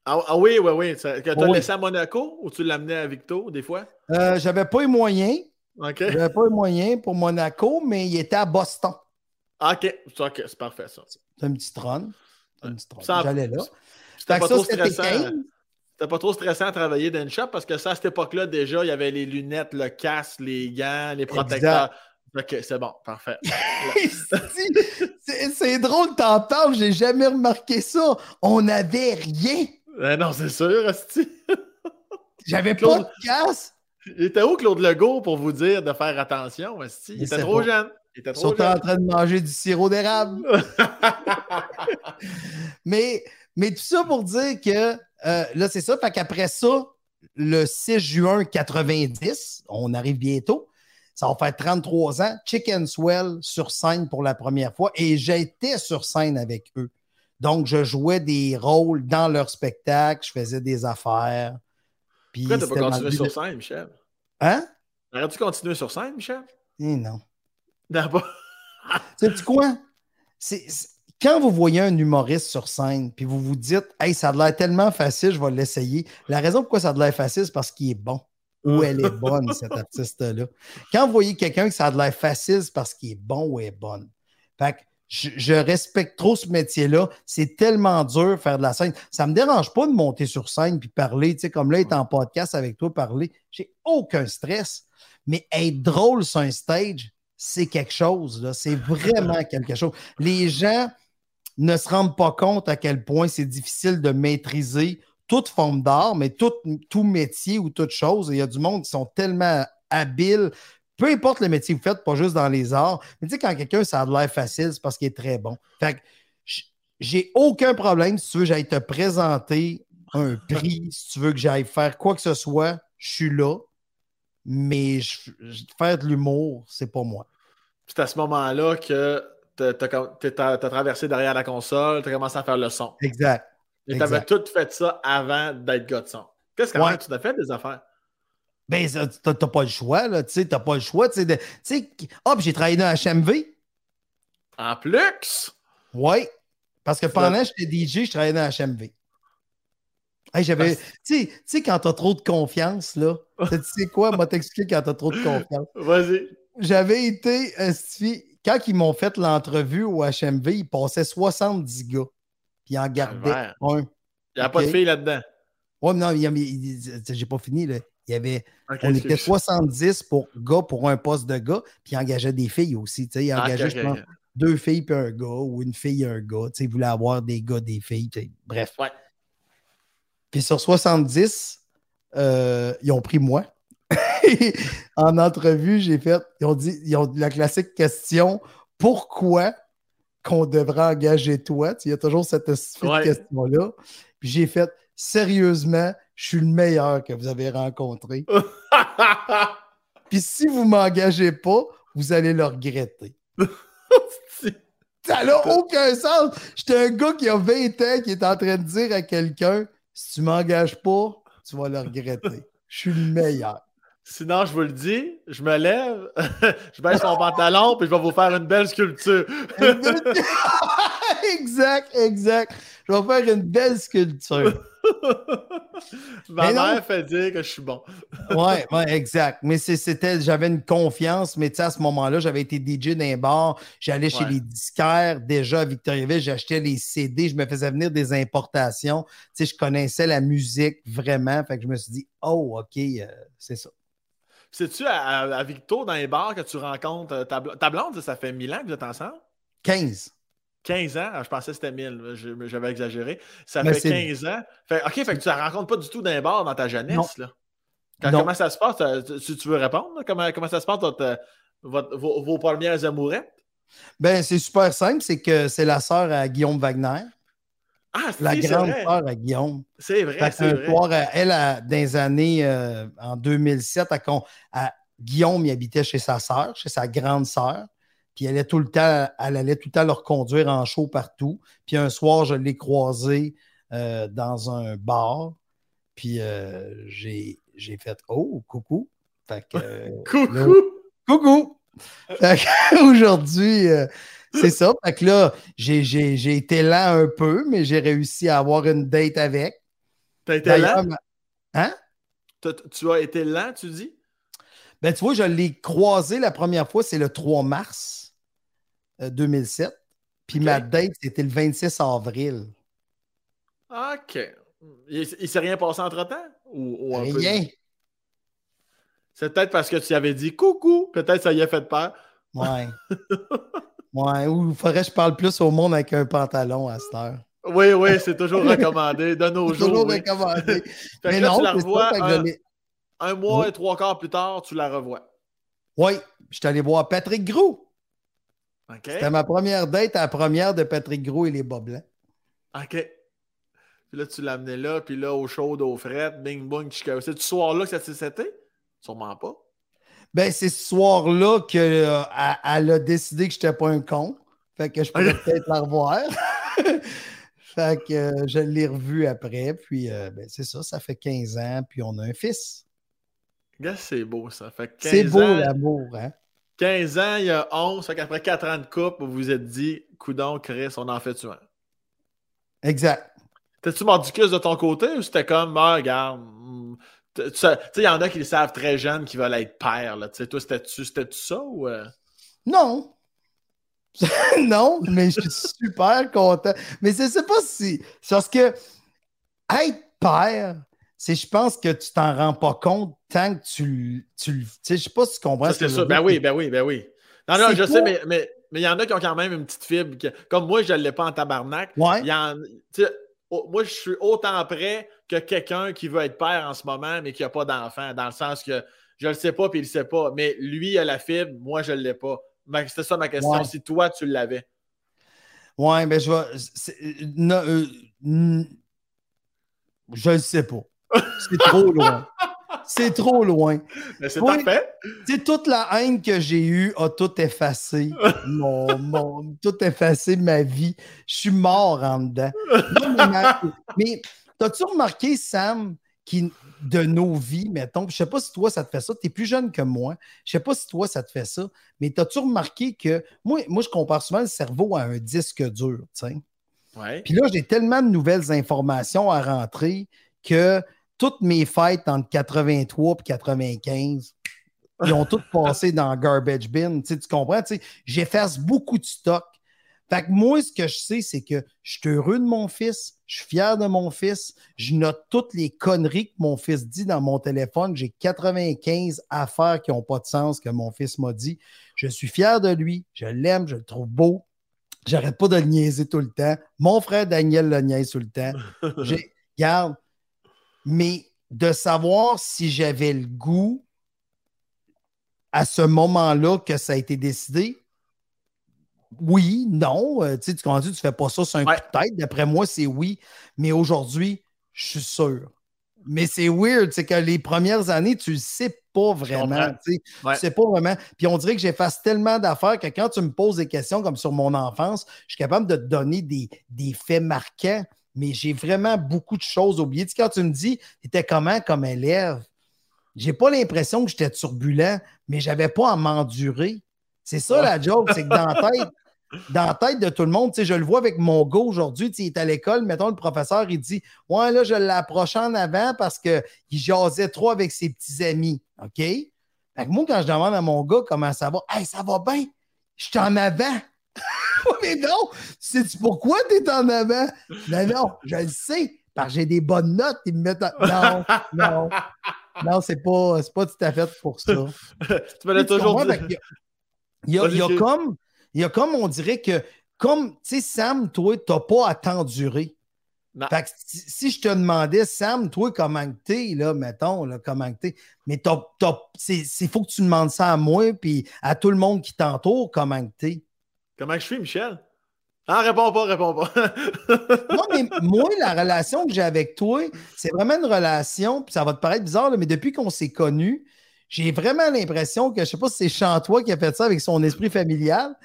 Ah, ah, oui, oui, oui. Tu as laissé à Monaco ou tu l'amenais à Victo, des fois? Euh, j'avais pas les moyens. OK. J'avais pas les moyens pour Monaco, mais il était à Boston. Ah, OK, OK, c'est parfait, ça. C'est un petit trône. J'allais là. C'était pas, trop stressant. C'était pas trop stressant à travailler dans une shop parce que ça, à cette époque-là, déjà, il y avait les lunettes, le casque, les gants, les protecteurs. OK, c'est bon, parfait. c'est drôle, t'entends, j'ai jamais remarqué ça. On n'avait rien. Ben non, c'est sûr, Asti. J'avais pas de casse. Il était où, Claude Legault, pour vous dire de faire attention, Asti? Il, était trop jeune. Il était trop jeune. en train de manger du sirop d'érable. mais, mais tout ça pour dire que euh, là, c'est ça. Fait qu'après ça, le 6 juin 90, on arrive bientôt. Ça va faire 33 ans. Chicken Swell sur scène pour la première fois. Et j'étais sur scène avec eux. Donc, je jouais des rôles dans leur spectacle, je faisais des affaires. Pourquoi tu pas continué sur scène, Michel? Hein? Aurais-tu continué sur scène, Michel? Eh non. D'abord. sais quoi? quand vous voyez un humoriste sur scène, puis vous vous dites, hey, ça a l'air tellement facile, je vais l'essayer. La raison pourquoi ça a l'air facile, c'est parce qu'il est bon. Ou elle est bonne, cet artiste-là. Quand vous voyez quelqu'un que ça a l'air facile, c'est parce qu'il est bon ou elle est bonne. Fait que je, respecte trop ce métier-là. C'est tellement dur faire de la scène. Ça ne me dérange pas de monter sur scène puis parler, tu sais, comme là, être en podcast avec toi, parler. J'ai aucun stress. Mais être drôle sur un stage, c'est quelque chose. C'est vraiment quelque chose. Les gens ne se rendent pas compte à quel point c'est difficile de maîtriser toute forme d'art, mais tout, tout métier ou toute chose. Il y a du monde qui sont tellement habiles peu importe le métier que vous faites, pas juste dans les arts, mais tu sais, quand quelqu'un, ça a de l'air facile, c'est parce qu'il est très bon. Fait que j'ai aucun problème si tu veux, j'aille te présenter un prix, si tu veux que j'aille faire quoi que ce soit, je suis là. Mais faire de l'humour, c'est pas moi. C'est à ce moment-là que tu as, traversé derrière la console, tu as commencé à faire le son. Exact. Et tu avais tout fait ça avant d'être gars de son. Qu'est-ce que tu as fait des affaires? Ben, t'as pas le choix, là. Tu sais, t'as pas le choix. Tu sais, hop, j'ai travaillé dans HMV. En plus? Oui. Parce que pendant que j'étais DJ, je travaillais dans HMV. Hey, j'avais. Tu sais, quand t'as trop de confiance, là. tu sais quoi? Moi, t'expliquer quand t'as trop de confiance. Vas-y. J'avais été. quand ils m'ont fait l'entrevue au HMV, ils passaient 70 gars. Puis ils en gardaient un. Il n'y a pas de filles là-dedans? Oui, non, j'ai pas fini. Là. Il y avait, on était 70 pour gars pour un poste de gars, puis il engageait des filles aussi. Il ah, engageait, je pense, deux filles puis un gars, ou une fille et un gars. Il voulait avoir des gars, des filles. Bref. Puis sur 70, euh, ils ont pris moi. en entrevue, j'ai fait, ils ont dit, ils ont la classique question pourquoi qu'on devrait engager toi? Il y a toujours cette question-là. Puis j'ai fait, sérieusement, je suis le meilleur que vous avez rencontré. Puis si vous ne m'engagez pas, vous allez le regretter. Ça n'a aucun sens. J'étais un gars qui a 20 ans qui est en train de dire à quelqu'un si tu ne m'engages pas, tu vas le regretter. Je suis le meilleur. Sinon, je vous le dis, je me lève, je baisse mon pantalon, puis je vais vous faire une belle sculpture. exact, exact. Je vais faire une belle sculpture. Ma mère fait dire que je suis bon. ouais, ouais, exact. Mais c'était, j'avais une confiance, mais tu sais, à ce moment-là, j'avais été DJ d'un bar, j'allais chez les disquaires déjà à Victoriaville, j'achetais les CD, je me faisais venir des importations. Tu sais, je connaissais la musique vraiment, fait que je me suis dit, oh, OK, euh, c'est ça. C'est-tu à, à, Victo, dans les bars, que tu rencontres euh, ta, ta blonde, ça fait 1000 ans que vous êtes ensemble? 15. 15 ans, je pensais que c'était 1000, j'avais exagéré. Ça fait 15 ans. ok, fait que tu la rencontres pas du tout d'un bar dans ta jeunesse. Là. comment ça se passe? Tu, tu veux répondre? Comment, comment, ça se passe vos, premières amourettes? Ben, c'est super simple, c'est que c'est la sœur à Guillaume Wagner. Ah, La grande sœur à Guillaume. C'est vrai, c'est vrai. Soir, elle, a, dans les années, euh, en 2007, à, Guillaume, il habitait chez sa sœur, chez sa grande sœur. Puis elle allait tout le temps, elle allait tout le temps leur conduire en show partout. Puis un soir, je l'ai croisé euh, dans un bar. Puis euh, j'ai, fait Oh, coucou. Fait que, coucou! coucou! Aujourd'hui, euh, c'est ça. Fait que là, j'ai été lent un peu, mais j'ai réussi à avoir une date avec. T'as été lent? Hein? Tu as été lent, tu dis? Ben, tu vois, je l'ai croisé la première fois, c'est le 3 mars 2007. Euh, Puis ma date, c'était le 26 avril. OK. Il, ne s'est rien passé entre-temps? Ou, rien. C'est peut-être parce que tu avais dit coucou. Peut-être ça y a fait peur. Ouais. ouais. Ou il faudrait que je parle plus au monde avec un pantalon à cette heure. Oui, oui, c'est toujours recommandé de nos jours. Toujours recommandé. Mais non, tu la revois un, mois et trois quarts plus tard, tu la revois. Oui, je suis allé voir Patrick Gros. C'était ma première date à la première de Patrick Gros et les Bas Blancs. OK. Puis là, tu l'amenais là, puis là, au chaud, au fret, bing, bong, C'est ce soir-là que ça s'est c'était? Sûrement pas. Ben, c'est ce soir-là qu'elle euh, a décidé que je n'étais pas un con. Fait que je pourrais peut-être la revoir. fait que euh, je l'ai revu après. Puis, euh, ben, c'est ça, ça fait 15 ans. Puis, on a un fils. c'est beau, ça. Fait c'est beau, l'amour, hein? 15 ans, il y a 11. Fait qu'après 4 ans de couple, vous vous êtes dit, coudon, Chris, on en fait un? Exact. T'es-tu mordicus de ton côté ou c'était comme, ah, regarde, tu sais, il y en a qui le savent très jeunes qui veulent être pères. Là. Toi, c'était-tu ça ou. Euh? Non. non, mais je suis super content. Mais je sais pas si. C'est parce que être père, c'est je pense que tu t'en rends pas compte tant que tu, tu sais, je sais pas si tu comprends. C'est ça. Ben oui, ben oui, ben oui. Non, non, je sais, mais il mais, mais y en a qui ont quand même une petite fibre. comme moi, je ne l'ai pas en tabarnak. Ouais. Y en, moi, je suis autant prêt que quelqu'un qui veut être père en ce moment, mais qui n'a pas d'enfant, dans le sens que je ne le sais pas puis il ne le sait pas. Mais lui a la fibre, moi, je ne l'ai pas. C'était ça ma question. Si toi, tu l'avais. Ouais, mais je vais. Euh, je ne sais pas. C'est trop loin. C'est trop loin. Mais c'est parfait. toute la haine que j'ai eue a tout effacé. mon, mon, tout effacé ma vie. Je suis mort en dedans. mais, as-tu remarqué, Sam, qui, de nos vies, mettons, je sais pas si toi ça te fait ça, tu es plus jeune que moi, je sais pas si toi ça te fait ça, mais as-tu remarqué que moi, moi, je compare souvent le cerveau à un disque dur, tu sais. Puis là, j'ai tellement de nouvelles informations à rentrer que toutes mes fêtes entre 83 et 95, ils ont toutes passé dans garbage bin. Tu, tu comprends? j'efface beaucoup de stock. Fait que moi, ce que je sais, c'est que je suis heureux de mon fils, je suis fier de mon fils, je note toutes les conneries que mon fils dit dans mon téléphone. J'ai 95 affaires qui n'ont pas de sens que mon fils m'a dit. Je suis fier de lui, je l'aime, je le trouve beau. J'arrête pas de le niaiser tout le temps. Mon frère Daniel le niaise tout le temps. Regarde, mais de savoir si j'avais le goût à ce moment-là que ça a été décidé, oui, non. Euh, tu sais, tu ne fais pas ça sur un coup de tête. D'après moi, c'est oui. Mais aujourd'hui, je suis sûr. Mais c'est weird, c'est que les premières années, tu ne sais pas vraiment. Tu ne sais pas vraiment. Puis on dirait que j'efface tellement d'affaires que quand tu me poses des questions comme sur mon enfance, je suis capable de te donner des, des faits marquants mais j'ai vraiment beaucoup de choses oubliées. Tu sais, quand tu me dis, tu étais comment comme élève? J'ai pas l'impression que j'étais turbulent, mais j'avais pas à m'endurer. C'est ça la joke, c'est que dans la tête, dans la tête de tout le monde, tu sais, je le vois avec mon gars aujourd'hui, il est à l'école, mettons, le professeur, il dit Ouais, là, je l'approche en avant parce qu'il jasait trop avec ses petits amis. OK? Fait que moi, quand je demande à mon gars comment ça va, Hey, ça va bien, je suis en avant. Mais non, sais-tu pourquoi tu es en avant? Non, non, je le sais, parce que j'ai des bonnes notes, ils me mettent en... Non, non. Non, c'est pas, pas tout à fait pour ça. tu me l'as toujours dit. Il y a, il y a comme, il y a comme, on dirait que, comme, tu sais, Sam, toi, t'as pas à t'endurer. Fait que si, je te demandais, Sam, toi, comment t'es, là, mettons, là, comment t'es, mais il faut que tu demandes ça à moi, puis à tout le monde qui t'entoure, comment t'es. Comment je suis, Michel? Ah, réponds pas, réponds pas. non, mais moi, la relation que j'ai avec toi, c'est vraiment une relation, puis ça va te paraître bizarre, mais depuis qu'on s'est connus, j'ai vraiment l'impression que, je ne sais pas si c'est Chantois qui a fait ça avec son esprit familial,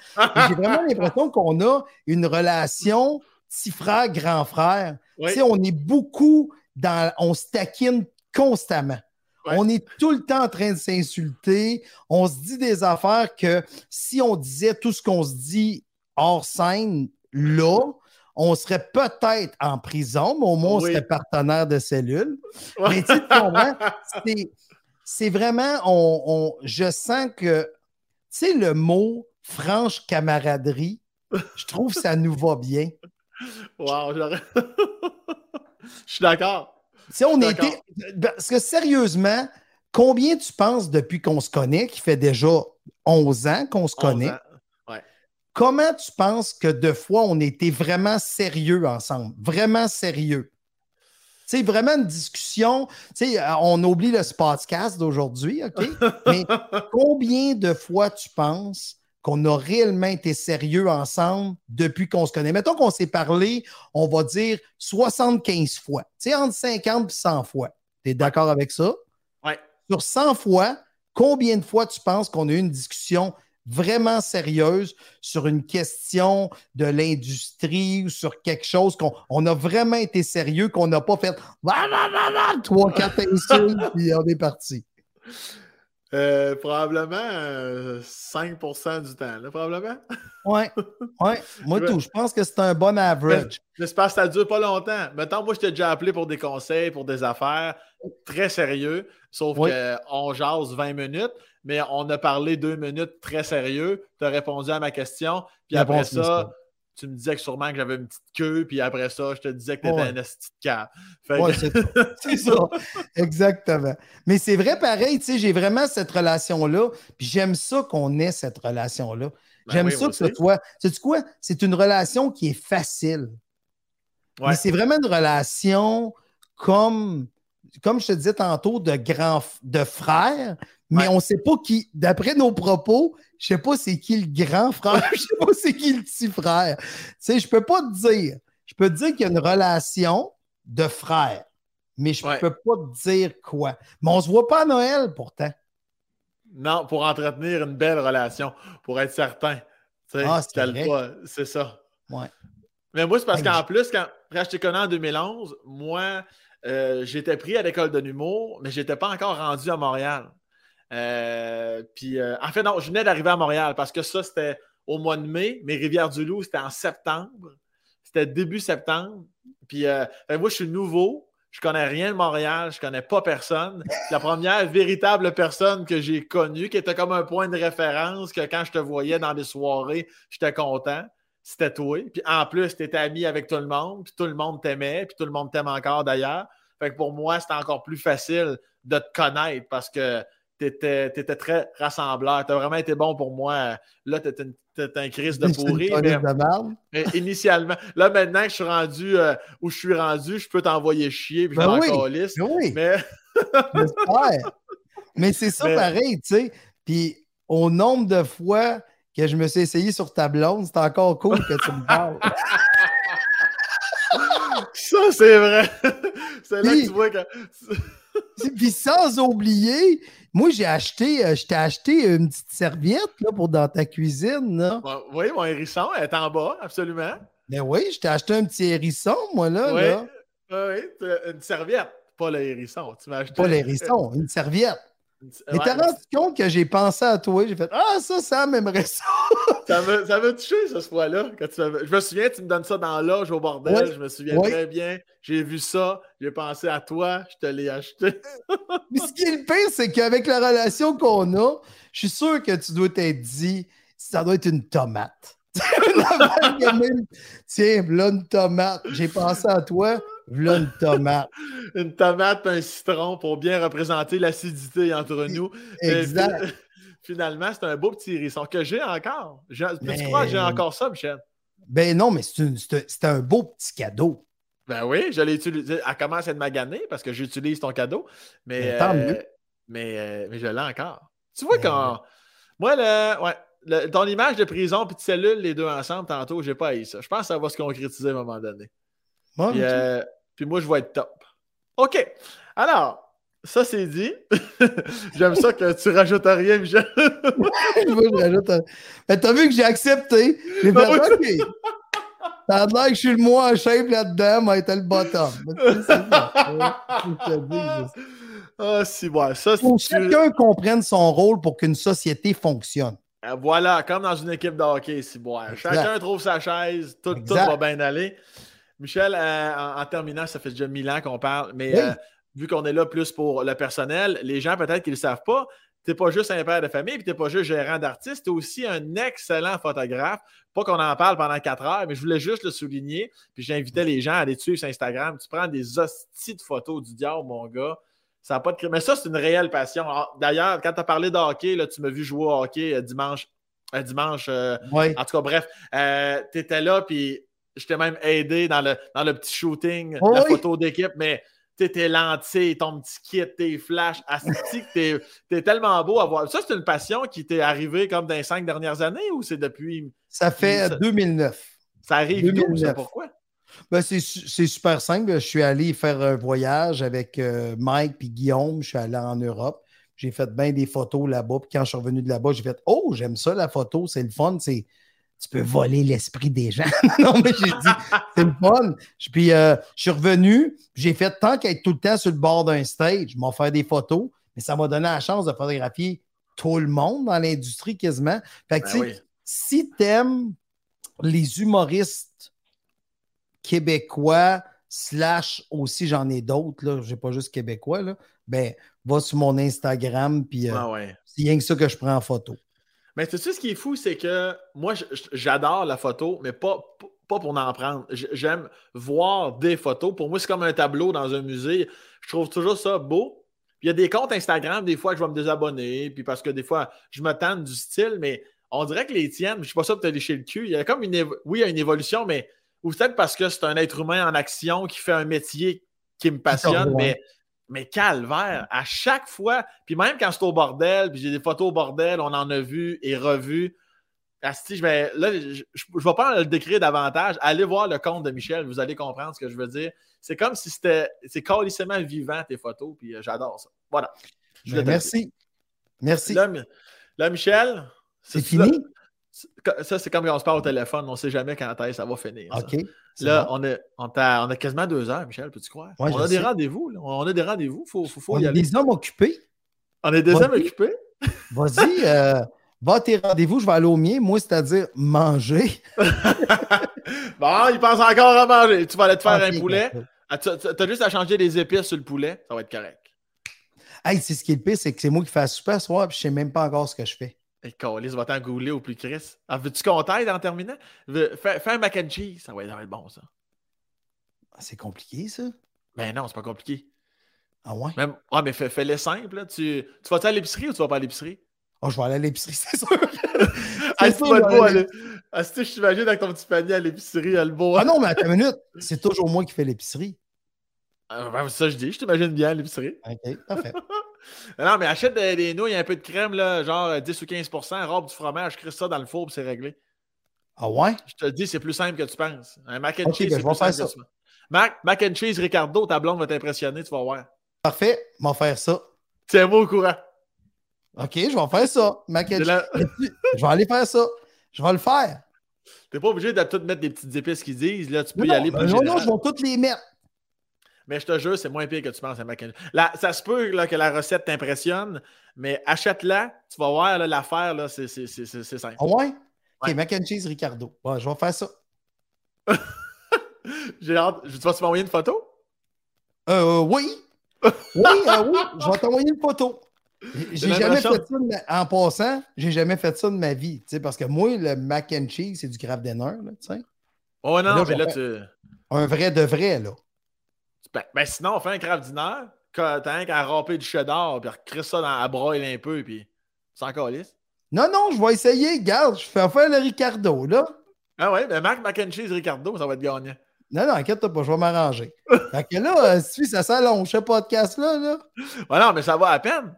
j'ai vraiment l'impression qu'on a une relation petit frère, grand frère. Tu sais, on est beaucoup dans. On se taquine constamment. On est tout le temps en train de s'insulter. On se dit des affaires que si on disait tout ce qu'on se dit hors scène là, on serait peut-être en prison, mais au moins on serait partenaire de cellule. Mais tu comprends? C'est vraiment, on, je sens que, tu sais, le mot franche camaraderie, je trouve que ça nous va bien. Wow, je suis d'accord. Si on était. Parce que sérieusement, combien tu penses depuis qu'on se connaît, qui fait déjà 11 ans qu'on se connaît? Comment tu penses que de fois on était vraiment sérieux ensemble? Vraiment sérieux? C'est vraiment une discussion. On oublie le podcast d'aujourd'hui, OK? Mais combien de fois tu penses qu'on a réellement été sérieux ensemble depuis qu'on se connaît? Mettons qu'on s'est parlé, on va dire 75 fois. Tu sais, entre 50 et 100 fois. Tu es d'accord avec ça? Oui. Sur 100 fois, combien de fois tu penses qu'on a eu une discussion vraiment sérieuse sur une question de l'industrie ou sur quelque chose qu'on on a vraiment été sérieux, qu'on n'a pas fait trois, quatre insultes, puis on est parti? Euh, probablement 5% euh, du temps, là, probablement. Oui, ouais. moi tout. Je pense que c'est un bon average. J'espère que ça ne dure pas longtemps. Maintenant, moi, je t'ai déjà appelé pour des conseils, pour des affaires très sérieux, sauf qu'on jase 20 minutes mais on a parlé deux minutes très sérieux. Tu as répondu à ma question. Puis après ça, tu me disais que sûrement que j'avais une petite queue. Puis après ça, je te disais que tu étais un esti de c'est ça. Exactement. Mais c'est vrai pareil, tu sais, j'ai vraiment cette relation-là. Puis j'aime ça qu'on ait cette relation-là. Ben j'aime ça que ce soit. Sais-tu quoi? C'est une relation qui est facile. Mais c'est vraiment une relation comme, comme je te disais tantôt, de grand de frère, mais on ne sait pas qui, d'après nos propos, je ne sais pas c'est qui le grand frère, je ne sais pas c'est qui le petit frère. Tu sais, je ne peux pas te dire. Je peux te dire qu'il y a une relation de frère, mais je ne peux pas te dire quoi. Mais on ne se voit pas à Noël pourtant. Non, pour entretenir une belle relation, pour être certain. Ah, c'est ça. Ouais. Mais moi, c'est parce qu'en plus, quand, quand je t'ai connu en 2011, moi, euh, j'étais pris à l'école de l'humour, mais je n'étais pas encore rendu à Montréal. Euh, puis, euh, en fait, non, je venais d'arriver à Montréal parce que ça, c'était au mois de mai, mais Rivière-du-Loup, c'était en septembre. C'était début septembre. Puis, euh, moi, je suis nouveau. Je connais rien de Montréal, je connais pas personne. La première véritable personne que j'ai connue, qui était comme un point de référence, que quand je te voyais dans des soirées, j'étais content, c'était toi. Puis en plus, tu étais ami avec tout le monde, puis tout le monde t'aimait, puis tout le monde t'aime encore d'ailleurs. Fait que pour moi, c'était encore plus facile de te connaître parce que tu étais, très rassembleur. Tu as vraiment été bon pour moi. Là, tu étais un crise de pourri. Mais, initialement, là, maintenant que je suis rendu euh, où je suis rendu, je peux t'envoyer chier puis je ben oui, ben oui. Mais. mais c'est ça pareil, tu sais. Puis au nombre de fois que je me suis essayé sur ta blonde, c'est encore cool que tu me parles. ça, c'est vrai. c'est là que tu vois que. Puis sans oublier, moi, j'ai acheté, euh, je t'ai acheté une petite serviette là, pour dans ta cuisine. Là. oui, mon hérisson est en bas, absolument. Mais oui, je t'ai acheté un petit hérisson, moi, là. Oui, là. oui une serviette, pas le hérisson. Tu m'as acheté... Pas l'hérisson, une serviette. Mais t'as rendu compte que j'ai pensé à toi, j'ai fait Ah, ça, ça m'aimerait ça. Ça m'a touché, ce fois-là. Je me souviens, tu me donnes ça dans l'âge au bordel, je me souviens très bien. J'ai vu ça, j'ai pensé à toi, je te l'ai acheté. Mais ce qui est le pire, c'est qu'avec la relation qu'on a, je suis sûr que tu dois t'être dit ça doit être une tomate. Tiens, là, une tomate. J'ai pensé à toi. Voilà une tomate. une tomate et un citron pour bien représenter l'acidité entre nous. Exact. Finalement, c'est un beau petit hérisson que j'ai encore. Tu crois que j'ai encore ça, Michel? Ben non, mais c'est un beau petit cadeau. Ben oui, je l'ai utilisé. Elle commence à être maganée parce que j'utilise ton cadeau. Mais, tant mieux. Euh, mais, euh, mais je l'ai encore. Tu vois, ben quand. Moi, le, ouais, ton image de prison et de cellule, les deux ensemble, tantôt, j'ai pas eu ça. Je pense que ça va se concrétiser à un moment donné. Moi, puis moi, je vais être top. OK. Alors, ça, c'est dit. J'aime ça que tu rajoutes rien, Michel. moi, je rajoute. Mais t'as vu que j'ai accepté. J'ai fait OK. Ça a l'air que je suis le moins en shape là-dedans, mais était le bottom. ah, si, ouais. Ça, Faut que chacun comprenne son rôle pour qu'une société fonctionne. Euh, voilà, comme dans une équipe de hockey, si Chacun trouve sa chaise, tout, va bien aller. Michel, euh, en, terminant, ça fait déjà mille ans qu'on parle, mais euh, vu qu'on est là plus pour le personnel, les gens peut-être qu'ils ne le savent pas, tu n'es pas juste un père de famille, puis tu n'es pas juste gérant d'artiste, tu es aussi un excellent photographe. Pas qu'on en parle pendant quatre heures, mais je voulais juste le souligner. Puis j'invitais les gens à aller te suivre sur Instagram. Tu prends des hosties de photos du diable, mon gars. Ça n'a pas de Mais ça, c'est une réelle passion. D'ailleurs, quand tu as parlé de hockey, là, tu m'as vu jouer au hockey euh, dimanche. Euh, dimanche euh, En tout cas, bref, tu étais là, puis je t'ai même aidé dans le, dans le petit shooting, la photo d'équipe, mais tes lentilles, ton petit kit, tes flashs, t'es es tellement beau à voir. Ça, c'est une passion qui t'est arrivée comme dans les cinq dernières années ou c'est depuis? Ça fait 2009. Ça arrive 2009. pourquoi? Ben, c'est super simple. Je suis allé faire un voyage avec euh, Mike et Guillaume. Je suis allé en Europe. J'ai fait bien des photos là-bas. Puis quand je suis revenu de là-bas, j'ai fait Oh, j'aime ça la photo, c'est le fun. C'est tu peux voler l'esprit des gens. non, mais j'ai dit, c'est le fun. Puis euh, je suis revenu, j'ai fait tant qu'être tout le temps sur le bord d'un stage, m'en faire des photos, mais ça m'a donné la chance de photographier tout le monde dans l'industrie quasiment. Fait que, ben si tu aimes les humoristes québécois, slash aussi, j'en ai d'autres, là, j'ai pas juste québécois, là, ben, va sur mon Instagram, puis euh, ah c'est rien que ça que je prends en photo. Mais tu sais, ce qui est fou, c'est que moi, j'adore la photo, mais pas, pas pour en prendre. J'aime voir des photos. Pour moi, c'est comme un tableau dans un musée. Je trouve toujours ça beau. il y a des comptes Instagram, des fois, que je vais me désabonner, puis parce que des fois, je me tente du style, mais on dirait que les tiennes, je ne suis pas sûr de te lécher le cul. Il y a comme une, oui, il y a une évolution, mais ou peut-être parce que c'est un être humain en action qui fait un métier qui me passionne, mais mais calvaire, à chaque fois, puis même quand c'est au bordel, puis j'ai des photos au bordel, on en a vu et revu. Asti, je vais, là, je, ne vais pas le décrire davantage. Allez voir le compte de Michel, vous allez comprendre ce que je veux dire. C'est comme si c'était. C'est carrément vivant tes photos, puis euh, j'adore ça. Voilà. Ben, merci. Merci. Là, Michel. C'est fini? Ça, c'est comme quand on se parle au téléphone, on ne sait jamais quand ça va finir. OK. Là, on, a, on, a, quasiment deux heures, Michel, peux-tu croire? on, a des rendez-vous, on a des rendez-vous. Faut, faut, faut on a des hommes occupés. On a des hommes occupés. Vas-y, euh, va à tes rendez-vous, je vais aller au mien. Moi, c'est-à-dire manger. bon, il pense encore à manger. Tu vas aller te faire un poulet. Ah, tu as juste à changer les épices sur le poulet, ça va être correct. Hey, c'est ce qui est le pire, c'est que c'est moi qui fais super soir, puis je ne sais même pas encore ce que je fais. Et Colis va t'en gouler au plus Chris. Ah, veux-tu qu'on t'aide en terminant? Fais, un mac and cheese, ça va être bon, ça. Ah, c'est compliqué, ça? Ben non, c'est pas compliqué. Ah ouais? Même, ah, mais fais, le simple. Tu, tu vas-tu à l'épicerie ou tu vas pas à l'épicerie? Oh, je vais aller à l'épicerie, c'est sûr. ah, c'est pas beau aller. Ah, si je t'imagine avec ton petit panier à l'épicerie, le beau. Ah non, mais attends une minute. C'est toujours moi qui fais l'épicerie. Ah, ben, ça, je dis. Je t'imagine bien à l'épicerie. OK, parfait. non, mais achète des, nouilles, un peu de crème, là, genre 10 ou 15% robe du fromage, crée ça dans le four, c'est réglé. Ah ouais? Je te dis, c'est plus simple que tu penses. Un mac and cheese, ben, c'est plus simple que tu Mac, mac and cheese, Ricardo, ta blonde va t'impressionner, tu vas voir. Parfait, je vais faire ça. Tiens-moi au courant. OK, je vais faire ça. Mac and cheese. je vais aller faire ça. Je vais le faire. T'es pas obligé de tout mettre des petites épices qu'ils disent. Là, tu peux y aller plus Non, non, je vais toutes les mettre. Mais je te jure, c'est moins pire que tu penses à mac Là, Ça se peut là, que la recette t'impressionne, mais achète-la, tu vas voir l'affaire, c'est simple. Ah ouais? Ok, mac and cheese Ricardo. je vais faire ça. J'ai hâte. Tu vas m'envoyer une photo? Euh, oui. oui, euh, oui, je vais t'envoyer une photo. J'ai jamais fait ça en passant, j'ai jamais fait ça de ma vie. Parce que moi, le mac and cheese, c'est du grave dinner. Là, oh non, mais là, tu. Un vrai de vrai, là. Ben, ben, sinon, on fait un craft dinner, t'as qu'à râper du cheddar, puis recrée ça dans, à broil un peu, puis c'est encore lisse. Non, non, je vais essayer. Garde, je fais faire le Ricardo, là. Ah ouais, ben Mac, Mac and Cheese Ricardo, ça va être gagnant. Non, non, inquiète-toi pas, je vais m'arranger. fait que là, euh, si ça s'allonge, ce podcast-là, là. Ouais, non, mais ça va à peine.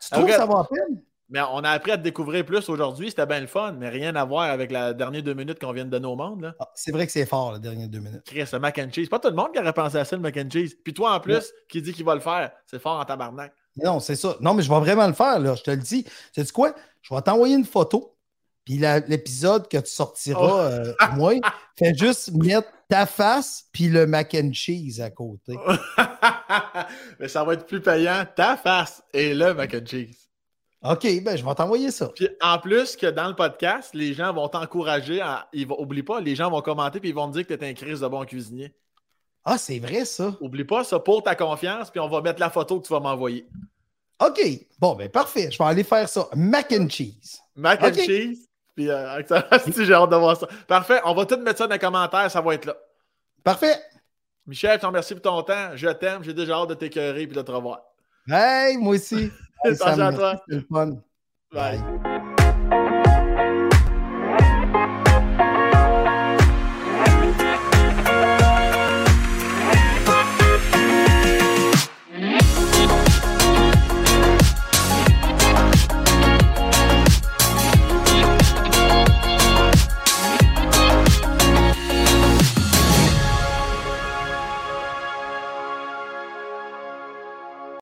Tu trouves que ça va à peine? Mais on a appris à te découvrir plus aujourd'hui. C'était bien le fun, mais rien à voir avec la dernière deux minutes qu'on vient de donner au monde. Ah, c'est vrai que c'est fort, la dernière deux minutes. Chris, le mac and cheese. Pas tout le monde qui aurait pensé à ça, le mac and cheese. Puis toi, en plus, qui dit qu'il va le faire, c'est fort en tabarnak. Non, c'est ça. Non, mais je vais vraiment le faire, là. Je te le dis. Tu sais quoi? Je vais t'envoyer une photo. Puis l'épisode que tu sortiras, oh. euh, moi, fais juste mettre ta face puis le mac and cheese à côté. mais ça va être plus payant, ta face et le mac and cheese. OK, ben je vais t'envoyer ça. Puis en plus que dans le podcast, les gens vont t'encourager à. Ils vont... Oublie pas, les gens vont commenter puis ils vont te dire que tu es un crise de bon cuisinier. Ah, c'est vrai ça. Oublie pas ça pour ta confiance, puis on va mettre la photo que tu vas m'envoyer. OK. Bon, ben parfait. Je vais aller faire ça. Mac and cheese. Mac and cheese. Puis euh, j'ai hâte de voir ça. Parfait. On va tout mettre ça dans les commentaires. Ça va être là. Parfait. Michel, je te remercie pour ton temps. Je t'aime. J'ai déjà hâte de t'écœurer et de te revoir. Hey, moi aussi. Hey, à toi. C'est le fun. Bye.